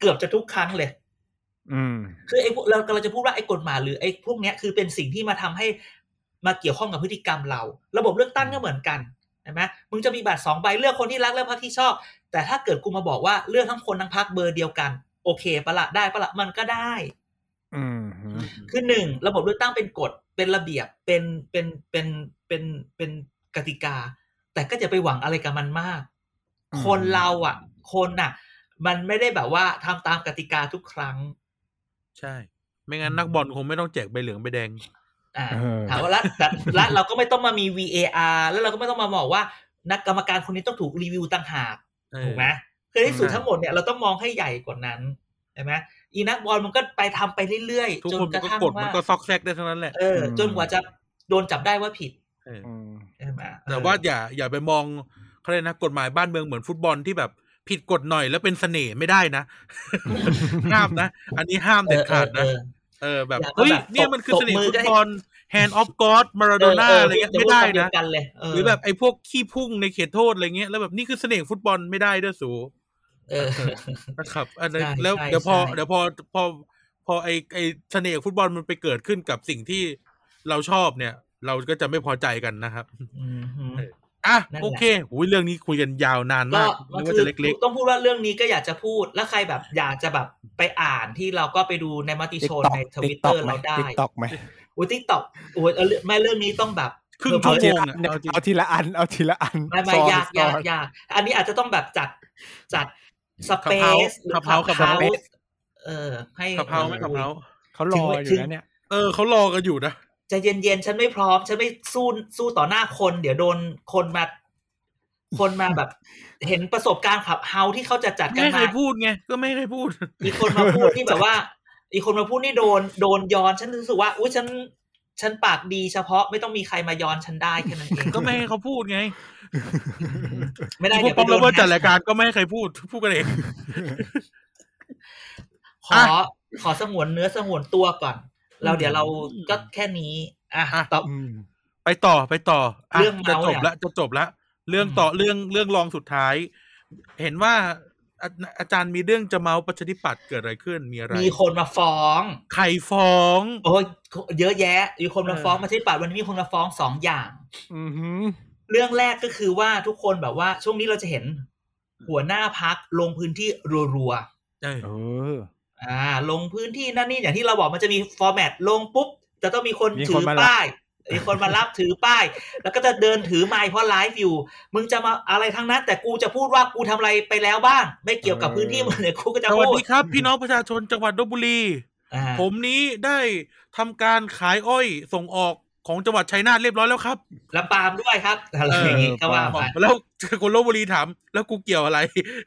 C: เกือบจะทุกครั้งเลย
B: อืม
C: คือไอ้พวกเรากำลังจะพูดว่าไอ้กฎหมายหรือไอ้พวกเนี้ยคือเป็นสิ่งที่มาทำให้มาเกี่ยวข้องกับพฤติกรรมเรา ระบบเลือกตั้งก็เหมือนกันเห็นไหมมึงจะมีบัตรสองใบเลือกคนที่รักเลือกพรรคที่ชอบ แต่ถ้าเกิดกูมาบอกว่าเลือกทั้งคนทั้งพรรคเบอร์เดียวกัน โอเคปะละได้ปะละมันก็ได้
B: อืม
C: คือหนึ่งระบบเลือกตั้งเป็นกฎเป็นระเบียบเป็นเป็นเป็นเป็นเป็นกติกา แต่ก็จะไปหวังอะไรกับมันมาก
B: อืม
C: คนเราอะ คนน่ะ มันไม่ได้แบบว่าทำตามกติกาทุกครั้ง
A: ใช่ ไม่งั้นนักบอลคงไม่ต้องแจกใบเหลืองใบแดง
C: อ่า
B: เออ
C: ถามว่าแล้วแต่และเราก็ไม่ต้องมามี VAR แล้วเราก็ไม่ต้องมาบอกว่า นักกรรมการคนนี้ต้องถูกรีวิวต่างหาก
A: เออ
C: ถูกไหม คือที่สุด
A: ใช่
C: ทั้งหมดเนี่ยเราต้องมองให้ใหญ่กว่านั้นใช่ไหมอีนักบอลมันก็ไปทำไปเรื่อย
A: ทุก
C: ๆจน
A: คน
C: ก
A: มัน
C: ระ
A: ก็
C: ทั่ง
A: กดมัน
C: ว่า
A: ก็ซอกแซกได้ทั้งนั้นแหละ
C: เออจนกว่าจะโดนจับได้ว่าผิด
A: เออ
B: อืม
C: ใช่ไหม
A: แต่ว่าอย่าอย่าไปมองเขาเรียกนะกฎหมายบ้านเมืองเหมือนฟุตบอลที่แบบผิดกฎหน่อยแล้วเป็นเสน่ห์ไม่ได้นะ ห้ามนะ อันนี้ห้ามเด็ดขาดนะ
C: เออ
A: เออแบบ
C: อย่า
A: เฮ้ย
C: แบบ
A: เนี่ยมันคือ
C: ตบ
A: เสน่ห์
C: มือ
A: ฟุ
C: ก็
A: ต
C: ให้
A: บอล hand of God มาราโดน่า
C: เอะ
A: ไรเงี้ยไม่ได้
C: จพู
A: นะ
C: คำเยวกันเลยเห
A: รือแบบไอ้พวกขี้พุ่งในเขตโทษอะไรเงี้ยแล้วแบบนี่คือเสน่ห์ฟุตบอลไม่ได้ด้วยสู
C: เออ
A: นะครับอันนั้น
C: ใช่
A: แล้ว
C: ใช่
A: เดี๋ยวพอ
C: ใช่
A: เดี๋ยวพอพอพอไอไอเสน่ห์ฟุตบอลมันไปเกิดขึ้นกับสิ่งที่เราชอบเนี่ย เราก็จะไม่พอใจกันนะครับ
C: อืมฮึ
A: อะ
C: นั่นแหละ
A: โอเคอุ้ยเรื่องนี้คุยกันยาวนาน
C: ก็
A: มาก
C: มัน
A: นึกว่า
C: คือ
A: จะเล็ก
C: ต้องพูดว่าเรื่องนี้ก็อยากจะพูด แล้วใครแบบอยากจะแบบไปอ่านที่เราก็ไปดูในมัติ
B: ติ๊
C: โช
B: ก
C: น
B: ต็อก
C: ในท
B: ติ๊
C: วิ
B: ก
C: ตเต
B: ต็
C: อ
B: อก
C: ร์
B: ไหม
C: เราได้
B: ติ๊กต็อกไหม
C: โอ้ติ๊กต็อกโอ้ยเออไม่เรื่องนี้ต้องแบบ
A: ๆครึ่ง
C: เออ
A: ชั่ว
B: เอา
A: โม
B: ที
A: ง
B: ละ
A: อะ
B: อัน
A: เอาจริง
B: เอาทีละอัน เอาทีละอัน
C: ไม่ไม่
B: ซอน
C: ยาก
B: ซ
C: ยา
B: อกน
C: ยากอันนี้อาจจะต้องแบบจัดจัด สเปซหรือ
A: ขับเฮาขับเฮา
C: Clubhouse เออ ให้
A: ขับเฮาไหม่ขับเฮา
B: เขารออยู่นะเนี่ย
A: เออเขารอกันอยู่นะ
C: ใจเย็นๆ ฉันไม่พร้อม ฉันไม่สู้สู้ต่อหน้าคน เดี๋ยวโดนคนมา คนมาแบบ เห็นประสบการณ์ขับเฮาที่เขาจะจัด
A: ไม่
C: กัน
A: ให้ใค
C: มาร
A: พูดไงก็ไม่ให้ใครพูด
C: อีกคนมาพูดที่แบบว่าอีกคนมาพูดนี่โดนโดนย้อนฉันรู้สึกว่าอุ้ยฉัน ฉันปากดีเฉพาะไม่ต้องมีใครมาย้อนฉันได้แค่นั้นเอง
A: ก็ไม่ให้เขาพูดไง
C: ไม่ได้
A: พว
C: เดี๋
A: ก
C: ยว
A: ป้อง
C: ไปโด
A: แล้ว
C: น
A: ว่าจัดรายการก็ไม่ให้ใครพูดพูดกันเอง
C: ขอขอสงวนเนื้อสงวนตัวก่อน เราเดี๋ยวเราก็แค่นี้ อะ
A: อะ
C: ต่อ
B: อืม
A: ไปต่อไปต่ออะ
C: เรื่อง
A: จะ
C: เมาส์
A: จบ
C: เนี่ย
A: ละจะจบละเรื่องต่อเรื่องเรื่องรองสุดท้าย เห็นว่า อาอาจารย์มีเรื่องจะเมาส์ประชาธิปัตย์เกิดอะไรขึ้นมีอะไร
C: มีคนมาฟ้อง
A: ใครฟ้อง
C: โอ้ยเยอะแยะมีคนมา
A: เออ
C: ฟ้องมาที่ปัดวันนี้มีคนมาฟ้องสองอย่าง
B: อือหือ
C: เรื่องแรกก็คือว่าทุกคนแบบว่า ช่วงนี้เราจะเห็น หัวหน้าพรรคลงพื้นที่รัว
A: เออ
B: เออ
C: ๆอ่า ลงพื้นที่นั่นนี่อย่างที่เราบอกมันจะมี format ลงปุ๊บจะต้องมีคนถือมี
B: คนมารับ
C: ป้าย มีคนมารับถือป้าย แล้วก็จะเดินถือไมค์เพราะไลฟ์อยู่ มึงจะมาอะไรทั้งนั้น แต่กูจะพูดว่ากูทำอะไรไปแล้วบ้าง ไม่เกี่ยวกับพื้นที่มึงเนี่ยกูก็จะพูด
A: สวัส
C: ดี
A: ครับ พี่น้องประชาชนจังหวัดลพบุรี
C: อ่า
A: ผมนี้ได้ทำการขายอ้อยส่งออกของจังหวัดชัยนาทเรียบร้อยแล้วครับ
C: และปาล์มด้วยครับอะไรอย่างงี้ก็ว่าไป
A: แล้วคนลบบุรีถาม แล้วกูเกี่ยวอะไร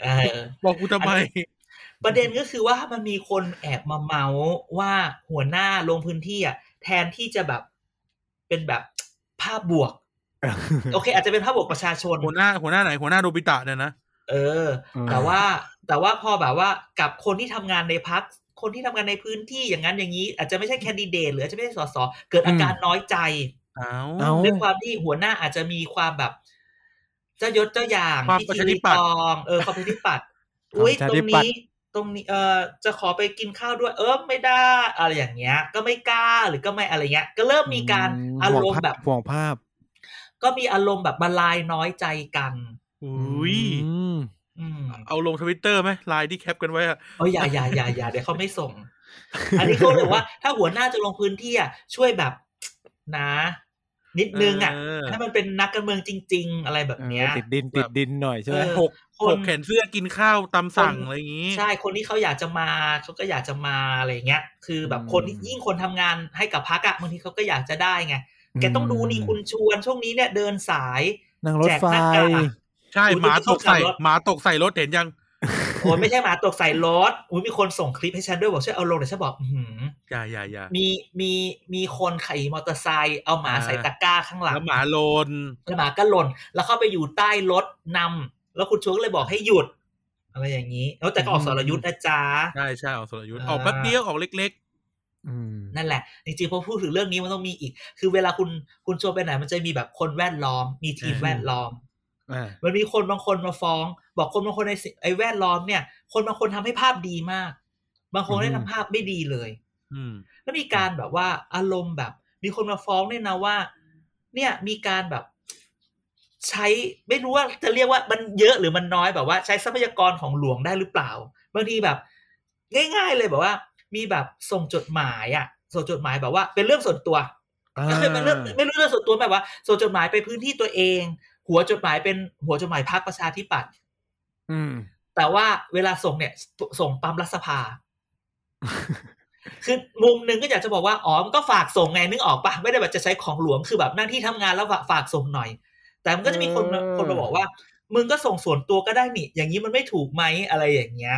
C: เออ
A: บอกกูทำไม
C: ประเด็นก็คือว่ามันมีคนแอบมาเมาส์ว่าหัวหน้าลงพื้นที่อะแทนที่จะแบบ เป็นแบบภาพบวก โอเค อาจจะเป็นภาพบวกประชาชน
A: หัวหน้าหัวหน้าไหนหัวหน้าโดบิตะเนี่ยนะ
C: เออ แต่ว่าแต่ว่าพอแบบว่ากับคนที่ทำงานในพักคนที่ทำงานในพื้นที่อย่างนั้นอย่างนี้ อาจจะไม่ใช่แคนดิเดตหรืออาจจะไม่ใช่สสเกิดอาการน้อยใจ
A: เอา
B: เอา
C: ด้วยความที่หัวหน้าอาจจะมีความแบบ เจ้ายศเจ้าอย่าง
A: ความ
C: ที่
A: ประ
C: คิ
A: ชาธิ
C: ริ
A: ปัตย์
C: ตองเออความประชาธิปัตย์อุ้ย
B: ความ
C: ต
B: ประ
C: ร
B: ชางธิปัตย์
C: นี้ ตรงนี้เออจะขอไปกินข้าวด้วย เออไม่ได้อะไรอย่างเงี้ย ก็ไม่กล้าหรือก็ไม่อะไรเงี้ย ก็เริ่มมีการอารมณ์แบบ
B: ห่วงภาพ
C: ก็มีอารมณ์แบบบลายน้อยใจกัน
A: อุ้ย
B: อืม
C: อืม
A: เอาลงทวิตเตอร์ไหมไลน์ที่แคปกันไว้อะ
C: เอออย่าอย่าอย่าอย่าเดี๋ยวเขาไม่ส่ง อันนี้เขาบอกว่า ถ้าหัวหน้าจะลงพื้นที่อะช่วยแบบนะ นิดนึงอะ
A: เออ
C: ให้มันเป็นนักการเมืองจริง ๆ อะไรแบบเนี้ย
B: ติดดินติดดินหน่อยใช่ไหม
C: เออ
A: หก
C: คน
A: หกแขนเสื้อกินข้าวตามสั่ง
C: คน
A: อะไรอย่างงี้
C: ใช่คนที่เขาอยากจะมาเขาก็อยากจะมาอะไรเงี้ย คือแบบ
B: อืม
C: คนที่ยิ่งคนทำงานให้กับพักอะบางทีเขาก็อยากจะได้ไงแกต้องดูนี่คุณชวนช่วงนี้เนี่ยเดินสาย
B: นั่งรถไฟ
C: แจกหน้ากาก
A: ใช่
C: อุ๊ย
A: หมาตกใส่
C: ที่เขาขับรถ
A: หมาตกใส่รถเห็นยัง
C: โอ้ยไม่ใช่หมาตกใส่รถอุ้ยมีคนส่งคลิปให้ฉันด้วยบอกช่วยเอาลงเดี๋ยวฉันบอกอื้อหือ
A: อย่าอย่าอย่า
C: มีมีมีคนขี่มอเตอร์ไซค์เอาหมา
A: อ่า
C: ใส่ตะกร้าข้างหลัง
A: แล้วหมาโลน
C: แล้วหมาก็หล่นแล้วเข้าไปอยู่ใต้รถนำแล้วคุณชวนก็เลยบอกให้หยุด อะไรอย่างนี้แล้วแต่ก็ออกสรยุทธ์นะจ๊ะ
A: ใช่ใช่ออกสรยุทธ์
C: อ่า
A: ออกแป๊บเดียวออกเล็ก
B: อืม
C: นั่นแหละ จริงๆพอพูดถึงเรื่องนี้มันต้องมีอีก คือเวลาคุณคุณชวนไปไหนมันจะมีแบบคนแวดล้อม มีทีมแวดล้อม
B: อ่า
C: มันมีคนบางคนมาฟ้อง บอกคนบางคนในสิไอ้แวดล้อมเนี่ย คนบางคนทำให้ภาพดีมาก บางคนได้ทำภาพไม่ดีเลย
A: ๆอืม
C: แล้วมีการแบบว่าอารมณ์แบบ มีคนมาฟ้องเนี่ยนะว่า เนี่ยมีการแบบ ใช้ไม่รู้ว่าจะเรียกว่ามันเยอะหรือมันน้อยแบบว่า ใช้ทรัพยากรของหลวงได้หรือเปล่าบางทีแบบ ง่าย ๆเลยแบบว่า มีแบบส่งจดหมายอะส่งจดหมายแบบว่า เป็นเรื่องส่วนตัวก็คือเป็นเรื่องไม่รู้เรื่องส่วนตัวแบบว่า ส่งจดหมายไปพื้นที่ตัวเอง หัวจดหมายเป็นหัวจดหมายพรรคประชาธิปัตย์
B: อืม
C: แต่ว่าเวลาส่งเนี่ย ส่งปั๊มรัฐสภา คือมุมหนึ่งก็อยากจะบอกว่าอ๋อมันก็ฝากส่งไงนึกออกปะไม่ได้แบบจะใช้ของหลวงคือแบบหน้าที่ทำงานแล้วฝากฝากส่งหน่อย แต่มันก็จะมีคนมา
B: เออ
C: คนมาบอกว่า มึงก็ส่งส่วนตัวก็ได้นี่ อย่างนี้มันไม่ถูกไหมอะไรอย่างเงี้ย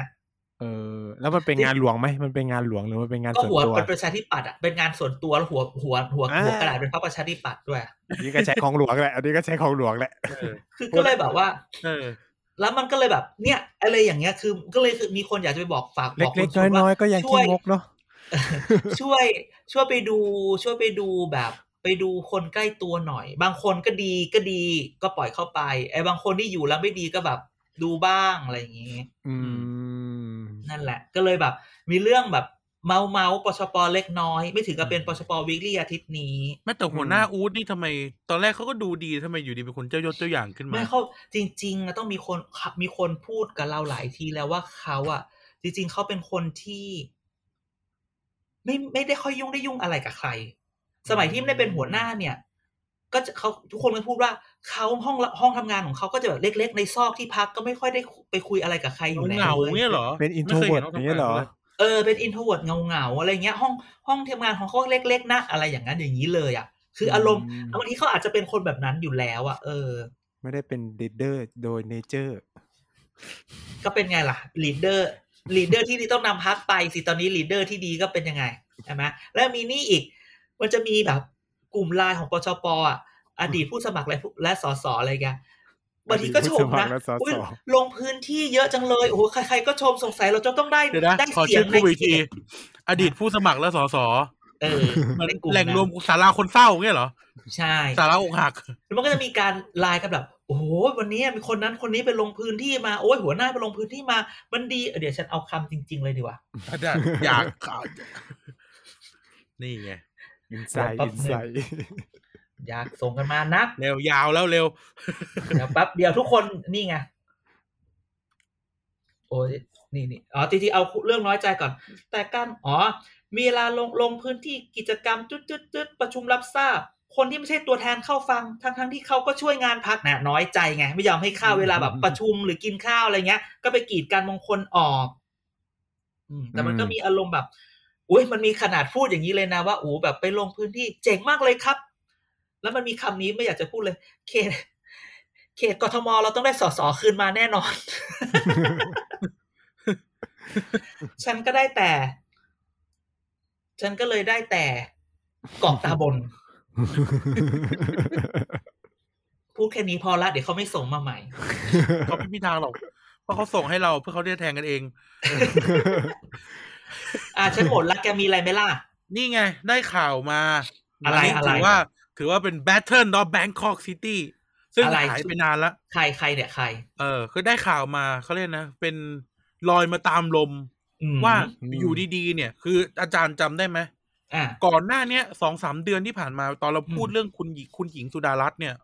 B: เออ แล้วมันเป็นงานหลวงไหมมันเป็นงานหลวงหรือมันเป็นงาน
C: ก็
B: ส่วน
C: หัว
B: ตัว
C: เป็นประชาธิปัตย์อะเป็นงานส่วนตัวแล้วหัวหัวหัว
B: อ่า
C: หัวกระดาษเป็นพรรคประชาธิปัตย์ด้วย
B: อันนี้ก็ใช้ของหลวงแหละอันนี้ก็ใช้ของหลวงแหละ
A: เออ
C: คือก็เลยแบบว่า
A: เออ
C: แล้วมันก็เลยแบบ เนี่ย อะไรอย่างเงี้ยคือก็เลยคือมีคนอยากจะไปบอกฝากบอก
B: เล็ก
C: คน
B: ๆน้อยๆก็ยัง
C: ช่
B: ขี้
C: วย
B: งกเนาะ
C: ช่วย ช่วยไปดู ช่วยไปดูแบบ ไปดูคนใกล้ตัวหน่อย บางคนก็ดีก็ดี ก็ปล่อยเข้าไปไอ้บางคนที่อยู่แล้วไม่ดีก็แบบ ดูบ้างอะไรอย่างงี้
B: อืม
C: นั่นแหละ ก็เลยแบบ มีเรื่องแบบเมาเมาปชปเล็กน้อย ไม่ถึงกับเป็นปชปวิกฤตอาทิตย์นี้
A: แม้แต่หัวหน้าอู๊ดนี่ทำไม ตอนแรกเขาก็ดูดีทำไมอยู่ดีเป็นคนเจ้ายศเจ้าอย่างขึ้นมา
C: ไม่เขาจริงๆอะต้องมีคนมีคนพูดกับเราหลายทีแล้วว่าเขาอะจริง ๆเขาเป็นคนที่ ไม่ไม่ได้ค่อยยุ่งได้ยุ่งอะไรกับใคร สมัยที่ไม่ได้เป็นหัวหน้าเนี่ย ก็จะเขาทุกคนก็พูดว่าเขาห้องห้องทำงานของเขาก็จะแบบเล็ก ๆ ในซอกที่พักก็ไม่ค่อยได้ไปคุยอะไรกับใครอยู่แล้ว
A: เหงา
C: ว้
A: เนี่ยเหรอ
B: เป็น
A: ไม่คย
B: introvert
A: ขา
B: อย่างเงี้ยเหรอ
A: ทำงานล
C: เออเป็นอินโทรเวิร์ดเงาเงาๆอะไรเงี้ยห้องห้องทำงานของเขาเล็ก ๆนะอะไรอย่างนั้นอย่างนี้เลยอะคืออารมณ์
B: อืม
C: บางทีเขาอาจจะเป็นคนแบบนั้นอยู่แล้วอะเออ
B: ไม่ได้เป็นลีดเดอร์โดยเนเจอร์
C: ก็เป็นไงล่ะลีดเดอร์ลีดเดอร์ที่ดีต้องนำพักไปสิตอนนี้ลีดเดอร์ที่ดีก็เป็นยังไงใช่ไหมแล้วมีนี่อีก มันจะมีแบบ กลุ่มไลน์ของปชปอะอดีตผู้สมัครและผู้และสสอะไรแกบางทีก็ชมนะ
B: อดีตผู้สมัครและสส
C: อุ๊ยลงพื้นที่เยอะจังเลยโอ้โหใครๆก็ชมสงสัยเราจะต้องได้
A: เดี๋ยวนะ
C: ได้
A: ขอ
C: เสีย
A: ชื่
C: ง
A: อ
C: ใน
A: ผู้อีก
C: เข
A: ที
C: ต
A: อดีตผู้สมัครและสส
C: เออ
A: มัน
C: ในกลุ่ม
A: แหล่ง
C: นั้น
A: รวมสาราคนเศร้าเงี้ยเหรอ
C: ใช่
A: สาระอกหัก
C: แล้วมันก็จะมีการไลน์กันแบบโอ้โหวันนี้มีคนนั้นคนนี้ไปลงพื้นที่มาโอ้ยหัวหน้าไปลงพื้นที่มา มันดีเออเดี๋ยวฉันเอาคำจริง ๆ เลยดีกว่า
A: อยากข่าวนี่ไง
B: อินไซ
C: แป๊
B: ด์
C: บ
B: อิน
C: หนึ่ง
B: ไซด์
C: อยากส่งกันมานะ
A: เร็วยาวแล้วเร็ว
C: เดี๋ยวแป๊บเดียวทุกคนนี่ไง โอ้ยนี่นี่อ๋อจริงๆเอาเรื่องน้อยใจก่อน แต่การอ๋อ มีเวลาลงลงพื้นที่กิจกรรมจุดจุดจุดประชุมรับทราบ คนที่ไม่ใช่ตัวแทนเข้าฟัง ทั้งทั้งที่เขาก็ช่วยงานพักนะน้อยใจไง ไม่ยอมให้เข้าเวลาแบบประชุมหรือกินข้าวอะไรเงี้ย ก็ไปกีดการมงคลออก อืมแต่มันก็มีอารมณ์แบบ อุ้ยมันมีขนาดพูดอย่างนี้เลยนะว่าโอ้แบบไปลงพื้นที่เจ๋งมากเลยครับ แล้วมันมีคำนี้ไม่อยากจะพูดเลย เขตเขตกทมเราต้องได้สสคืนมาแน่นอน ฉันก็ได้แต่ ฉันก็เลยได้แต่เกาะตาบน พูดแค่นี้พอละเดี๋ยวเขาไม่ส่งมาใหม่
A: เขาไม่มีทางหรอก เพราะเขาส่งให้เราเพื่อเขาได้แทงกันเอง
C: อ่าฉันหมดละแกมีอะไรไหมล่ะ
A: นี่ไง ได้ข่าวมา
C: อะไร
A: นนี้
C: อะไร
A: ถือว่า ถือว่าเป็น Battle of Bangkok City ซึ่ง
C: อะไร
A: หายไปนานละ
C: ใครใครเนี่ยใคร
A: เออคือได้ข่าวมาเขาเรียกนะ เป็นลอยมาตามลม
C: อืม
A: ว่า
B: อืม
A: อยู่ดีๆเนี่ย คืออาจารย์จำได้ไหม
C: อ่า
A: ก่อนหน้าเนี้ยสองสามเดือนที่ผ่านมาตอนเราพูด
C: อืม
A: เรื่องคุณหญิงคุณหญิงสุดารัตน์เนี่ย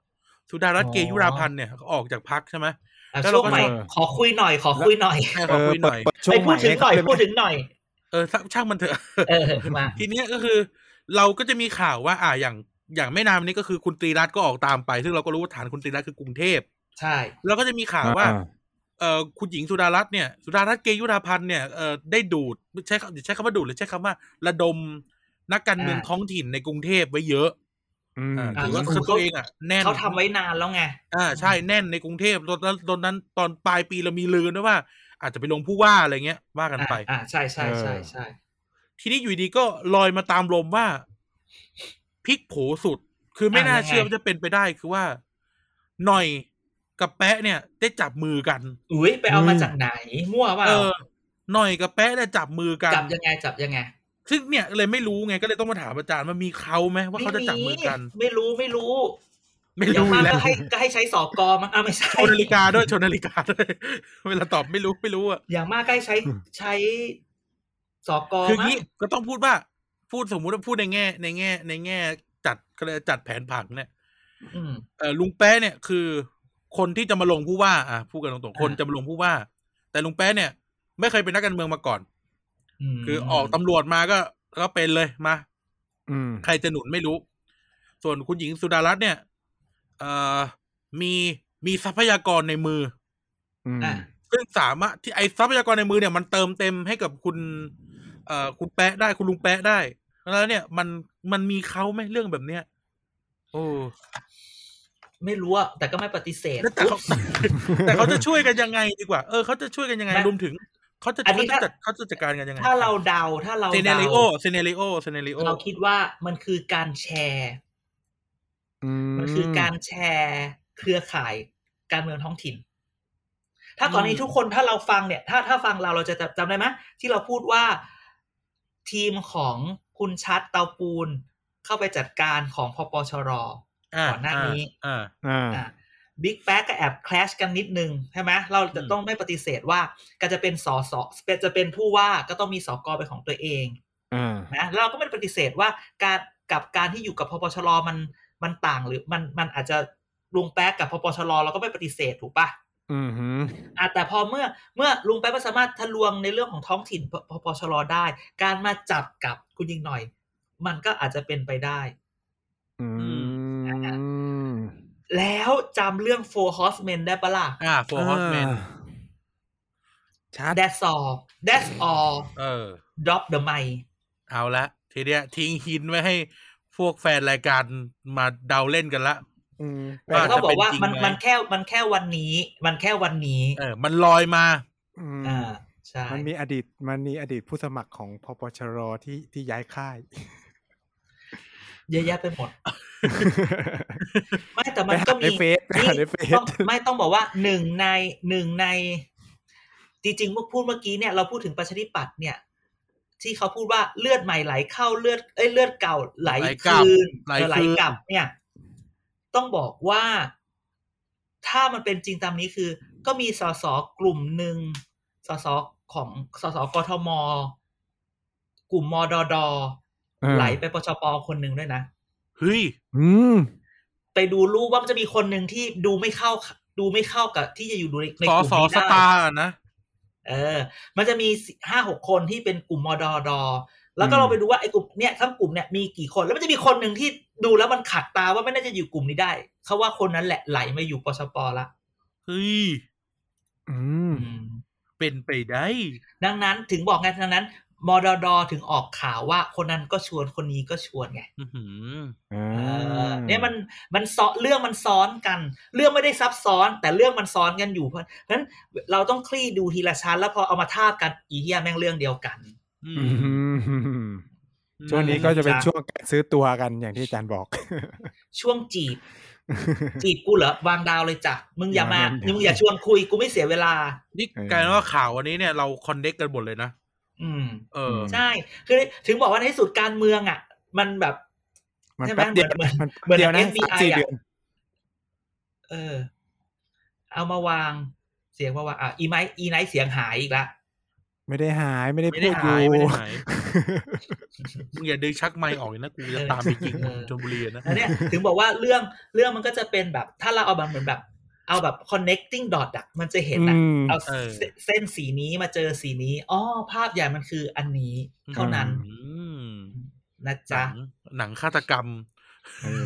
A: สุดารัตน์
C: อ๋อ
A: เกยุราพันธ์เนี่ยเขาออกจากพักใช่ไหม
C: อะ
A: แล้ว
C: ช่
A: เรา
C: วง
A: ก็
C: ใหม่
B: เออ
C: ขอคุยหน่อย ขอคุยหน่อย
A: ให้เขาคุยหน่อย
B: เปิดช่ว
C: ไอ้
B: ง
C: พูดถึงหน่อย
B: ใม่
C: พูดถึงหน่อย
A: เออช่างมันเถอะ
C: เออมา
A: ทีเนี้ยก็คือ เราก็จะมีข่าวว่า อ่าอย่างอย่างไม่นานมานี้ก็คือคุณตรีรัตน์ก็ออกตามไป ซึ่งเราก็รู้ว่าฐานคุณตรีรัตน์คือกรุงเทพ
C: ใช่
A: แล้วก็จะมีข่าวว่าเอ่อคุณหญิงสุดารัตน์เนี่ยสุดารัตน์เกยุราพันธ์เนี่ยเอ่อได้ดูดใช้คำใช้คำว่าดูดหรือใช้คำว่า ระดมนักการเมืองท้องถิ่นในกรุงเทพไว้เยอะ
B: อืม
A: อ่า
C: อ่า
A: ถือว่าคือตัวเองอะแน่น
C: เขาทำไว้นานแล้วไง
A: อ่าใช่แน่นในกรุงเทพตอนนั้นตอนนั้นตอนปลายปีเรามีลือด้วยว่า อาจจะไปลงผู้ว่าอะไรเงี้ยว่ากัน
C: อ่า
A: ไป
C: อ่าใช่ใช่ใช่ใช่
A: ทีนี้อยู่ดีก็ลอยมาตามลมว่าพลิกโผสุด คือไม่น่าเชื่อว่าจะเป็นไปได้คือว่าหน่อยกับแปะเนี่ย ได้จับมือกัน
C: อุ้ยไปเอามาจากไหน มั่วเปล่า
A: เออหน่อยกับแปะเนี่ยจับมือกัน
C: จับยังไง จับยังไง
A: ซึ่งเนี่ยเลยไม่รู้ไงก็เลยต้องมาถามอาจารย์ว่ามีเขาไหมว่าเขาจะจับมือกัน
C: ไม่รู้ไม่รู้
A: ไม่
C: อย่าง
A: รู้
C: มาก
A: แล้ว
C: ก็ให้ก็ให้ใช้สอกอมั้งอะไม่ใช่
A: โชว์นาฬิกาด้วยโชว์นาฬิกาด้วยเวลาตอบไม่รู้ไม่รู้อะ
C: อย่างมากก็ให้ใช้ใช้สอกอ
A: คือ
C: มั้ง
A: งี้ก็ต้องพูดว่า พูดสมมุติว่าพูดในแง่ ในแง่ ในแง่ จัดก็เลยกจัดแผนผังเนี่ย
C: อืม
A: เออลุงแป๊ะเนี่ยคือ คนที่จะมาลงผู้ว่า อะพูดกันตรงๆคน
C: อ่า
A: จะมาลงผู้ว่า แต่ลุงแป๊ะเนี่ย ไม่เคยเป็นนักการเมืองมาก่อน
C: ม
A: คือออกตำรวจมาก็ก็เป็นเลยมา
B: อืม
A: ใครจะหนุนไม่รู้ ส่วนคุณหญิงสุดารัตน์เนี่ย เอ่อมีมีทรัพยากรในมือ
B: อืม
C: อะ
A: ซึ่งสามารถที่ไอ้ทรัพยากรในมือเนี่ยมันเติมเต็มให้กับคุณ เอ่อคุณแปะได้คุณลุงแปะได้แล้วเนี่ยมันมันมีเขาไหมเรื่องแบบเนี้ยโอ้
C: ไม่รู้อะแต่ก็ไม่ปฏิเสธ
A: แล้วแต่เขาแต่เขาจะช่วยกันยังไงดีกว่า เออเขาจะช่วยกันยังไง
C: ไม่
A: รวมถึงเขาจะ
C: อันนี้
A: เขาจะ
C: ถ้า
A: จัดเขาจะจัดการกันยังไง
C: ถ้าเราเดาถ้าเรา
A: เดา scenario scenario scenario เรา
C: คิดว่ามันคือการแชร์ มันคือการแชร์เครือข่ายการเมืองท้องถิ่น ถ้าก่อนนี้ทุกคนถ้าเราฟังเนี่ย ถ้าถ้าฟังเราเราจะจำได้ไหมที่เราพูดว่าทีมของคุณชัดเตาปูนเข้าไปจัดการของพปชร
A: อ่า
C: ก่อนหน้านี้
A: อ่า
B: อ่า
C: อะบิ๊กแป๊กก็แอบคลชกันนิดนึงใช่ไหมเราจะ
A: อืม
C: ต้องไม่ปฏิเสธว่าก็จะเป็นสอสอจะเป็นผู้ว่าก็ต้องมีสอกอเป็นของตัวเอง
B: อ่า
C: นะแล้วเราก็ไม่ได้ปฏิเสธว่าการกับการที่อยู่กับพปชรมัน มันต่างหรือมันมันอาจจะลุงแป๊กกับพปชรเราก็ไม่ปฏิเสธถูกปะ
B: อืมฮึ
C: อะแต่พอเมื่อเมื่อลุงแป๊กไม่สามารถทะลวงในเรื่องของท้องถิ่นพปชรได้ การมาจับกับคุณยิงหน่อย มันก็อาจจะเป็นไปได้
B: อืม
C: แล้วจำเรื่อง Four Horsemen ได้ปะล่ะ
A: อ่า Four Horsemen
B: ชัด
C: That's all That's all
A: เออ
C: drop the mic
A: เอาละทีเนี้ยทิ้งหินไว้ให้ พวกแฟนรายการมาเดาเล่นกันละ
B: อืม
A: ว่า
C: แต่ก็บอกว่า
A: จะเป็นจริง
C: มัน
A: ไหม
C: มันแค่มันแค่วันนี้ มันแค่วันนี้
A: เออ มันลอยมา
B: อืม
C: อ่าใช่
B: มันมีอดีตมันมีอดีตผู้สมัครของพปชรที่ที่ย้ายค่าย
C: เยอะแยะไปหมด ไม่แต่มันก็
B: ไป
C: มี
B: หาในเฟซไป
C: นี่
B: หาในเฟซ
C: ต้องไม่ต้องบอกว่าหนึ่งในหนึ่งใน จริงๆเมื่อพูดเมื่อกี้เนี่ยเราพูดถึงประชาธิปัตย์เนี่ย ที่เขาพูดว่าเลือดใหม่ไหลเข้าเลือดเอ้ยเลือดเก่าไหล
A: ไหลกลับ
C: คืน
A: ไหล
C: เออไหล
A: คืน
C: กลับ เนี่ย ต้องบอกว่าถ้ามันเป็นจริงตามนี้คือ ก็มีสสกลุ่มหนึ่งสสของสสกทม กลุ่มมดด
B: เออ
C: ไหลไปปชปคนหนึ่งด้วยนะ
A: เฮ้ย
B: อืม
C: ไปดูรูปว่ามันจะมีคนหนึ่งที่ดูไม่เข้า ดูไม่เข้ากับที่จะอยู่ในใน
A: สอก
C: ลุ่ม
A: สอ
C: นี้
A: ส
C: ได้
A: ตาร์อะนะ
C: เออ มันจะมีห้าหกคนที่เป็นกลุ่มมดดแล้วก็
B: อืม
C: เราไปดูว่าไอ้กลุ่มเนี่ยทั้งกลุ่มเนี่ยมีกี่คนแล้วมันจะมีคนหนึ่งที่ดูแล้วมันขัดตาว่าไม่น่าจะอยู่กลุ่มนี้ได้เขาว่าคนนั้นแหละไหลมาอยู่ปชปละ
A: เฮ้ย
B: อืม
C: อืม
A: เป็นไปได้
C: ดังนั้นถึงบอกไงดังนั้น มดดถึงออกข่าวว่าคนนั้นก็ชวนคนนี้ก็ชวนไง
A: อื้อหือ
B: อ่า
C: เออเนี่ยมันมันซ้อนเรื่องมันซ้อนกัน เรื่องไม่ได้ซับซ้อน แต่เรื่องมันซ้อนกันอยู่เพราะฉะนั้นเราต้องคลี่ดูทีละชั้น แล้วพอเอามาทาบกันอีเฮียแม่งเรื่องเดียวกัน
A: อื
B: อื
A: ม
B: มช่วงนี้ก็จะเป็น
C: จ้ะ
B: ช่วงการซื้อตัวกันอย่างที่อาจารย์บอก
C: ช่วงจีบ จีบกูเหรอวางดาวเลยจ้ะมึงอย่ามา
B: วางดาว
C: มึงอย่าชวนคุยกูไม่เสียเวลา
A: นี่
B: เออ
A: กลายเป็นว่าข่าววันนี้เนี่ยเราคอนเน็กกันหมดเลยนะ
C: อืม
A: เออ
C: ใช่ คือถึงบอกว่าในที่สุดการเมืองอะ มันแบบ
B: มัน
C: ใช่ไหม
B: แป๊บเดียว
C: เหมือน
B: มัน
C: เหมือน
B: เดียวนะ
C: FBI
B: สามสี่
C: อะ
B: เดือน
C: เออ เอามาวางเสียงมาวางอะอีไมค์อีไนท์เสียงหายอีกละ
B: ไม่ได้หายไม่ได้
A: ไม่
B: พู
A: ได้
B: ดอ
A: หาย
B: ยู่
A: ไม่ได้หายมึงอย่าดึงชักไมค์ออกเลยนะกูจะตามไปยิง
C: เออ
A: ชนบุรีนะ
C: อันเนี้ยถึงบอกว่าเรื่องเรื่องมันก็จะเป็นแบบ ถ้าเราเอาแบบเหมือนแบบ เอาแบบ connecting dot อะมันจะเห็นอะ
B: อืม
C: เอา
A: เออ
C: เสเส้นสีนี้มาเจอสีนี้อ๋อภาพใหญ่มันคืออันนี้ เท่านั้น
A: อืม
C: นะ
A: ห
C: จ๊ะ
A: นังหนังฆาตกรรม
B: เออ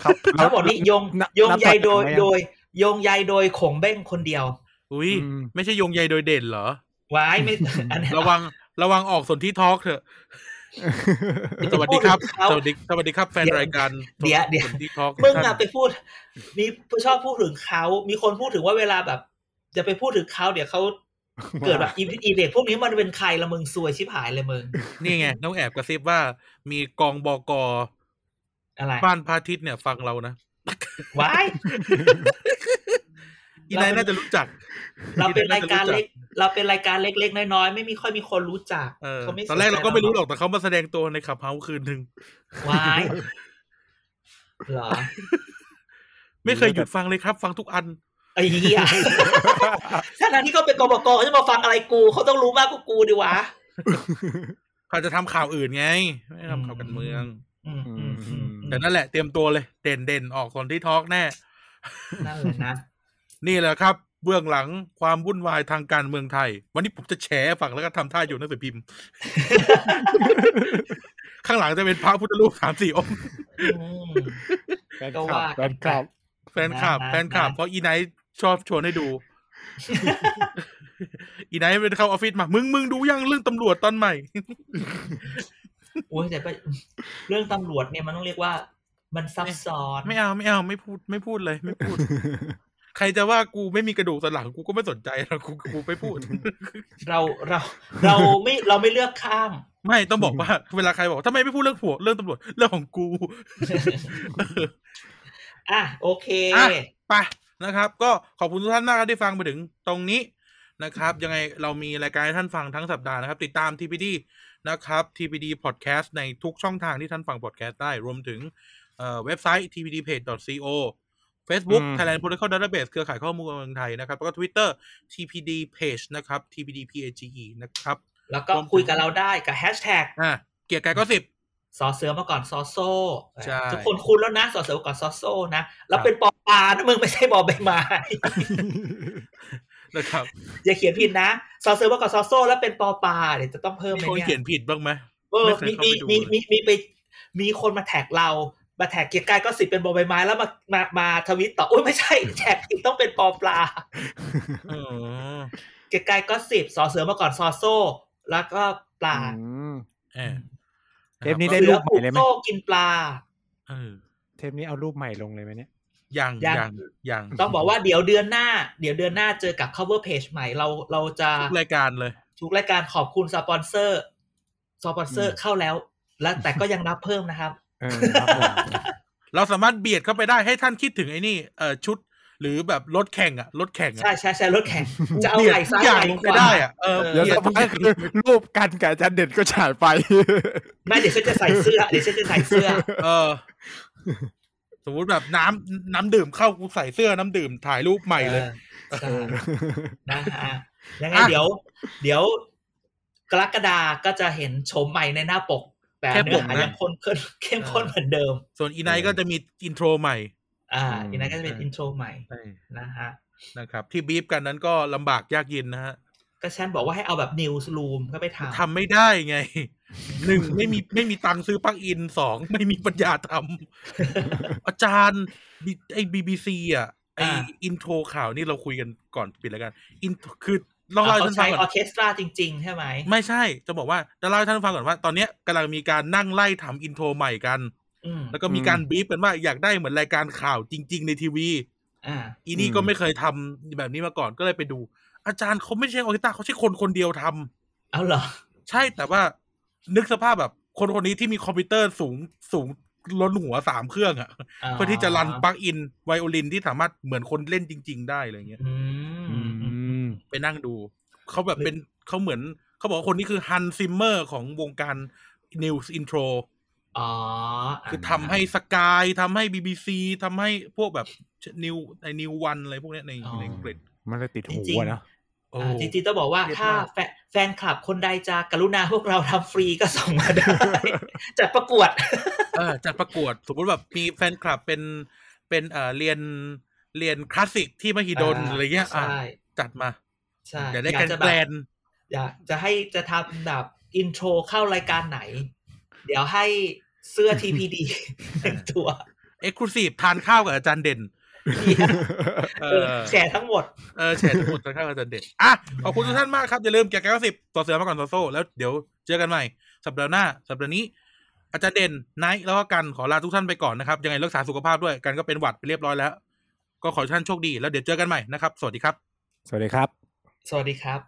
B: เขา
C: ทั้งหมดนี้โยง
B: นับ
C: โยงใยโดย
B: นับ
C: โดยโยงใยโดยขงเบ้งคนเดียว
A: อุ้ย
B: อืม
A: ไม่ใช่โยงใยโดยเด่นเหรอ
C: ไว้ไม่อันนี้
A: ระวังระวังออกสนที่ทอล์กเถอะ สวัสดีครับ
C: พูดถึงเขา
A: สวัสดีสวัสดีครับแฟน
C: เดี๋ยว
A: รายการ
C: เดี๋ยวเดี๋ยว
A: สนที่ทอล์ก
C: มึงอะไปพูด มีผู้ชอบพูดถึงเขา มีคนพูดถึงว่าเวลาแบบจะไปพูดถึงเขาเดี๋ยวเขาเกิดแบบอีอีเด็กพวกนี้มันเป็นใครละมึงซวยชิบหายเลยมึง
A: นี่ไงน้องแอบกระซิบว่า มีกองบก
C: อะไร
A: บ้านพระอาทิตย์เนี่ยฟังเรานะ
C: ว้าย
A: อีไนท์น่าจะรู้จัก
C: เราเป็นรายการ
A: อีไนท์น่จะ
C: เล็ก เราเป็นรายการเล็กๆน้อยๆไม่มีค่อยมีคนรู้จัก
A: เออ
C: เขาไม่
A: ตอนแรกเราก็ไม่รู้หรอก
C: ก
A: แต่เขามาแสดงตัวในขับเฮาคืนหนึ่ง
C: วายเหรอ
A: ไม่เคยหยุดฟังเลยครับ ฟังทุกอัน
C: ไอ้เหี้ยถ้านั้นที่เขาเป็นกบกเขาจะมาฟังอะไรกูเขาต้องรู้มากกว่ากูดิวะ
A: เขาจะทำข่าวอื่นไง ไม่ได้ทำข่าวการเมือง
C: อืมอืมอืม
A: แต่นั่นแหละเตรียมตัวเลย เด่นเด่นๆออกคนที่ทอล์กแน่
C: นั่นแหละนะ
A: นี่แหละครับเบื้องหลังความวุ่นวายทางการเมืองไทย วันนี้ผมจะแฉฝั่งแล้วก็ทำท่าอยู่หนังสือพิมพ์ ข้างหลังจะเป็นพระพุทธรูปสามสี่องค์
C: อืม
B: แฟน
C: ก็
B: คลั
C: ว่า
B: บแฟนคลับ
A: แฟนคลับ
C: นะ
A: แฟนคลับ
C: นะ
A: เพราะอีไนท์ชอบชวนให้ดู อีไนท์เป็นเข้าออฟฟิศมา มึงมึงดูยังเรื่องตำรวจตอนใหม่
C: โอ้ยแต่ก็เรื่องตำรวจเนี่ยมันต้องเรียกว่า มันซับซ้อน
A: ไม่เอาไม่เอาไม่พูดไม่พูดเลย ไม่พูด ใครจะว่ากูไม่มีกระดูกสันหลังกูก็ไม่สนใจหรอกกูกูไม่พูด
C: เราเราเราไม่เราไม่เลือกข้าง
A: ไม่ต้องบอกว่า เวลาใครบอกทำไมไม่พูดเรื่องผัวเรื่องตำรวจเรื่องของกู
C: อะโอเค
A: อะไปนะครับ ก็ขอบคุณทุกท่านมากครับที่ฟังมาถึงตรงนี้นะครับ ยังไงเรามีรายการให้ท่านฟังทั้งสัปดาห์นะครับ ติดตาม TPD นะครับ TPD Podcast ในทุกช่องทางที่ท่านฟัง podcast ได้รวมถึงเอ่อเว็บไซต์ tpdpage.co Facebook
B: อืม
A: Thailand Protocol Database เครือข่ายข้อมูลเมืองไทยนะครับ แล้วก็ Twitter TPD Page นะครับ TPDPAGE นะครับ
C: แล้วก็คุยกับเราได้กับแฮชแท็ก
A: อะเกียร์กายก็สิบ
C: สอเสือมาก่อนซอโซ่
A: ใช่
C: ทุกคนคุ้นแล้วนะสอเสือมาก่อนซอโซ่นะแล้วเป็นปอปลานะมึงไม่ใช่บอใบไม้
A: นะครับ
C: อย่าเขียนผิดนะสอเสือมาก่อนซอโซ่แล้วเป็นปอปลาเดี๋ยวจะต้องเพิ่ม
A: มี
C: ไหม
A: คน
C: เนี่ย
A: เขียนผิดบ้างไหม
C: เออ
A: ไม่เค
C: มี
A: ย
C: มี
A: เข้าไปดู
C: มีมีมีไปมีคนมา tag เรา มา tag เกียกกายก็อสซิบเป็นบอใบไม้แล้วมามามาทวิตต่อโอ้ยไม่ใช่ tag ผิดต้องเป็นปอปลา
A: อ๋อ
C: เกียกกายก็อสซิปสอเสือมาก่อนซอโซ่ แล้วก็ปลา
B: อืม
A: เออ
B: เทปนี้ได้
C: เสื
B: รู
C: อ
B: ปให
C: ผู
B: ม่
C: ก
B: เลยไหม
C: โซ่กินปลา
A: เออ
B: เทปนี้เอารูปใหม่ลงเลยไหมเนี่ย
A: ยัง
C: ยัง
A: ยังยัง
C: ต้องบอกว่าเดี๋ยวเดือนหน้า เดี๋ยวเดือนหน้าเจอกับ cover page ใหม่เราเราจะ
A: ทุกรายการเลย
C: ทุกรายการขอบคุณสปอนเซอร์ สปอนเซอร์เข้าแล้ว แล้วแต่ก็ยังรับเพิ่มนะครับ
B: เออครับผม
A: เราสามารถเบียดเข้าไปได้ให้ท่านคิดถึงไอ้นี่เออชุดหรือแบบรถแข่งอะรถแข่งอะ
C: ใช่ใช่ใช่รถแข่ง จะเอา
A: บียด
C: ไหล่ซ้าย
A: ทุกอย่าง
C: ไหล่
A: ลง
C: ข
A: ไป
C: วา
A: ได้อะเออ
B: เดี๋ยว
A: เบีย
B: สั
A: ด
B: กพักคือรูปกันกับอาจารย์เด่นก็ฉายไป
C: ไม่เดี๋ยวฉันจะใส่เสื้อเดี๋ยวฉันจะใส่เสื้อ
A: เออ สมมุติแบบน้ำน้ำดื่มเข้ากูใส่เสื้อน้ำดื่มถ่ายรูปใหม่เลย
C: ออใช่นะฮะยังไง
A: อะ
C: เดี๋ยว เดี๋ยว กรกฎาก็จะเห็นโฉมใหม่ในหน้าปก แต่
A: แค่
C: เนื้
A: ป
C: อกหา
A: นะ
C: ยังคนเข้มเข้มข้นเหมือนเดิม
A: ส่วนอีไนท์ก็จะมีอินโทรใหม่
C: อ่า
B: อืม
C: อีกนั้นก็จะเป็นอินโทรใหม่นะฮะ
A: นะครับ ที่บีฟกันนั้นก็ลำบากยากเย็นนะฮะ
C: ก็ฉันบอกว่าให้เอาแบบนิวส์รูมก็ไปทำ
A: ทำไม่ได้ไงหนึ่งไม่มีไม่มีตังค์ซื้อปลั๊กอินสองไม่มีปัญญาทำอาจารย์บิไอ้บีบีซีอะไออินโทรข่าวนี่เราคุยกันก่อนปิดแล้วกัน อินคือ ลองเล่าให้
C: เขา
A: ท่านฟั
C: ใช้
A: ง
C: อ
A: ก่
C: อ
A: อน
C: เคสตราจริง ๆ ใช่ไหม
A: ไม่ใช่ จะบอกว่าจะเล่าให้ท่านฟังก่อนว่า ตอนเนี้ยกำลังมีการนั่งไล่ทำอินโทรใหม่กัน
C: อืม
A: แล้วก็มีการบีฟกันว่าอยากได้เหมือนรายการข่าวจริง ๆ ในทีวี
C: อ่า
A: อีนี่
B: อืม
A: ก็ไม่เคยทำแบบนี้มาก่อนก็เลยไปดู อาจารย์เขาไม่ใช่ออร์เคสตราเขาใช่คนคนเดียวทำ
C: เอาเหรอ
A: ใช่แต่ว่านึกสภาพแบบคนคนนี้ที่มีคอมพิวเตอร์สูงสูงล้นหัวสามเครื่องอะเพื่อที่จะ run plug-in ไวโอลินที่สามารถเหมือนคนเล่นจริง ๆ ได้อะไรเงี้ย
C: อืม
B: อืม
A: ไปนั่งดู เขาแบบเป็นเขาเหมือนเขาบอกว่าคนนี้คือฮันซิมเมอร์ของวงการนิวส์อินโทร
C: อ๋อ
A: คือทำให้สกายทำให้ BBC ทำให้พวกแบบนิวในนิววันอะไรพวกเนี้ยในในอังกฤษ
B: มันเลยติดหู
C: จริงๆ
B: อะเนอะ
A: โอ้
C: อ่าจริงๆต้องบอกว่า
A: เรียบ
C: ถ้า
A: มาก
C: แฟนแฟนคลับคนใดจะกรุณาพวกเราทำฟรีก็ส่งมาได้ จัดประกวด
A: เออจัดประกวด สมมติแบบมีแฟนคลับเป็นเป็นเอ่อเรียนเรียนคลาสสิกที่มหิดล
C: อ่า
A: อะไรเงี้ยอะ
C: ใช่
A: จัดมา
C: ใช่
A: อยากได้
C: อยา
A: แก
C: ก
A: น
C: จะ
A: แก
C: แบ
A: ร
C: บ
A: น
C: อยากจะให้จะทำแบบ intro เข้ารายการไหน เดี๋ยวให้เสื้อ TPD หนึ่งตัว
A: exclusive ทานข้าวกับอาจารย์เด่นเอ
C: เอ
A: อ
C: อแชร์ทั้งหมด
A: เออแชร์ทั้งหมดทานข้าวกับอาจารย์เด่นอะขอบคุณทุกท่านมากครับ อย่าลืมเกียกกายก็อสซิปสอเสือมาก่อนซอโซ่ แล้วเดี๋ยวเจอกันใหม่ สัปดาห์หน้า สัปดาห์นี้ อาจารย์เด่นไนท์แล้วก็กันขอลาทุกท่านไปก่อนนะครับ ยังไงรักษาสุขภาพด้วยกันก็เป็นหวัดไปเรียบร้อยแล้ว ก็ขอให้ท่านโชคดีแล้วเดี๋ยวเจอกันใหม่นะครับ สวัสดีครับ
B: สวัสดีครับ
C: สวัสดีครับ